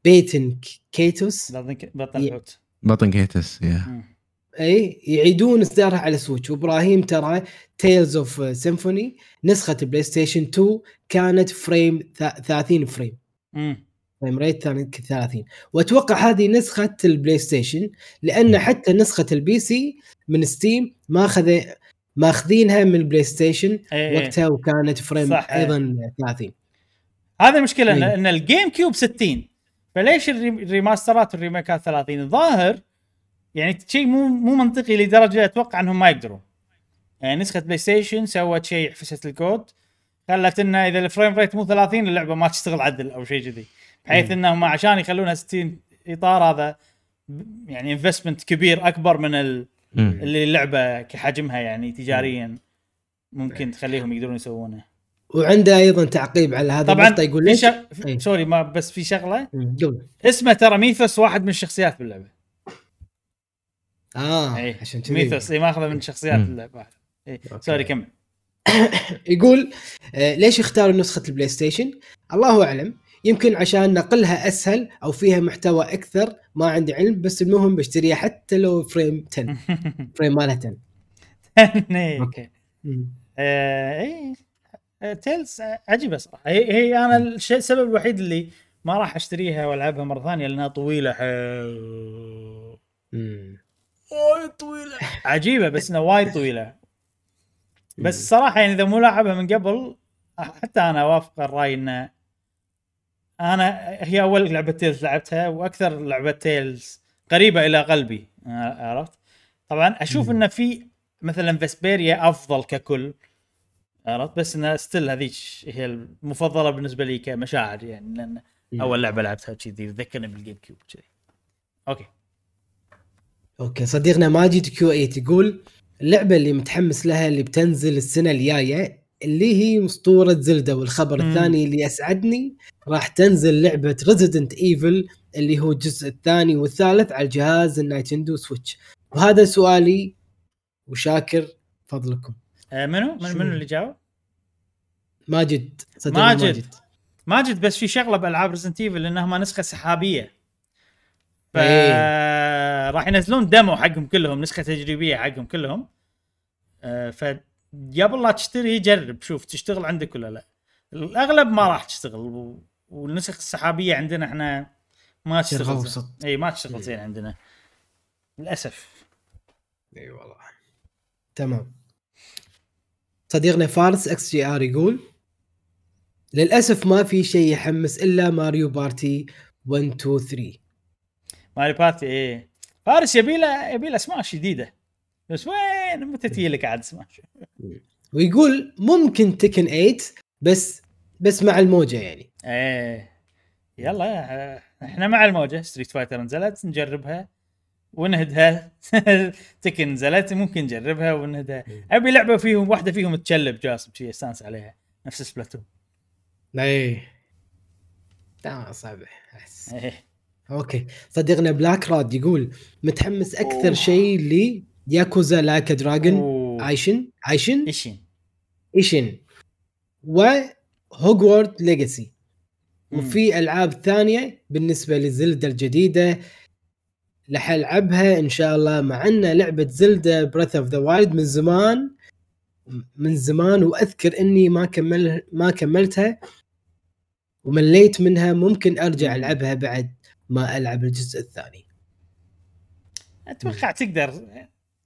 بيتن كايتوس
بطن الحوت
بطن كيتس يا.
إي يعيدون إصدارها على سويتش وإبراهيم ترى تيلز اوف سيمفوني نسخة البلاي ستيشن 2 كانت frame ثا- 30 frame
مم.
frame rate كانت 30 وأتوقع هذه نسخة البلاي ستيشن لأن حتى نسخة البي سي من ستيم ماخذ ماخذينها من البلاي ستيشن
إيه.
وقتها وكانت فريم
صح،.
أيضا 30
هذه المشكلة إن,
إيه.
إن الجيم كيوب 60 فليش الري- الريماسترات والريميكات 30 الظاهر يعني شيء مو مو منطقي لدرجة أتوقع إنهم ما يقدرون. يعني نسخة بلاي ستيشن سوت شيء حفشت الكود خلت إنه إذا ال frame rate مو 30 اللعبة ما تشتغل عدل أو شيء كذي بحيث إنهم عشان يخلونها 60 إطار هذا يعني investment كبير أكبر من ال-. اللي اللعبة كحجمها يعني تجاريا ممكن تخليهم يقدرون يسوونه.
وعنده أيضا تعقيب على هذا
طبعا
النقطه يقول ليش؟
شغ...
إيه.
sorry ما بس في
شغلة.
اسمه ترى ميثوس واحد من الشخصيات باللعبة.
آه
اي
عشان كذي.
ميثوس. اي ماخذه من شخصيات. اللعبه اي
okay.
sorry كمل
يقول آه، ليش اختاروا نسخة البلاي ستيشن؟ الله أعلم. يمكن عشان نقلها أسهل أو فيها محتوى أكثر. ما عندي علم بس المهم بشتريها حتى لو frame 10 frame مالها 10
إيه،
okay.
آه، اي آه، تيلز عجيبه صراحة هي, هي أنا الشيء السبب الوحيد اللي ما راح أشتريها وألعبها مرة ثانية لأنها طويلة. حيل. وايد طويلة عجيبة بس إنها وايد طويلة بس صراحة يعني إذا مو لاعبها من قبل حتى أنا أوافق الرأي انه أنا هي أول لعبة تيلز لعبتها وأكثر لعبة تيلز قريبة إلى قلبي عرفت؟ طبعا
أشوف.
انه في مثلا فيسبيريا أفضل ككل عرفت بس انها still هذيك هي المفضلة بالنسبة لي كمشاعر يعني
لأن.
أول لعبة لعبتها كذي تذكرني بالجيم كيوب كذي أوكي
أوكي صديقنا ماجد كيو 8 يقول اللعبة اللي متحمس لها اللي بتنزل السنة الجاية اللي هي أسطورة زلدة والخبر
مم.
الثاني اللي اسعدني راح تنزل لعبة ريزيدنت ايفل اللي هو الجزء الثاني والثالث على الجهاز النايتندو سويتش وهذا سؤالي وشاكر فضلكم
آه منو؟ من؟ منو اللي جاوب؟
ماجد صديقنا
ماجد.
ماجد
ماجد بس في شغلة بألعاب ريزنت ايفل انها نسخة سحابية ف
إيه.
راح ينزلون demo حقهم كلهم نسخة تجريبية حقهم كلهم آه، ف قبل لا تشتري جرب شوف تشتغل عندك ولا لا الأغلب ما راح تشتغل. والنسخ السحابية عندنا إحنا ما تشتغل. اي ما تشتغل
إيه.
زين عندنا للأسف
إي والله تمام صديقنا فارس إكس جي آر يقول للأسف ما في شيء يحمس إلا ماريو بارتي 1 2 3
ماريو بارتي إيه. فارس يبي له يبي له سماش جديدة. بس وين؟ متى تجي لك عاد سماش؟
ويقول ممكن تكن 8 بس بس مع الموجة يعني.
إيه. يلا إحنا مع الموجة. ستريت فايتر نزلت نجربها. ونهدها. تكن نزلت ممكن نجربها ونهدها. أبي لعبة فيهم واحدة فيهم تشلب جاسم شي استانس عليها. نفس سبلاتون.
إيه. لا صعب احس
إيه.
okay. صديقنا بلاك راد يقول متحمس أكثر
أوه.
شيء لياكوزا لايك دراجون. إيشين؟ إيشين؟
إيشين
إيشين. وهوجورتس ليجاسي. وفي ألعاب ثانية بالنسبة لزلدة الجديدة رح ألعبها إن شاء الله مع إن لعبة زلدة بريث اوف ذا وايلد من زمان من زمان وأذكر إني ما كمل ما كملتها ومليت منها ممكن أرجع ألعبها بعد. ما ألعب الجزء الثاني.
أتوقع تقدر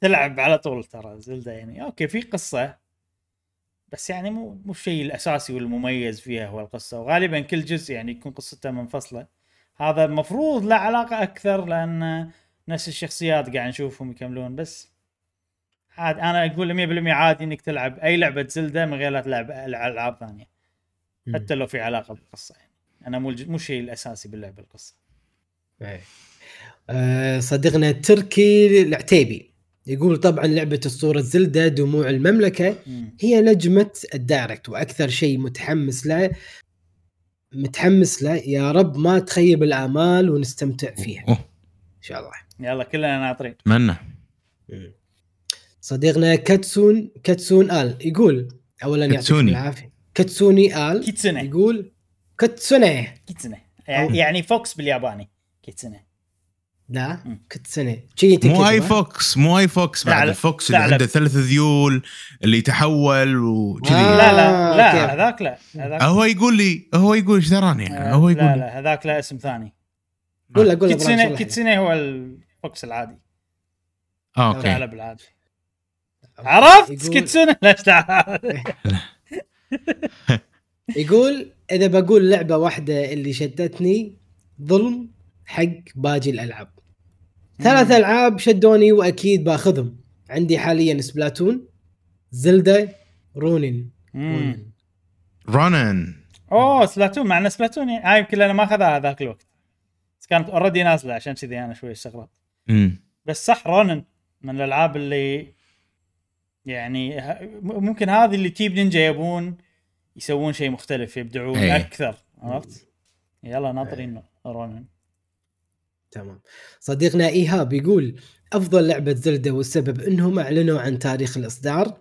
تلعب على طول ترى زلدة يعني. أوكي في قصة بس يعني مو مو الشيء الأساسي والمميز فيها هو القصة. وغالبا كل جزء يعني يكون قصته منفصلة. هذا المفروض له علاقة أكثر لأن نفس الشخصيات قاعد نشوفهم يكملون بس عاد أنا أقول 100% عادي إنك تلعب أي لعبة زلدة من غير لا تلعب ألعاب ثانية. حتى لو في علاقة بالقصة يعني. أنا مو مو الشيء الأساسي باللعبه القصة.
إيه. آه، صديقنا التركي العتيبي. يقول طبعا لعبة اسطوره زلدة دموع المملكة
مم.
هي نجمة الدايركت وأكثر شيء متحمس له متحمس له يا رب ما تخيب الآمال ونستمتع فيها. إن
أوه،
شاء الله.
يلا كلنا ناطرين.
أتمنى.
صديقنا كاتسون كاتسون آل. يقول اولا يعطيكم
كاتسوني.
العافية. كاتسوني آل.
كيتسنه
يقول كاتسوني.
كيتسنه يعني يعني فوكس بالياباني. كيتسنه
لا شي
مو اي؟ فوكس مو اي فوكس بعد
ثعلب.
الفوكس اللي. عنده ثلاث ذيول اللي يتحول وكذي
آه.
لا لا لا. هذاك لا هذاك
هو يقول لي هو يقول إيش دراني
آه،
هو يقول
لا. لا هذاك له اسم ثاني
قول له قول له
kitsune هو ال fox
العادي okay
الثعلب العادي. عرفت kitsune لا تعال
يقول إذا بقول لعبة واحدة اللي شدتني ظلم حق باقي الألعاب. ثلاث ألعاب شدوني وأكيد باخذهم. عندي حاليا سبلاتون زلدة رونن
مم.
رونن.
أوه سبلاتون مع إن سبلاتون هاي يمكن أنا ما أخذها ذاك الوقت. بس كانت already نازلة عشان كذي أنا شوي استغربت. بس صح رونن من الألعاب اللي يعني ممكن هذه اللي تيم نينجا يبون يسوون شيء مختلف يبدعون
إيه.
أكثر عرفت؟ يلا ناطرين رونن.
تمام صديقنا إيهاب يقول أفضل لعبة زلدة والسبب إنهم أعلنوا عن تاريخ الإصدار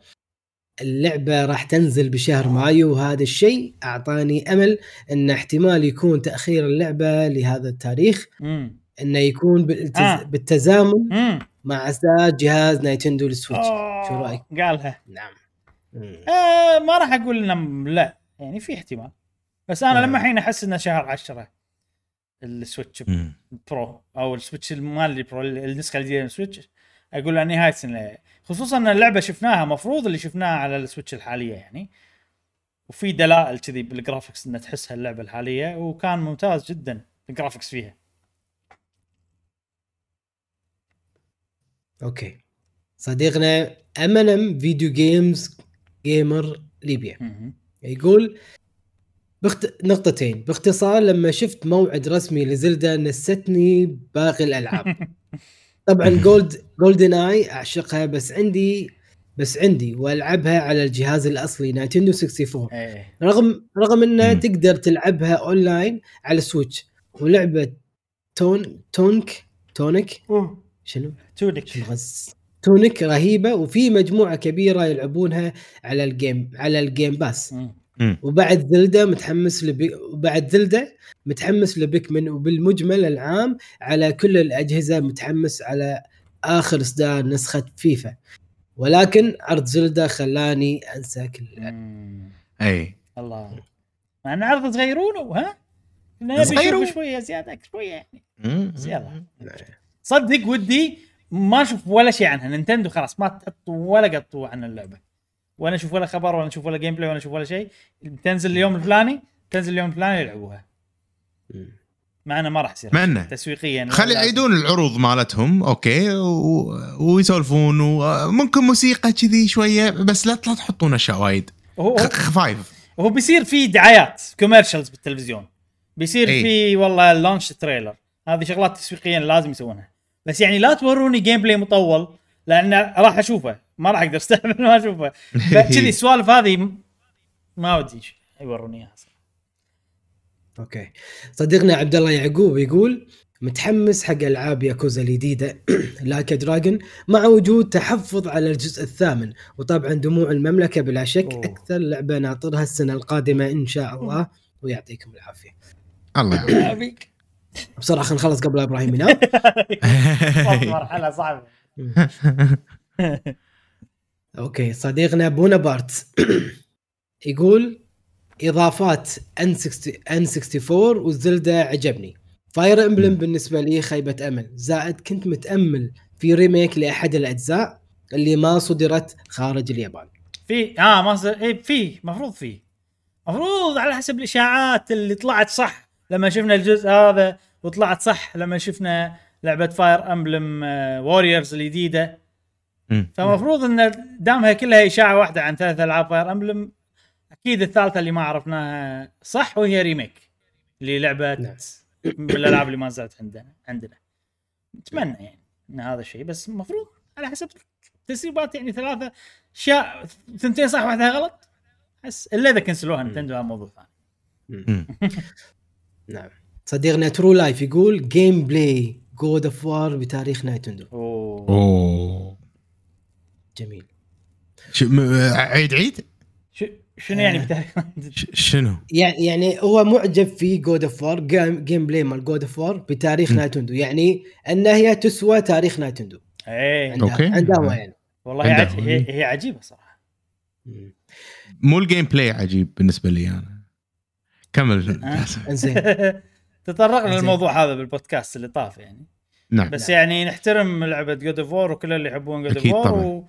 اللعبة راح تنزل بشهر مايو وهذا الشيء أعطاني أمل إن احتمال يكون تأخير اللعبة لهذا التاريخ إنه يكون بالالتز...
آه.
بالتزامن
امم
مع إصدار جهاز نايتندو للسويتش شو رأيك؟
قالها
نعم مم.
آه ما راح أقول انه لا يعني في احتمال بس أنا
آه.
لما الحين أحس إنه شهر 10 السويتش
مم.
برو أو السويتش مال ال Pro النسخة الجديدة من السويتش. أقول له نهاية السنة خصوصا إن اللعبة شفناها مفروض اللي شفناها على السويتش الحالية يعني. وفي دلائل كذي بال graphics ان تحسها اللعبة الحالية وكان ممتاز جدا ال graphics فيها.
أوكي. صديقنا امنم video games gamer ليبيا. يقول بخت... نقطتين. باختصار لما شفت موعد رسمي لزلدا نستني باقي الألعاب. طبعا جولد GoldenEye أعشقها بس عندي بس عندي وألعبها على الجهاز الأصلي نينتندو 64
إيه.
رغم رغم
إنها.
تقدر تلعبها اونلاين على السويتش ولعبة تون تونك تونك شنو؟ غز؟ تونك رهيبة وفي مجموعة كبيرة يلعبونها على ال Game على ال Game Pass
مم.
وبعد زلدة متحمس لبي... وبعد زلدة متحمس لبيكمن وبالمجمل العام على كل الأجهزة متحمس على آخر إصدار نسخة فيفا ولكن عرض زلدة خلاني أنسى كل.
أي
الله مع إن عرض تغيرونه ها. نشوف شوية زيادة شوية يعني
مم.
يلا. صدق ودي ما أشوف ولا شيء عنها نينتندو خلاص ما تحط ولا قطوه عن اللعبة ولا أشوف ولا خبر ولا أشوف ولا gameplay ولا أشوف ولا شيء. تنزل اليوم الفلاني تنزل اليوم الفلاني يلعبوها
مم.
مع إنه ما راح يصير.
مع إنه.
تسويقيا
خلي يعيدون العروض مالتهم أوكي و... ويسولفون وممكن موسيقى كذي شوية بس لا لا تحطون أشياء وايد.
هو
خفايف
هو بيصير في دعايات commercials بالتلفزيون. بيصير
إي.
في والله launch trailer هذه شغلات تسويقيا لازم يسوونها. بس يعني لا توروني gameplay مطول. لأن راح أشوفه. ما راح أقدر استحمل ما أشوفه. فكذي السوالف هذه ما ودي يوروني إياها.
أوكي. صديقنا عبد الله يعقوب يقول متحمس حق ألعاب ياكوزا الجديدة Like a Dragon مع وجود تحفظ على الجزء الثامن وطبعا دموع المملكة بلا شك
أوه.
أكثر لعبة ناطرها السنة القادمة إن شاء الله ويعطيكم العافية.
الله يعافيك.
بسرعة خلينا نخلص قبل إبراهيم ينام.
مرحلة صعبة.
أوكي صديقنا بونابارت يقول إضافات N 60 N 64 والزلدة عجبني. Fire Emblem بالنسبة لي خيبة أمل. زائد كنت متأمل في remake لأحد الأجزاء اللي ما صدرت خارج اليابان.
في آه ما صار اي في مفروض في. مفروض على حسب الإشاعات اللي طلعت صح لما شفنا الجزء هذا وطلعت صح لما شفنا لعبة Fire Emblem Warriors الجديدة.
مم.
فمفروض إن دامها كلها إشاعة واحدة عن ثلاث ألعاب Fire Emblem أكيد الثالثة اللي ما عرفناها صح وهي remake للعبه
نعم.
من الألعاب اللي ما نزلت عندنا عندنا. نتمنى يعني إن هذا الشيء بس المفروض على حسب تسريبات يعني ثلاثة أشياء ثنتين صح واحدة غلط؟ بس إلا إذا كنسلوها نينتندو هذا موضوع ثاني.
نعم. صديقنا True Life يقول gameplay God of War بتاريخ نايتندو
اوه
أوه
جميل
ش- م- عيد عيد
ش- شنو يعني
آه.
بتاريخ
ش- شنو؟
يعني يعني هو معجب في God of War gameplay مال God of War بتاريخ. نايتندو يعني أن هي تسوى تاريخ نايتندو
إيه.
عندها هو يعني
والله. هي, هي عجيبة
صراحة.
مو ال gameplay عجيب بالنسبة لي أنا كمل
آه. تطرقنا. للموضوع هذا بالبودكاست اللي طاف يعني.
نعم.
بس
نعم.
يعني نحترم لعبة God of War وكل اللي يحبون God of
أكيد
War
طبعاً.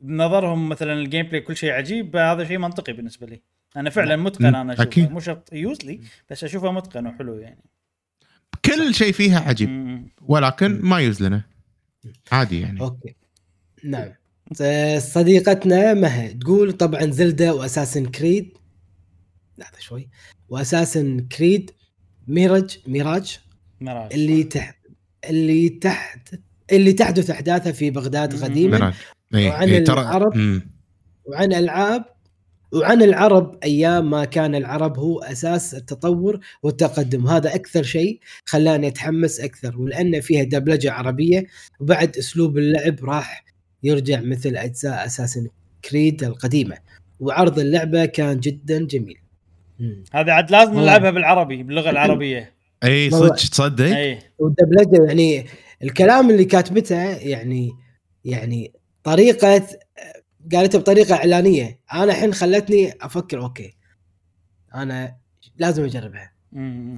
وبنظرهم مثلا ال gameplay كل شيء عجيب هذا شيء منطقي بالنسبة لي. أنا فعلا متقن أنا أشوفه.
أكيد.
مو شرط يوز لي بس أشوفه متقن وحلو يعني.
كل شيء فيها عجيب
مم.
ولكن ما يوز لنا. عادي يعني.
أوكي. نعم. س- صديقتنا مها تقول طبعا زلدة وأساسن كريد. لحظة شوي. وأساسن كريد ميراج ميراج
مراج
اللي تحت اللي تحت اللي تحدث احداثها في بغداد. قديما.
إيه،
وعن
إيه، ترى
العرب.
مم.
وعن العاب وعن العرب أيام ما كان العرب هو أساس التطور والتقدم هذا أكثر شيء خلاني أتحمس أكثر ولأن فيها دبلجة عربية وبعد أسلوب اللعب راح يرجع مثل أجزاء Assassin's Creed القديمة وعرض اللعبة كان جدا جميل.
هذا عاد لازم. نلعبها بالعربي باللغة العربية
اي. صدق تصدق
إي
والدبلجة يعني الكلام اللي كاتبته يعني يعني طريقة قالتها بطريقة إعلانية أنا الحين خلتني أفكر أوكي أنا لازم
أجربها.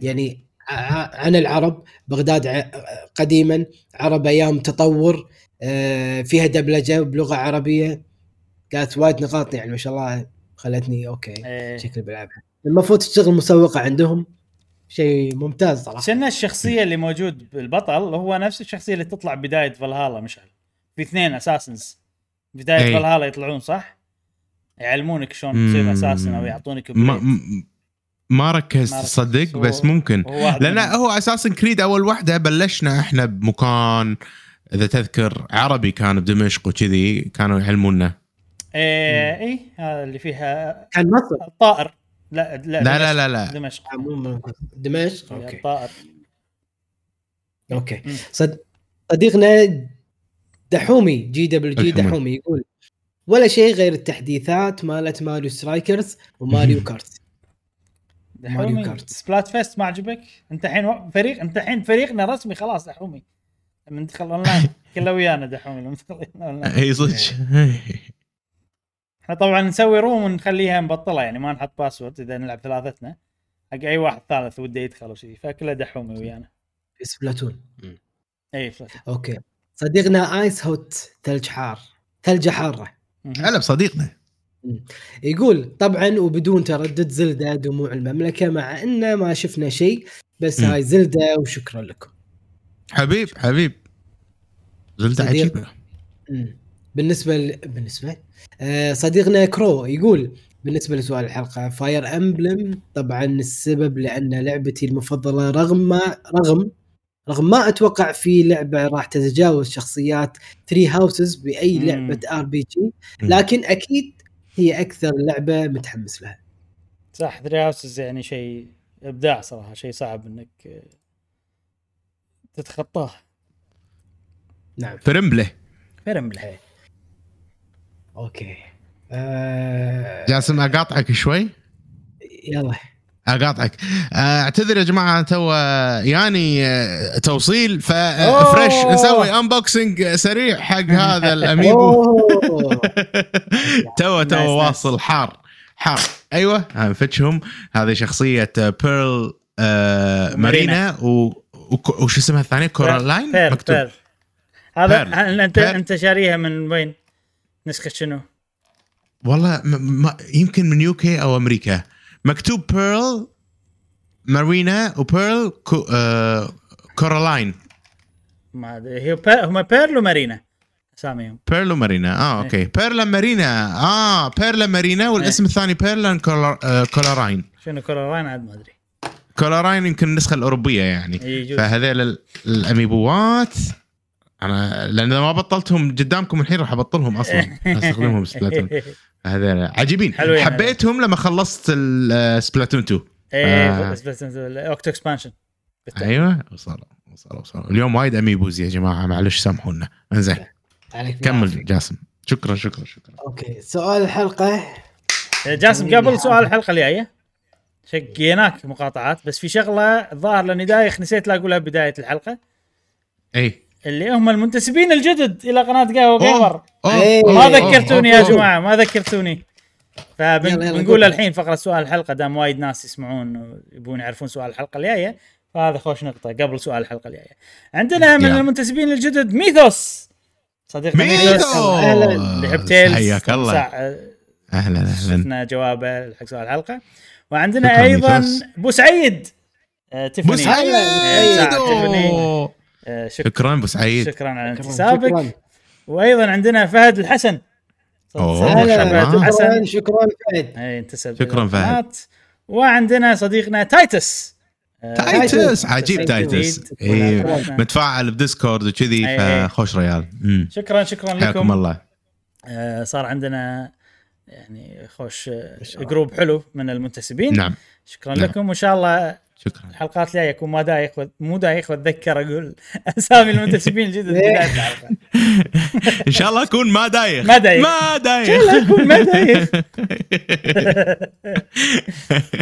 يعني عن العرب بغداد ع- قديما عرب أيام تطور آه، فيها دبلجة بلغة عربية قالت وايد نقاط يعني ما شاء الله خلتني
أوكي.
شكلي بلعبها المفروض تشتغل مسوقه عندهم. شيء ممتاز صراحة.
عشان الشخصية اللي موجود بالبطل؟ هو نفس الشخصية اللي تطلع بداية فالهالا مشعل. في اثنين أساسنز. بداية
أي.
فالهالا يطلعون صح؟ يعلمونك شلون تصير. أساسن أو يعطونك
ما, ما ركزت
هو-
بس ممكن.
لأن.
هو Assassin's Creed أول واحدة بلشنا إحنا بمكان إذا تذكر عربي كان بدمشق وكذي كانوا يعلمونا
إيه إيه هذا اللي فيها
كان مصر
الطائر لا لا
لا لا لا لا.
دمشق.
دمشق؟
أوكي
أوكي.
الطائر أوكي.
صد... صديقنا دحومي
JWG.
دحومي. يقول ولا شيء غير التحديثات مالت Mario Strikers و Mario Kart ماريو
دحومي Kart. Splatfest ما عجبك؟ أنت الحين فريق أنت الحين فريقنا رسمي خلاص دحومي. لما ندخل اونلاين كله ويانا دحومي
إي صدق.
إحنا طبعا نسوي room ونخليها مبطلة يعني ما نحط password إذا نلعب ثلاثتنا. حق أي واحد ثالث وده يدخل وشذي فكله دحومي ويانا.
في Splatoon
اي فلات
okay. صديقنا Ice Hot ثلج حار ثلجة حارة.
هلا بصديقنا.
يقول طبعا وبدون تردد Zelda دموع المملكة مع إن ما شفنا شيء بس. هاي Zelda وشكرا لكم.
حبيب حبيب. Zelda
صديق. مم. بالنسبة ل... بالنسبة؟ آه صديقنا كرو يقول بالنسبة لسؤال الحلقة Fire Emblem طبعا السبب لأن لعبتي المفضلة رغم ما رغم رغم ما أتوقع في لعبة راح تتجاوز شخصيات Three Houses بأي
مم.
لعبة
RPG.
لكن أكيد هي أكثر لعبة متحمس لها.
صح Three Houses يعني شيء إبداع صراحة شيء صعب إنك آه، تتخطاه.
نعم.
فرمبله
بالحياة
okay. آه...
جاسم أقاطعك شوي؟
يلا.
أقاطعك. آه، اعتذر يا جماعة تو يعني آه، توصيل.
ف
fresh نسوي unboxing سريع حق هذا ال
amiibo.
تو تو واصل حار حار. أيوه هنفتشهم هذه شخصية آه، Pearl آه، Marina. و وش اسمها الثانية؟ كورالاين مكتوب.
هذا
أنت.
أنت شاريها من وين؟ نسخة شنو؟
والله م- ما يمكن من UK أو أمريكا. مكتوب Pearl Marina و Pearl كو آه كورالاين
ما أدري. هي بير هم Pearl و Marina.
أساميهم. Pearl و Marina. آه okay. بيرلا مارينا. آه بيرلا مارينا والاسم الثاني بيرلا كولار آه كولاراين
شنو كورولاين عاد ما أدري.
كولاراين يمكن النسخة الأوروبية يعني.
إي، يجوز.
فهذيل ال- الأميبوات. أنا لأن إذا ما بطلتهم قدامكم الحين راح أبطلهم أصلا. أستخدمهم ب Splatoon هذيل عجيبين.
حلوين
حبيتهم لما خلصت Splatoon 2
إيه
آه.
بس بس Octo Expansion
أيوه وصلوا وصلوا وصلوا. اليوم وايد amiibos يا جماعة معلش سامحونا. انزين. كمل جاسم. شكرا شكرا شكرا.
okay سؤال الحلقة.
جاسم قبل سؤال الحلقة الجاية شقيناك مقاطعات بس في شغلة الظاهر لاني دايخ نسيت لا أقولها بداية الحلقة.
اي
اللي هم المنتسبين الجدد إلى قناة قهوة Gamer
إيه.
ما ذكرتوني يا. جماعة ما ذكرتوني. فبنقول
قول.
الحين فقرة سؤال الحلقة دام وايد ناس يسمعون ويبون يعرفون سؤال الحلقة الجاية فهذا خوش نقطة قبل سؤال الحلقة الجاية. عندنا من
يلا.
المنتسبين الجدد ميثوس. صديقنا ميثوس. اللي يحب Tales.
حياك الله.
ساعة
أهلا أهلا.
شفنا جوابه حق سؤال الحلقة. وعندنا أيضا
ميثوس.
بو سعيد آه، تيفاني
ابو سعيد
آه، ساعة تيفاني
أوه.
آه، شك-
شكرا أبو سعيد
شكرا على
شكراً،
انتسابك
شكراً.
وأيضا عندنا فهد الحسن
الله.
فهد الحسن
شكرا شكرا فهد
أي انتسب
شكراً فهد.
وعندنا صديقنا تايتس آه،
تايتس
تايتس.
عجيب تايتس. إيه،
شكراً.
متفاعل ب
Discord وكذي.
فخوش ريال.
شكرا شكرا
حياكم
لكم
الله
آه، صار عندنا يعني خوش group حلو من المنتسبين
نعم
شكرا
نعم.
لكم وإن شاء الله
شكرا.
الحلقات الجاية اكون ما دايخ و- مو دايخ وأتذكر أقول أسامي المنتسبين الجدد بداية الحلقة.
إن شاء الله أكون ما دايخ.
ما دايخ.
ما دايخ.
أكون ما دايخ.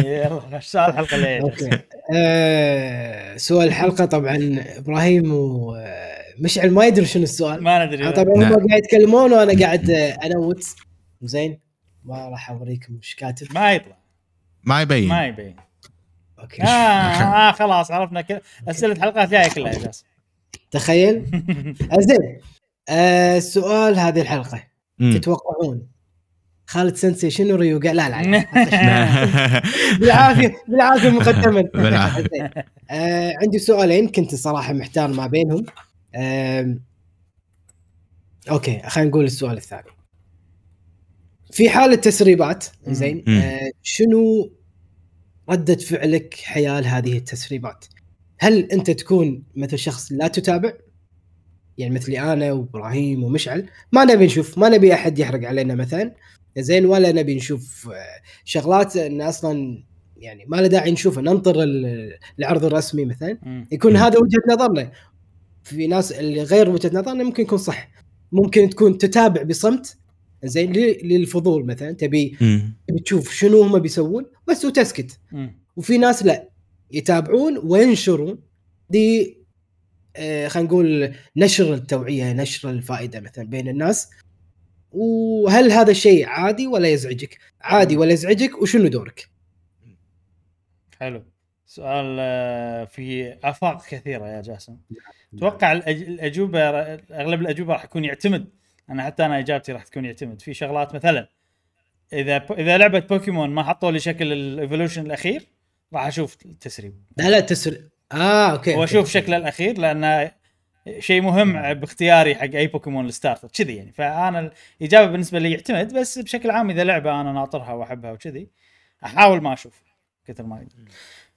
يلا السؤال الحلقة اللي
okay. آه سؤال الحلقة طبعا إبراهيم ومشعل ما يدري شنو السؤال.
ما ندري.
آه، طبعا
نعم.
هم قاعد يتكلمون وأنا قاعد آه، انوت زين ما راح أوريكم إيش كاتب.
ما يطلع.
ما يبين.
ما يبين.
okay.
آه, آه خلاص عرفنا كل اسئله الحلقات الجاية كلها يا جاسم
تخيل. زين آه السؤال هذه الحلقة.
مم.
تتوقعون خالد سنسي شنو ريوغا لا لا, لا. بالعافية
بالعافية
مقدما. آه عندي سؤالين كنت صراحة محتار ما بينهم. آم، أوكي خلينا نقول السؤال الثاني. في حالة تسريبات زين. آه شنو ردة فعلك حيال هذه التسريبات. هل أنت تكون مثل شخص لا تتابع؟ يعني مثلي أنا وإبراهيم ومشعل. ما نبي نشوف ما نبي أحد يحرق علينا مثلا. زين ولا نبي نشوف آه، شغلات إن أصلا يعني ما له داعي نشوفها. ننطر ال- العرض الرسمي مثلا. يكون. هذا وجهة نظرنا. في ناس اللي غير وجهة نظرنا ممكن يكون صح. ممكن تكون تتابع بصمت زين للفضول مثلا تبي. تبي تشوف شنو هم بيسوون بس وتسكت. وفي ناس لا يتابعون وينشرون دي آه خلينا نقول نشر التوعية نشر الفائدة مثلا بين الناس وهل هذا الشيء عادي ولا يزعجك؟ عادي ولا يزعجك وشنو دورك؟
حلو سؤال آه، في آفاق كثيرة يا جاسم أتوقع الأج- الأجوبة أغلب الأجوبة راح يكون يعتمد أنا حتى أنا إجابتي راح تكون يعتمد. في شغلات مثلا إذا إذا لعبة بوكيمون ما حطوا لي شكل ال evolution الأخير راح أشوف التسريب.
لا لا تسر آه
okay
وأشوف.
شكله الأخير لأنه شيء مهم باختياري حق أي بوكيمون ال starter كذي يعني. فأنا الإجابة بالنسبة لي يعتمد بس بشكل عام إذا لعبة أنا ناطرها وأحبها وكذي أحاول ما أشوف كثر ما أقدر.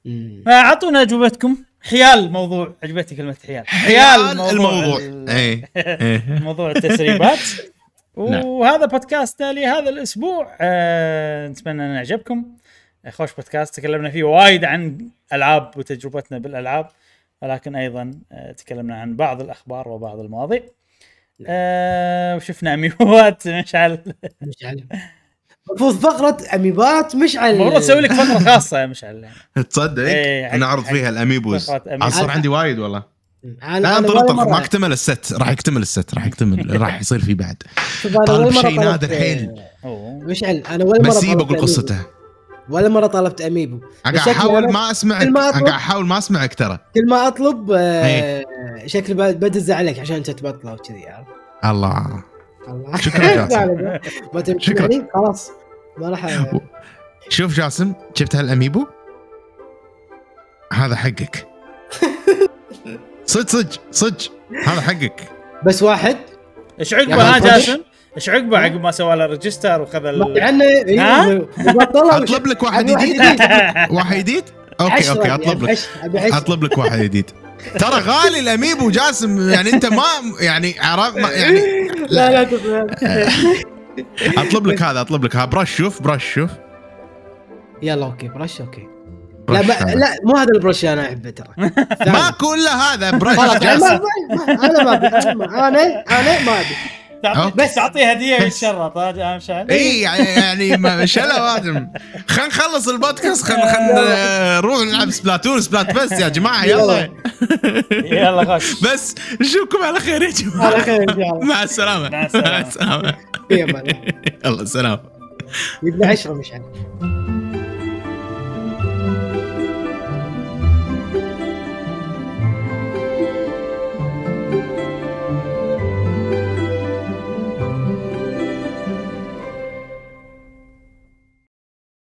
مم.
فأعطونا أجوبتكم. حيال الموضوع عجبتني كلمة حيال
حيال الموضوع.
ال-
إيه. إيه.
موضوع التسريبات.
نعم.
وهذا بودكاست لهذا الأسبوع. آه نتمنى أن عجبكم خوش بودكاست تكلمنا فيه وايد عن ألعاب وتجربتنا بالألعاب ولكن أيضا آه تكلمنا عن بعض الأخبار وبعض المواضيع. آه وشفنا اميوات مشعل
مشعل المفروض فقرة أميبات مشعل
المفروض أسوي لك فقرة خاصة يا مشعل
تصدق؟
إيه، حق-
نعرض
حق-
فيها الأميبوز. صار عندي وايد والله.
أنا
لا أنا
أنطر
انطر ما أكتمل الست راح يكتمل الست راح يكتمل راح يصير في بعد. طالب شيء نادر حيل.
مشعل أنا ولا مرة
بس بقول
أميبو.
قصته.
ولا مرة طلبت
أميبو.
أنا
قاعد أحاول
أنا
ما أسمعك
كل ما أنا
قاعد أحاول ما أسمعك ترى.
كل ما أطلب آه
إيه.
شكلي بدز عليك عشان أنت تبطله وكذي
الله. شكراً جاسم.
ما تبي
شكراً.
تسمعني؟ خلاص ما راح
شوف جاسم شفت هال amiibo؟ هذا حقك. صدق صدق صدق. هذا حقك.
بس واحد.
إيش عقبه ها جاسم؟ إيش عقبه عقب ما سوى له register وخذ ال
عنه
أطلب لك واحد جديد واحد جديد
okay
okay
يعني،
أطلب لك. أطلب لك واحد جديد ترى غالي ال amiibo جاسم يعني أنت ما يعني عرفت ما- يعني
لا لا تفهم
أطلب لك هذا أطلب لك هذا. brush شوف brush شوف.
يلا okay brush okay. لا ما
هذا.
لا مو هذا ال brush أنا أحبه ترى.
ماكو إلا هذا
brush
جاسم.
ما- ما- أنا ما أبي أنا أنا ما أبي.
تعطي-
بس-
تعطيه هديه ويتشرط ها جا- مشعل
إي يعني يعني شلا وادم. خلينا نخلص البودكاست خلينا خلينا نروح نلعب Splatoon Splat بس يا جماعة يلا.
يلا. خش.
بس نشوفكم على خير يا
على
جماعة
خير ان شاء الله
مع
السلامة.
مع
السلامة.
يلا سلام.
يبنى عشرة مش عارف